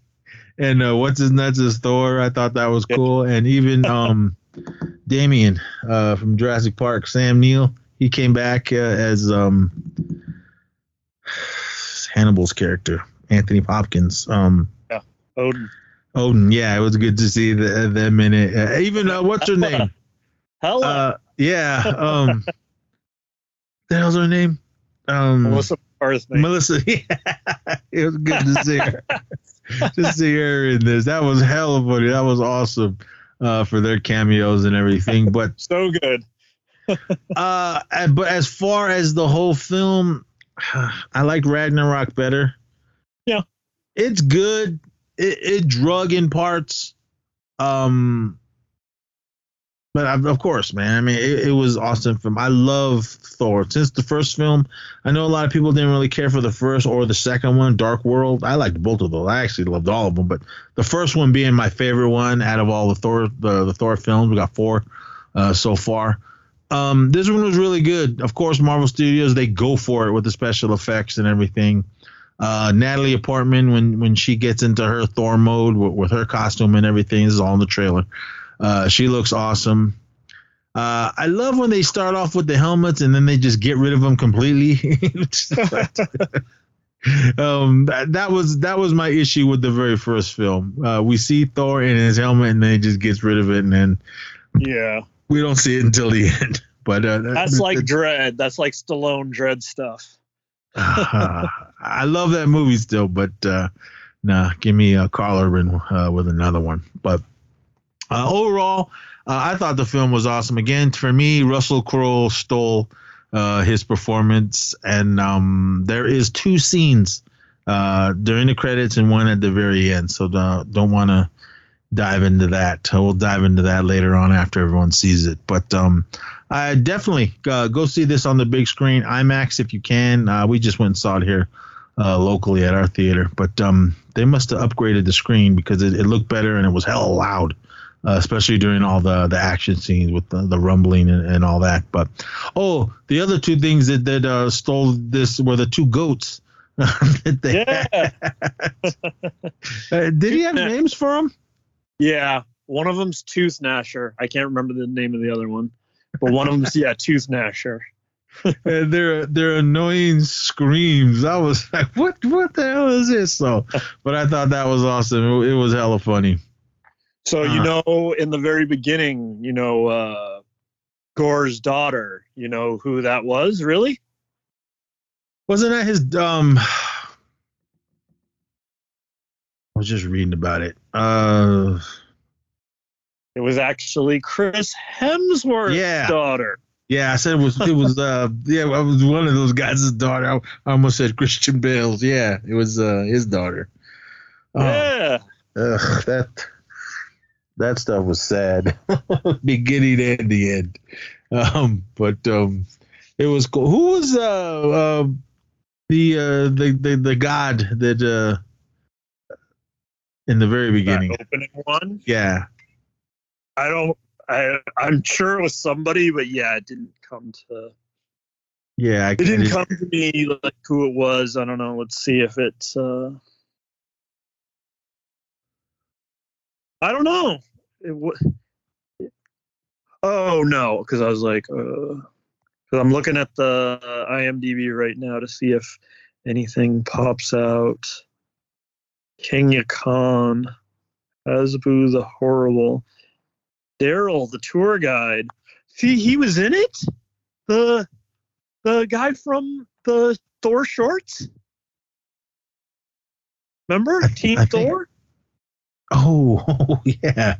and uh, what's his nuts as Thor. I thought that was Yeah. cool, and even um, Damien uh, from Jurassic Park, Sam Neill. He came back uh, as um, Hannibal's character, Anthony Hopkins. Um, Odin. Odin. Yeah, it was good to see the, them in it. Uh, even uh, what's her name? Hela. Uh, yeah. Um, *laughs* the hell's her name? Um, Melissa McCarthy. Melissa. *laughs* Yeah, it was good to see her. *laughs* to see her in this. That was hella funny. That was awesome uh, for their cameos and everything. But so good. uh, but as far as the whole film, *sighs* I like Ragnarok better. Yeah. it's good. It, it drug in parts. Um, but I, of course, man. I mean, it, it was awesome film. I love Thor since the first film. I know a lot of people didn't really care for the first or the second one, Dark World. I liked both of those. I actually loved all of them, but the first one being my favorite one out of all the Thor the, the Thor films. We got four uh, so far. Um, this one was really good. Of course, Marvel Studios they go for it with the special effects and everything. Uh, Natalie Portman when when she gets into her Thor mode with, with her costume and everything is all in the trailer. Uh, she looks awesome. Uh, I love when they start off with the helmets and then they just get rid of them completely. *laughs* um, that, that was that was my issue with the very first film. Uh, we see Thor in his helmet and then he just gets rid of it and then Yeah. We don't see it until the *laughs* end. But uh, That's like Dread. That's like Stallone Dread stuff. *laughs* I love that movie still, but uh, nah, give me a Karl Urban uh, with another one. But uh, overall, uh, I thought the film was awesome. Again, for me, Russell Crowe stole uh, his performance, and um, there is two scenes uh, during the credits and one at the very end. So don't want to dive into that. We'll dive into that later on after everyone sees it. But um, I definitely uh, go see this on the big screen, IMAX if you can. Uh, we just went and saw it here uh, locally at our theater, but um, they must have upgraded the screen because it, it looked better and it was hell loud, uh, especially during all the the action scenes with the, the rumbling and, and all that. But oh, the other two things that that uh, stole this were the two goats. *laughs* that they Yeah. *laughs* Uh, did he have names for them? Yeah. One of them's Tooth Gnasher. I can't remember the name of the other one. But one of them's, *laughs* yeah, Tooth Gnasher. and their their annoying screams. I was *laughs* like, what what the hell is this? So, but I thought that was awesome. It, it was hella funny. So, you Uh. know, in the very beginning, you know, uh, Gorr's daughter, you know who that was, really? Wasn't that his um? Was just reading about it. Uh, It was actually Chris Hemsworth's Yeah. daughter. yeah, I said it was it was uh yeah I was one of those guys' daughter. I, I almost said Christian Bale's. Yeah, it was uh his daughter. Oh, Yeah. ugh, that that stuff was sad, *laughs* beginning and the end. Um, but um, it was cool. Who was uh, uh the uh the the, the god that uh in the very beginning? That opening one. Yeah, I don't. I I'm sure it was somebody, but yeah, it didn't come to. yeah. I, It didn't come to me like who it was. I don't know. Let's see if it's. uh I don't know. It w- oh no, because I was like, because I'm looking at the IMDb right now to see if anything pops out. Kenya Khan, Hasbu the Horrible, Daryl the tour guide. See, he was in it. The the guy from the Thor shorts. Remember I- Team I think- Thor? Oh, *laughs* yeah.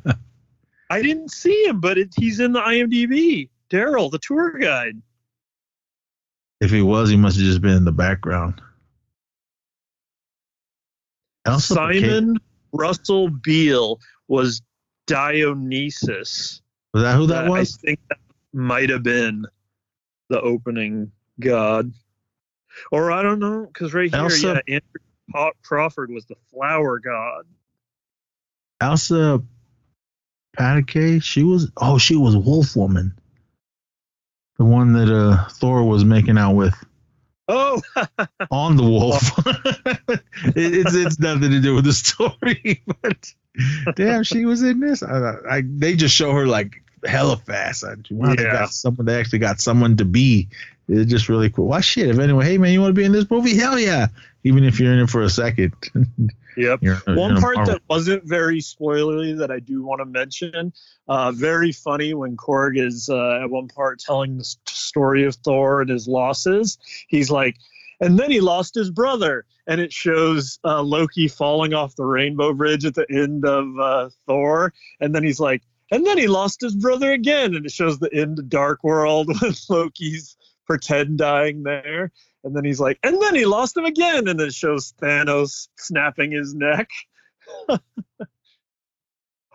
I didn't see him, but it, he's in the IMDb. Daryl, the tour guide. If he was, he must have just been in the background. Simon Russell Beale was Dionysus. was that who that I was? I think that might have been the opening god. Or I don't know, because right here, Elsa- yeah, Andrew Crawford was the flower god. Elsa Pataky. She was. Oh, she was Wolf Woman. The one that uh Thor was making out with Oh, *laughs* on the wolf. *laughs* it, it's it's nothing to do with the story, *laughs* but damn, she was in this. I, I they just show her like hella fast. I, wow, they got someone. They actually got someone to be. It's just really cool. Why shit? If anyone, hey man, you want to be in this movie? Hell yeah! Even if you're in it for a second. *laughs* Yep. You're- One you're part that wasn't very spoilery that I do want to mention, uh, very funny when Korg is uh, at one part telling the story of Thor and his losses. He's like, and then he lost his brother, and it shows uh, Loki falling off the Rainbow Bridge at the end of uh, Thor, and then he's like, and then he lost his brother again, and it shows the end of Dark World *laughs* with Loki's pretend dying there. And then he's like, and then he lost him again. And then it shows Thanos snapping his neck. *laughs* I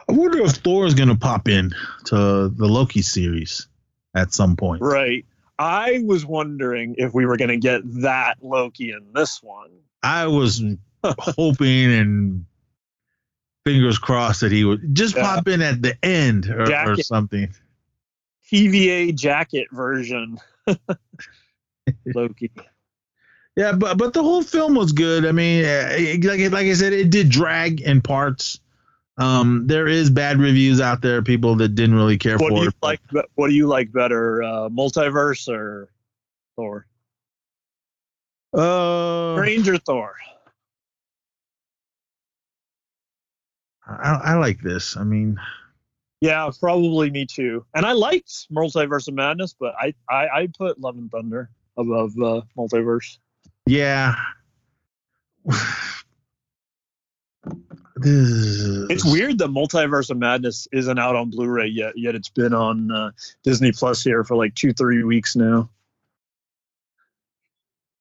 wonder if Thor is gonna pop in to the Loki series at some point. Right. I was wondering if we were going to get that Loki in this one. I was *laughs* hoping and fingers crossed that he would just Yeah. pop in at the end or, or something. TVA jacket version. *laughs* Loki. Yeah, but but the whole film was good. I mean, it- like like I said, it did drag in parts. Um, there is bad reviews out there, people that didn't really care What do for you it. like? What do you like better, uh, multiverse or Thor? Uh, Stranger Thor. I, I like this. I mean, Yeah, probably me too. And I liked Multiverse of Madness, but I I, I put Love and Thunder above uh, Multiverse. yeah. *sighs* It's weird that Multiverse of Madness isn't out on Blu-ray yet. Yet it's been on uh, Disney Plus here for like two, three weeks now.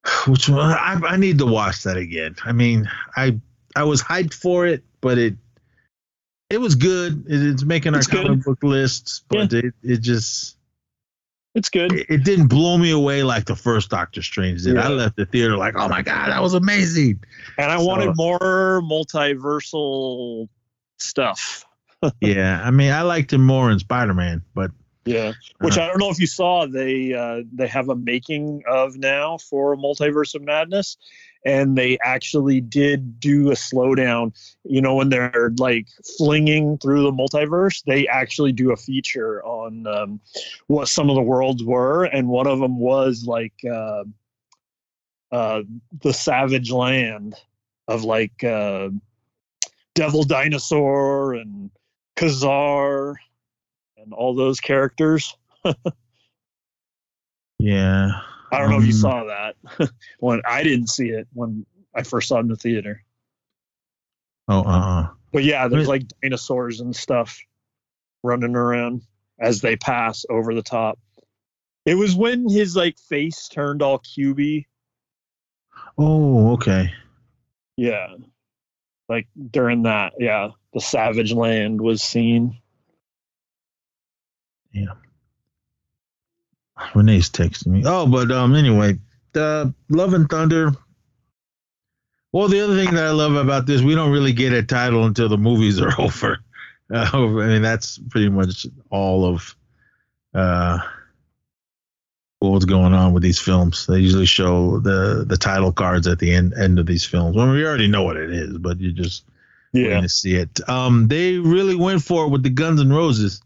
*sighs* Which one? I, I need to watch that again. I mean, I I was hyped for it, but it it was good. It, it's making our It's good. comic book lists, but it, it just It's good. it, it didn't blow me away like the first Doctor Strange did. I left the theater like, oh my god, that was amazing. And I So- wanted more multiversal stuff. *laughs* yeah, I mean, I liked him more in Spider Man, but Yeah. Which I don't know if you saw. They uh, they have a making of now for Multiverse of Madness, and they actually did do a slowdown. You know, when they're like flinging through the multiverse, they actually do a feature on um, what some of the worlds were, and one of them was like uh, uh, the Savage Land of like uh, Devil Dinosaur and Ka-Zar and all those characters. *laughs* yeah, I don't know if you Um, saw that. *laughs* when I didn't see it when I first saw it in the theater. oh, uh, uh But yeah, there's like dinosaurs and stuff running around as they pass over the top. It was when his like face turned all cubey. oh, okay. Yeah. Like during that, yeah, the Savage Land was seen. Renee's texting me. Oh, but um, anyway, the Love and Thunder. Well, the other thing that I love about this, we don't really get a title until the movies are *laughs* over. Uh, I mean, that's pretty much all of uh, what's going on with these films. They usually show the the title cards at the end end of these films. Well, we already know what it is, but you just Yeah. to see it. Um, they really went for it with the Guns and Roses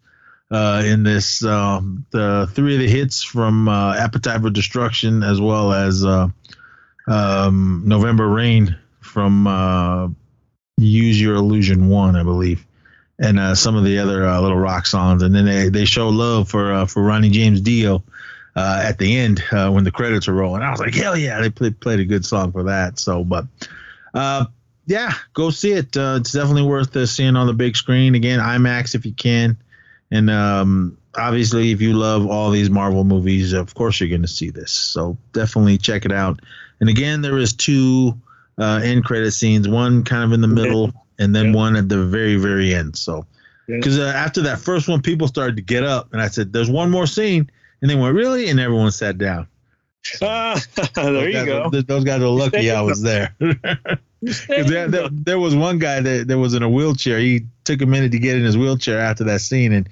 uh, in this. Um, the three of the hits from uh, Appetite for Destruction, as well as uh, um, November Rain from uh, Use Your Illusion One, I believe, and uh, some of the other uh, little rock songs. And then they they show love for for Ronnie James Dio. At the end, when the credits are rolling, I was like, "Hell yeah!" They played played a good song for that. So, but yeah, go see it. It's definitely worth seeing on the big screen again, IMAX if you can. And um, obviously, if you love all these Marvel movies, of course you're going to see this. So definitely check it out. And again, there is two uh, end credit scenes, one kind of in the middle, and then Yeah. one at the very very end. So because uh, after that first one, people started to get up, and I said, "There's one more scene," and they went, "Really?" And everyone sat down. Ah, *laughs* there Those you guys go. are- those guys are lucky I was there. *laughs* There, there, there was one guy that, that was in a wheelchair. He took a minute to get in his wheelchair after that scene, and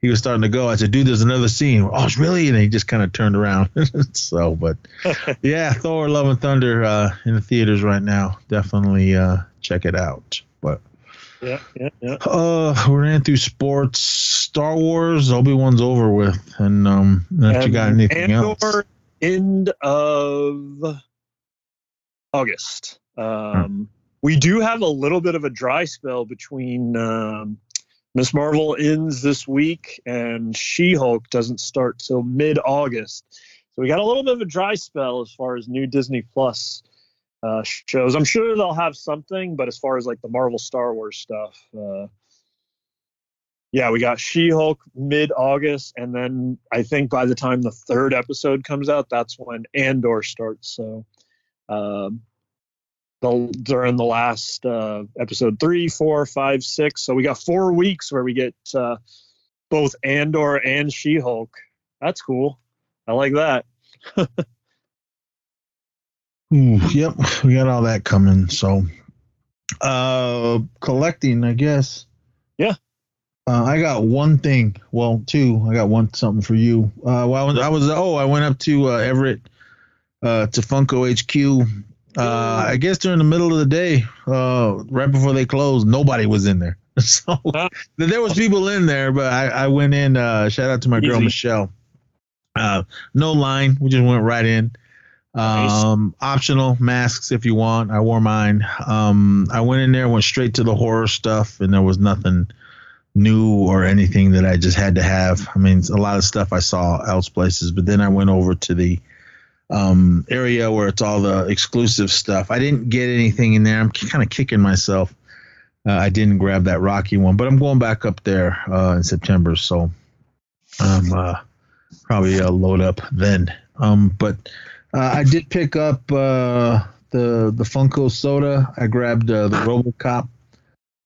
he was starting to go. I said, "Dude, there's another scene." Oh, it's really? And he just kind of turned around. *laughs* so, but *laughs* yeah, Thor: Love and Thunder uh, in the theaters right now. Definitely uh, check it out. But Yeah, yeah, yeah. Uh, we ran through sports. Star Wars, Obi Wan's over with, and um, if you got anything else, end of August. Um, we do have a little bit of a dry spell between um, Miss Marvel ends this week and She Hulk doesn't start till mid August. So we got a little bit of a dry spell as far as new Disney Plus uh, shows. I'm sure they'll have something, but as far as like the Marvel Star Wars stuff, uh, yeah, we got She Hulk mid August, and then I think by the time the third episode comes out, that's when Andor starts. So, um, during the last uh, episode three, four, five, six, so we got four weeks where we get uh, both Andor and She Hulk. That's cool. I like that. *laughs* Ooh, yep, we got all that coming. So, uh, collecting, I guess. Yeah. Uh, I got one thing. Well, two. I got one something for you. Uh, well, I was, I was oh, I went up to uh, Everett, uh, to Funko HQ. Uh, I guess during the middle of the day, uh, right before they closed, nobody was in there. *laughs* So there was people in there, but I, I went in. Uh, shout out to my girl Michelle. Uh, no line. We just went right in. Nice. Um, optional masks if you want. I wore mine. Um, I went in there, went straight to the horror stuff, and there was nothing new or anything that I just had to have. I mean, a lot of stuff I saw else places, but then I went over to the um, area where it's all the exclusive stuff. I didn't get anything in there. I'm kind of kicking myself. Uh, I didn't grab that Rocky one, but I'm going back up there uh, in September, so um, uh, probably uh, load up then. Um, but uh, I did pick up uh, the the Funko soda. I grabbed uh, the RoboCop.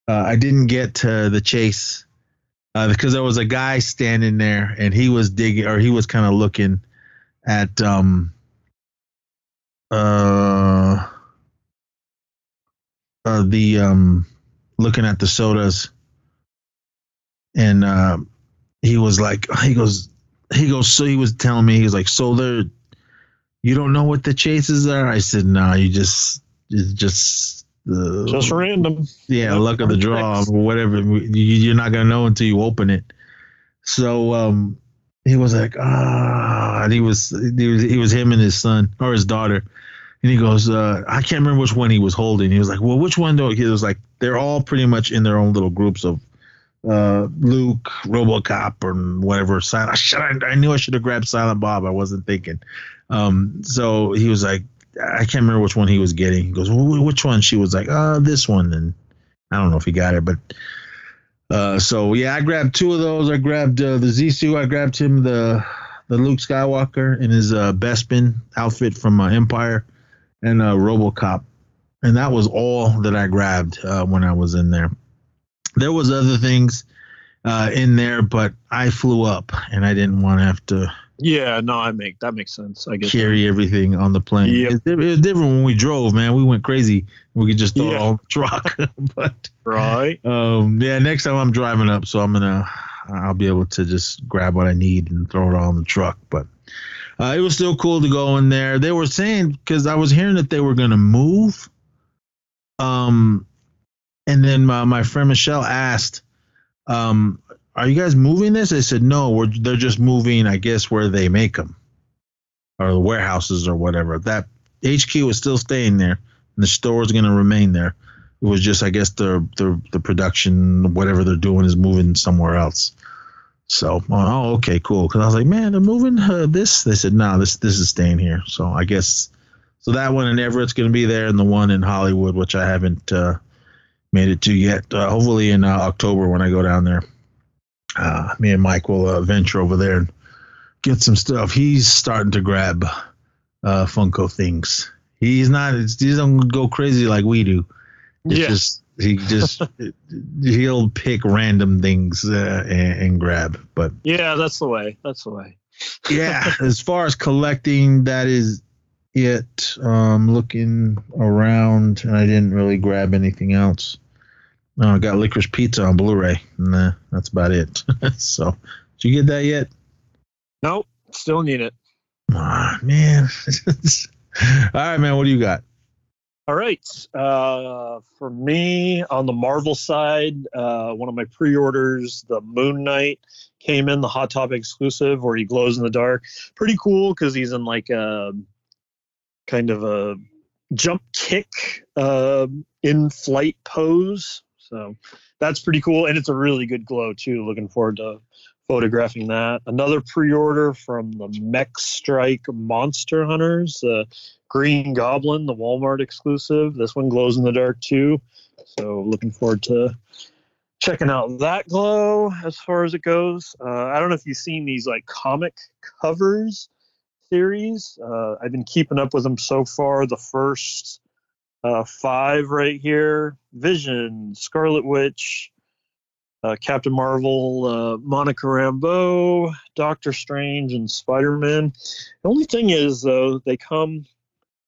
I didn't get the chase because there was a guy standing there and he was digging or he was kind of looking at um uh uh the um looking at the sodas and uh he was like he goes he goes so he was telling me he was like so there you don't know what the chases are i said no you just it's just the Just random. yeah, Yep, luck of the draw or whatever. You, you're not gonna know until you open it. So um, he was like, ah, and he was he was he was him and his son or his daughter, and he goes, uh, I can't remember which one he was holding. He was like, well, which one? I-" He was like, they're all pretty much in their own little groups of uh, Luke, RoboCop, or whatever. Silent. I, I knew I should have grabbed Silent Bob. I wasn't thinking. Um, so he was like, I can't remember which one he was getting. He goes, well, which one? She was like, uh, this one. And I don't know if he got it, but uh, so yeah, I grabbed two of those. I grabbed uh, the Zissou. I grabbed him the the Luke Skywalker in his uh, Bespin outfit from uh, Empire, and uh, RoboCop, and that was all that I grabbed uh, when I was in there. There was other things uh, in there, but I flew up, and I didn't want to have to Yeah, no, I make that makes sense. I guess. carry everything on the plane. Yep. It's, it was different when we drove, man. We went crazy. We could just throw it Yeah. all the truck. *laughs* but Right. um, yeah, next time I'm driving up, so I'm gonna I'll be able to just grab what I need and throw it all in the truck. But uh, it was still cool to go in there. They were saying because I was hearing that they were gonna move. Um, and then my, my friend Michelle asked, um, "Are you guys moving this?" They said, "No, we're they're just moving. I guess where they make them, or the warehouses or whatever. That HQ is still staying there, and the store is gonna remain there." it was just I guess the the the production whatever they're doing is moving somewhere else. So oh okay cool because I was like man they're moving uh, this they said no this this is staying here so I guess so that one in Everett's going to be there and the one in Hollywood which I haven't uh, made it to yet uh, hopefully in uh, October when I go down there uh, me and Mike will uh, venture over there and get some stuff he's starting to grab uh, Funko things he's not he doesn't go crazy like we do it's Yeah. just he just *laughs* he'll pick random things uh, and, and grab. But Yeah, that's the way. That's the way. *laughs* yeah, as far as collecting, that is it. Um, looking around, and I didn't really grab anything else. No, I got licorice pizza on Blu-ray. Nah, that's about it. *laughs* so, did you get that yet? Nope. Still need it. Ah, man. *laughs* All right, man. What do you got? All right. Uh, for me, on the Marvel side, uh, one of my pre-orders, the Moon Knight, came in the Hot Topic exclusive where he glows in the dark. Pretty cool because he's in like a kind of a jump kick uh, in flight pose. So that's pretty cool, and it's a really good glow too. Looking forward to photographing that. Another pre-order from the Mech Strike Monster Hunters, uh, Green Goblin, the Walmart exclusive. This one glows in the dark too. So looking forward to checking out that glow as far as it goes. Uh, I don't know if you've seen these like comic covers series. Uh, I've been keeping up with them so far. The first uh, five right here Vision, Scarlet Witch, uh, Captain Marvel, uh, Monica Rambeau, Doctor Strange, and Spider Man. The only thing is, though, they come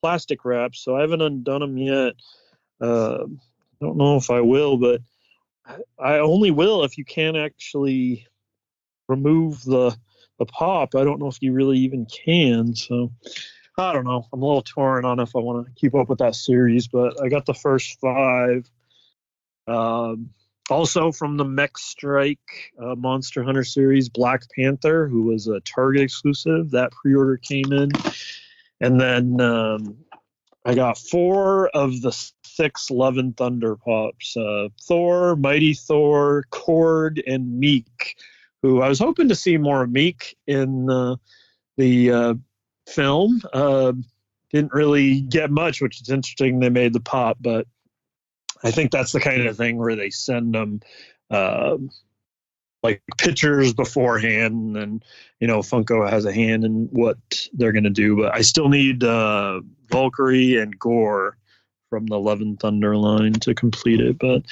plastic wrapped, so I haven't undone them yet. Uh, don't know if I will, but I only will if you can actually remove the the pop. I don't know if you really even can. So I don't know. I'm a little torn on if I want to keep up with that series, but I got the first five. Um, also from the Mech Strike uh, Monster Hunter series, Black Panther, who was a Target exclusive, that pre-order came in, and then um, I got four of the six Love and Thunder pops: uh, Thor, Mighty Thor, Korg, and Miek. Who I was hoping to see more Miek in uh, the uh, film. Uh, didn't really get much, which is interesting. They made the pop, but I think that's the kind of thing where they send them uh, like pictures beforehand, and you know Funko has a hand in what they're going to do. But I still need uh, Valkyrie and Gorr from the Love and Thunder line to complete it. But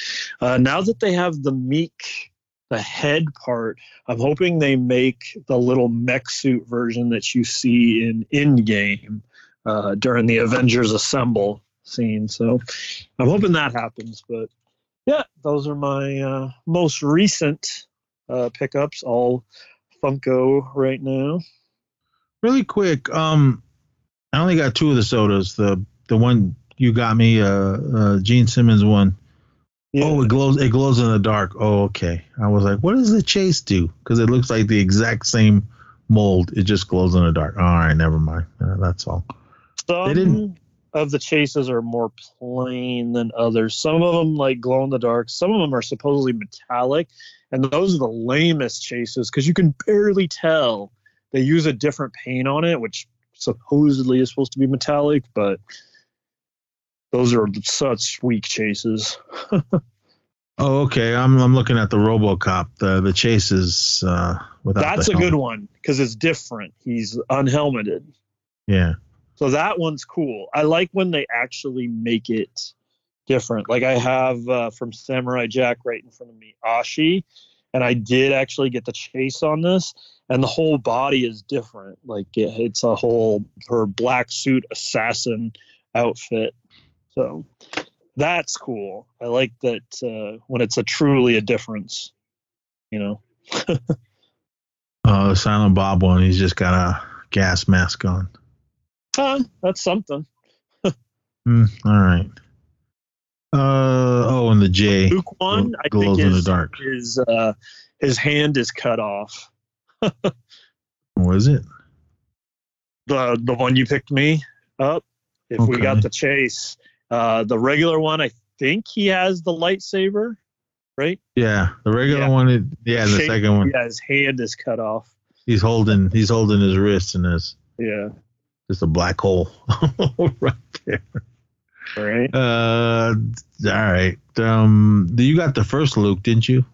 uh, now that they have the Miek, the head part, I'm hoping they make the little mech suit version that you see in in game uh, during the Avengers Assemble scene. So I'm hoping that happens. But yeah, those are my uh, most recent uh, pickups, all Funko right now. Really quick, um, I only got two of the sodas. The the one you got me, uh, uh Gene Simmons one. Yeah. Oh, it glows. It glows in the dark. Oh, okay. I was like, what does the chase do? Because it looks like the exact same mold. It just glows in the dark. All right, never mind. Uh, that's all. Some They didn't- of the chases are more plain than others. Some of them like glow in the dark. Some of them are supposedly metallic, and those are the lamest chases because you can barely tell. They use a different paint on it, which supposedly is supposed to be metallic, but those are such weak chases. *laughs* Oh, okay. I'm I'm looking at the RoboCop. The the chases uh, without. That's a good one because it's different. He's unhelmeted. Yeah. So that one's cool. I like when they actually make it different. Like I have uh, from Samurai Jack right in front of me, Ashi, and I did actually get the chase on this, and the whole body is different. Like it, it's a whole her black suit assassin outfit. So that's cool. I like that uh, when it's a truly a difference. You know. *laughs* Uh, the Silent Bob one. He's just got a gas mask on. Huh, that's something. Hmm, all right. Uh oh, and the J Luke one, I glows think in the his, dark. his uh, his hand is cut off. *laughs* Was it? the the one you picked me up. If we got the chase, uh, the regular one, I think he has the lightsaber, right? Yeah, the regular Yeah. one. It, yeah, the second one. Yeah, his hand is cut off. He's holding. He's holding his wrist, and there's Yeah, just a black hole *laughs* right there. right. Uh, all right. Um, you got the first Luke, didn't you?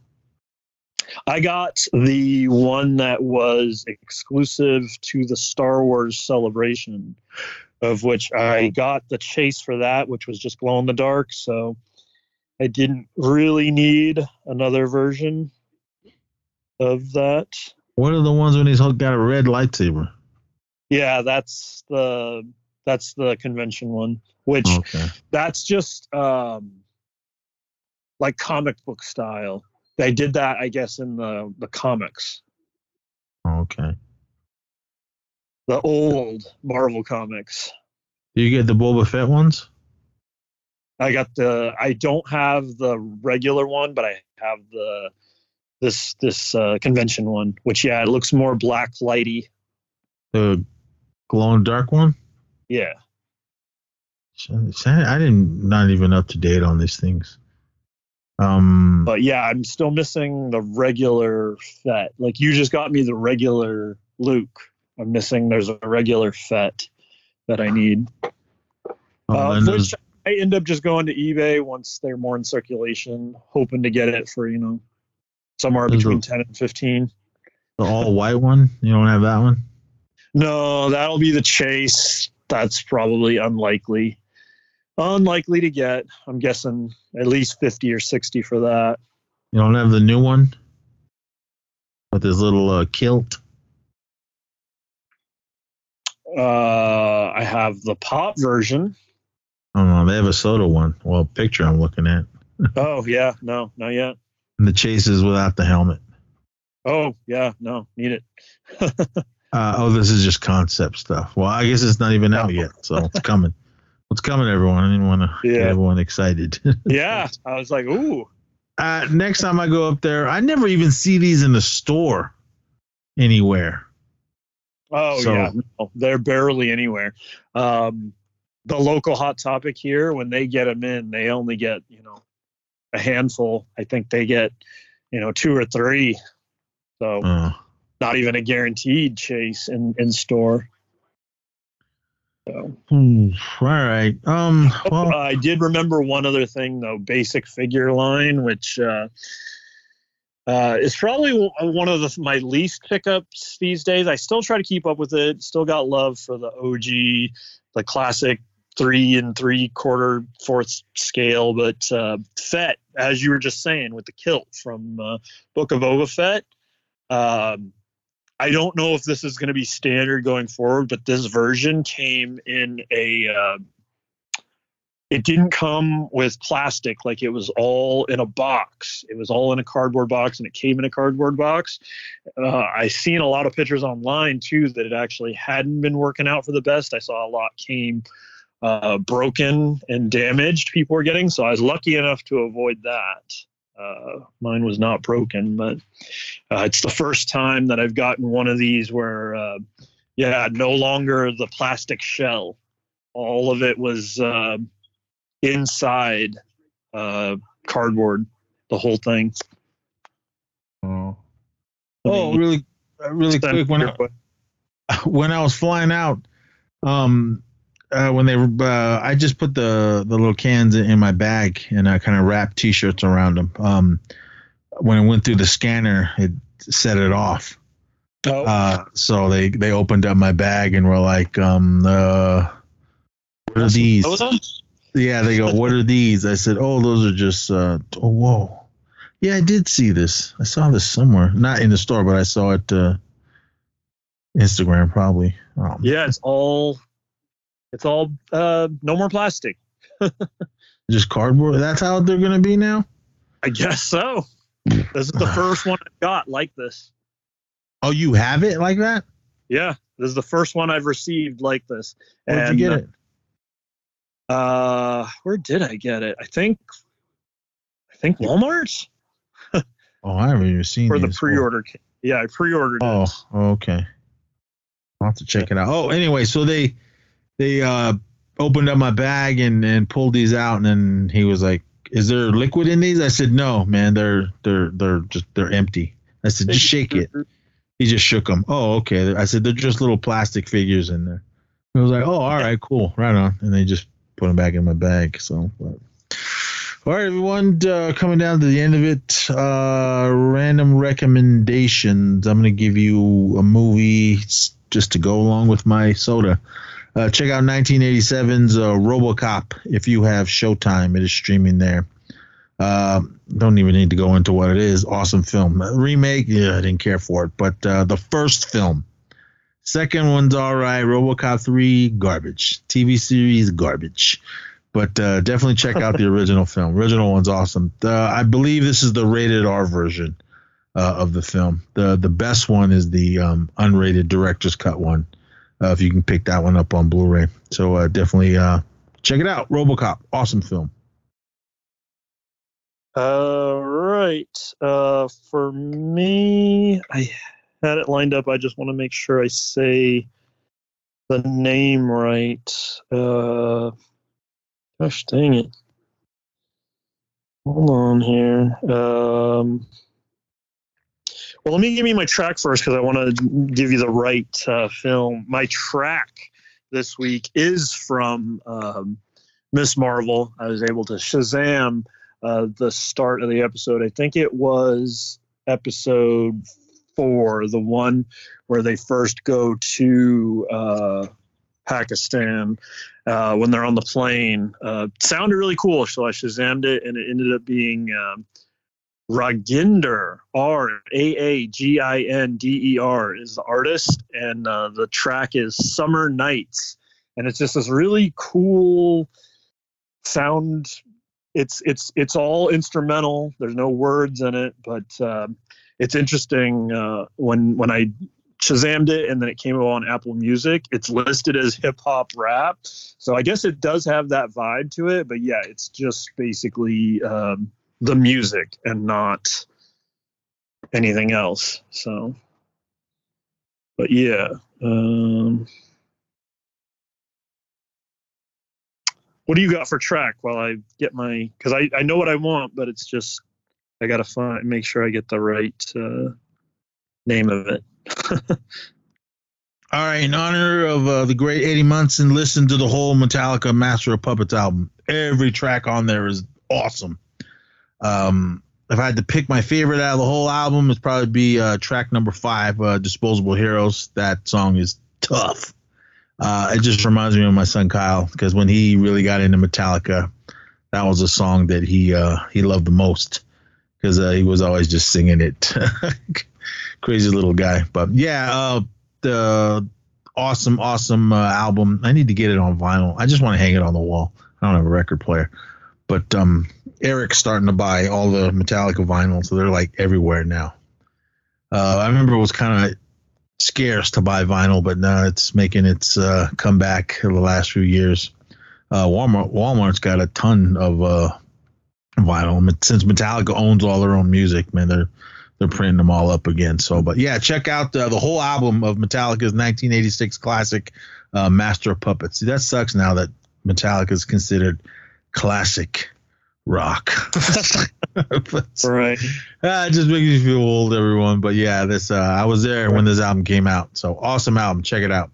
I got the one that was exclusive to the Star Wars celebration, of which I got the chase for that, which was just glow in the dark. So I didn't really need another version of that. What are the ones when he's got a red lightsaber? Yeah, that's the that's the convention one, which Okay. that's just um like comic book style. They did that, I guess, in the the comics, Okay. The old Marvel comics. Do you get the Boba Fett ones? I got the. I don't have the regular one, but I have the this this uh, convention one, which yeah, it looks more black lighty. The glow in dark one. Yeah. I didn't not even up to date on these things. Um, But yeah, I'm still missing the regular Fett. Like you just got me the regular Luke. I'm missing. There's a regular Fett that I need. oh, Uh, which I end up just going to eBay once they're more in circulation, hoping to get it for you know somewhere between a- ten and fifteen. the all white one. You don't have that one. No, that'll be the chase. That's probably unlikely. Unlikely to get. I'm guessing at least fifty or sixty for that. You don't have the new one with his little uh, kilt. Uh, I have the pop version. I. They have a soda one. Well, picture I'm looking at. *laughs* Oh yeah, no, not yet. And the chase is without the helmet. Oh yeah, no, need it. *laughs* Uh, oh, this is just concept stuff. Well, I guess it's not even out yet, so it's coming. It's coming, everyone. I didn't want to *laughs* get everyone excited. Yeah, I was like, ooh, uh, next time I go up there, I never even see these in the store anywhere. Oh So- yeah, no, they're barely anywhere. Um, the local hot topic here, when they get them in, they only get you know a handful. I think they get you know two or three. So Uh, not even a guaranteed chase in in store. So. hmm, all right. Um. Well, I did remember one other thing though, basic figure line, which uh, uh, is probably one of the, my least pickups these days. I still try to keep up with it. Still got love for the OG, the classic three and three quarter fourth scale, but uh, Fett, as you were just saying, with the kilt from uh, Book of Boba Fett. Um, I don't know if this is going to be standard going forward, but this version came in a. Uh, it didn't come with plastic, like it was all in a box. It was all in a cardboard box, and it came in a cardboard box. Uh, I seen a lot of pictures online too that it actually hadn't been working out for the best. I saw a lot came uh, broken and damaged. People were getting, so I was lucky enough to avoid that. Uh, mine was not broken, but uh, it's the first time that I've gotten one of these where, uh, yeah, no longer the plastic shell. All of it was uh, inside uh, cardboard, the whole thing. oh, oh, really, uh, really quick. When I, *laughs* when I was flying out, um, uh, when they uh, I just put the the little cans in, in my bag and I kind of wrapped T-shirts around them. Um, when it went through the scanner, it set it off. oh, Uh, so they they opened up my bag and were like, um, uh, what are these? What was Yeah, they go, what are these? I said, oh, those are just, uh, oh, whoa. Yeah, I did see this. I saw this somewhere, not in the store, but I saw it, uh, Instagram probably. Um, Yeah, it's all it's all uh no more plastic. *laughs* Just cardboard. That's how they're gonna be now. I guess so. This is the *sighs* first one I've got like this. Oh, you have it like that? Yeah, this is the first one I've received like this. Where'd And, you get it? Uh, where did I get it? I think, I think Walmart Oh, I haven't even seen for the pre-order. Yeah, I pre-ordered Oh, it. okay. I'll have to check it out. Oh, anyway, so they they uh opened up my bag and and pulled these out, and then he was like, "Is there liquid in these?" I said, "No, man. They're they're they're just they're empty." I said, "Just shake it." He just shook them. Oh, okay. I said, "They're just little plastic figures in there." He was like, "Oh, all right, cool, right on." And they just put them back in my bag. So. But. All right, everyone, uh, coming down to the end of it. Uh, random recommendations. I'm going to give you a movie just to go along with my soda. Uh, check out 1987's uh, RoboCop if you have Showtime. It is streaming there. Uh, don't even need to go into what it is. Awesome film. Remake, yeah, I didn't care for it. But uh, the first film. Second one's all right. RoboCop 3, garbage. TV series, garbage but uh, definitely check out the *laughs* original film. Original one's awesome. Uh, I believe this is the rated R version uh, of the film. the The best one is the um, unrated director's cut one. Uh, if you can pick that one up on Blu-ray, so uh, definitely uh, check it out. RoboCop, awesome film. All right. Uh, for me, I had it lined up. I just want to make sure I say the name right. Uh, gosh dang it. Hold on here. Um, well, let me give you my track first because I want to give you the right uh, film. My track this week is from um, Miss Marvel. I was able to Shazam uh, the start of the episode. I think it was episode four, the one where they first go to uh, Pakistan uh, when they're on the plane. Uh, sounded really cool, so I shazammed it, and it ended up being um, Raaginder, R A A G I N D E R, is the artist, and uh, the track is Summer Nights, and it's just this really cool sound. It's it's it's all instrumental. There's no words in it, but um, it's interesting uh, when when I Shazammed it and then it came on Apple Music. It's listed as hip hop rap, so I guess it does have that vibe to it. But yeah, it's just basically um, the music and not anything else. So, but yeah. Um, what do you got for track while I get my? Because I I know what I want, but it's just I gotta find make sure I get the right uh, name of it. *laughs* All right, in honor of uh, the great Eddie Munson, listen to the whole Metallica Master of Puppets album. Every track on there is awesome. Um, if I had to pick my favorite out of the whole album, it'd probably be uh, track number five, uh, "Disposable Heroes." That song is tough. Uh, it just reminds me of my son Kyle because when he really got into Metallica, that was a song that he uh, he loved the most because uh, he was always just singing it. *laughs* Crazy little guy, but yeah, uh, the awesome, awesome uh, album. I need to get it on vinyl. I just want to hang it on the wall. I don't have a record player, but um, Eric's starting to buy all the Metallica vinyl, so they're like everywhere now. Uh, I remember it was kind of scarce to buy vinyl, but now it's making its uh, comeback in the last few years. Uh, Walmart Walmart's got a ton of uh, vinyl since Metallica owns all their own music. Man, they're they're printing them all up again. So, but yeah, check out the, the whole album of Metallica's 1986 classic, uh, Master of Puppets. See, that sucks now that Metallica is considered classic rock. but, *laughs* *laughs* right. Uh, it just makes me feel old, everyone. But yeah, this uh, I was there when this album came out. So awesome album. Check it out.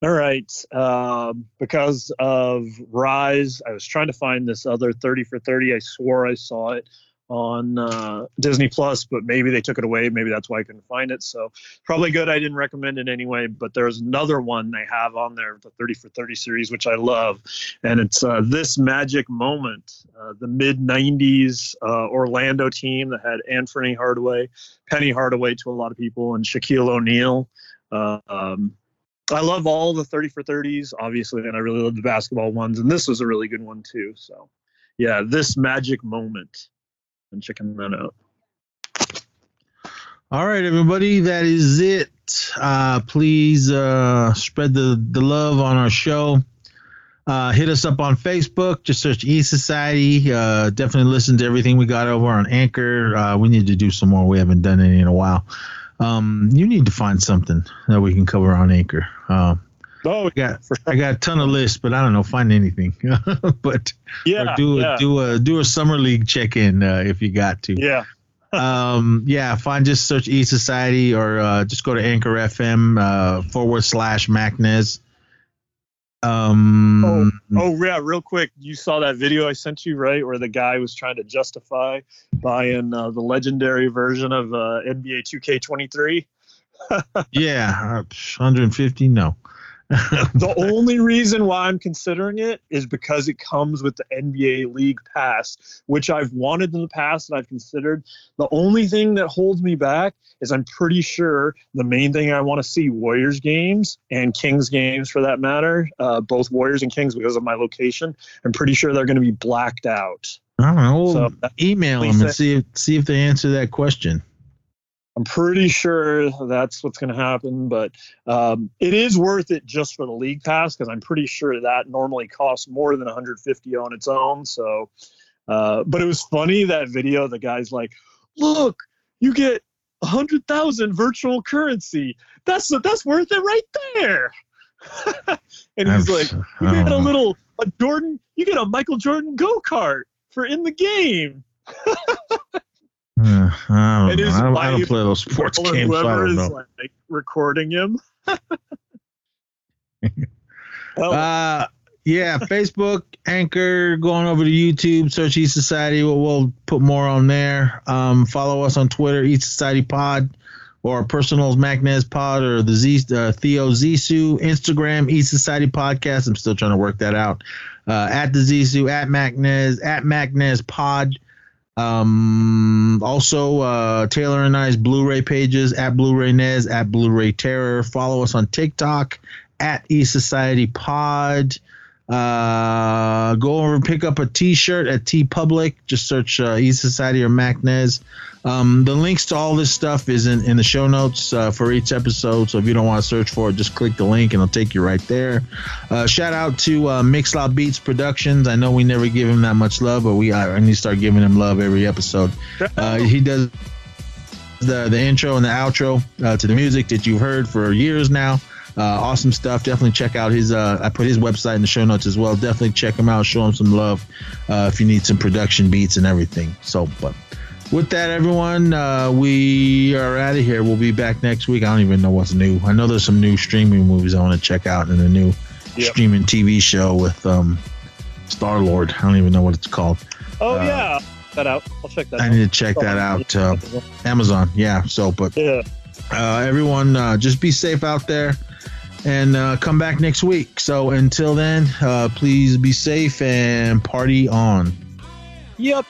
All right. Um, because of Rise, I was trying to find this other 30 for 30. I swore I saw it on uh, Disney Plus, but maybe they took it away. Maybe that's why I couldn't find it. So probably good. I didn't recommend it anyway. But there's another one they have on there, the 30 for 30 series, which I love, and it's uh, this magic moment, uh, the mid 90s uh, Orlando team that had Anfernee Hardaway, Penny Hardaway to a lot of people, and Shaquille O'Neal. Uh, um, I love all the 30 for 30s, obviously, and I really love the basketball ones, and this was a really good one too. So, yeah, this magic moment and checking that out. All right, everybody, that is it. Uh, please uh, spread the, the love on our show. Uh, hit us up on Facebook. Just search E Society. Uh, definitely listen to everything we got over on Anchor. Uh, we need to do some more. We haven't done any in a while. Um, you need to find something that we can cover on Anchor. Uh, Oh, I got I got a ton of lists, but I don't know find anything. *laughs* but yeah, do a yeah. do a do a summer league check in uh, if you got to. yeah. *laughs* um, yeah, find just search E Society or uh, just go to Anchor FM uh, forward slash Macnez. Um, Oh, yeah, real quick. You saw that video I sent you, right? Where the guy was trying to justify buying uh, the legendary version of uh, NBA 2K23. *laughs* yeah, uh, 150. No. *laughs* The only reason why I'm considering it is because it comes with the NBA League Pass, which I've wanted in the past and I've considered. The only thing that holds me back is I'm pretty sure the main thing I want to see Warriors games and Kings games for that matter, uh, both Warriors and Kings because of my location. I'm pretty sure they're going to be blacked out. I don't know. So, Email them and see if see if they answer that question. I'm pretty sure that's what's going to happen, but um, it is worth it just for the league pass because I'm pretty sure that normally costs more than 150 on its own. So Uh, but it was funny that video. The guy's like, "Look, you get hundred thousand virtual currency. That's that's worth it right there." *laughs* and he's I'm like, "You get a little a Jordan. You get a Michael Jordan go kart for in the game." *laughs* Uh, I don't know. I don't, I don't play those sports Or games. whoever don't is know. like recording him. *laughs* well, Uh, yeah, Facebook, Anchor, going over to YouTube, search East Society. We'll, we'll put more on there. Um, follow us on Twitter, East Society Pod, or personals Magnez Pod, or the Z uh, Theo Zisu. Instagram, East Society Podcast. I'm still trying to work that out. Uh, at the Zisu, at Magnez, at Magnez Pod. Um, also, uh, Taylor and I's Blu-ray pages at Blu-ray Nez, at Blu-ray Terror. Follow us on TikTok at E Society Pod. Uh, go over and pick up a T-shirt at TeePublic. Just search uh, E Society or MacNez. Um, the links to all this stuff is in, in the show notes uh, for each episode. So if you don't want to search for it, just click the link and it'll take you right there. Uh, shout out to uh, Mixloud Beats Productions. I know we never give him that much love, but we I need to start giving him love every episode. *laughs* Uh, he does the the intro and the outro uh, to the music that you've heard for years now. Uh, awesome stuff. Definitely check out his. Uh, I put his website in the show notes as well. Definitely check him out. Show him some love uh, if you need some production beats and everything. So, but with that, everyone, uh, we are out of here. We'll be back next week. I don't even know what's new. I know there's some new streaming movies I want to check out and a new Yep. streaming TV show with um, Star Lord. I don't even know what it's called. oh uh, yeah, that out. I'll check that. I out. need to check that out. Uh, Amazon. Yeah. So, but yeah. uh, everyone uh, just be safe out there and uh, come back next week so until then uh, please be safe and party on Yep.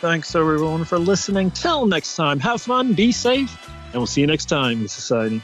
Thanks everyone for listening. Till next time, have fun, be safe, and we'll see you next time, Society.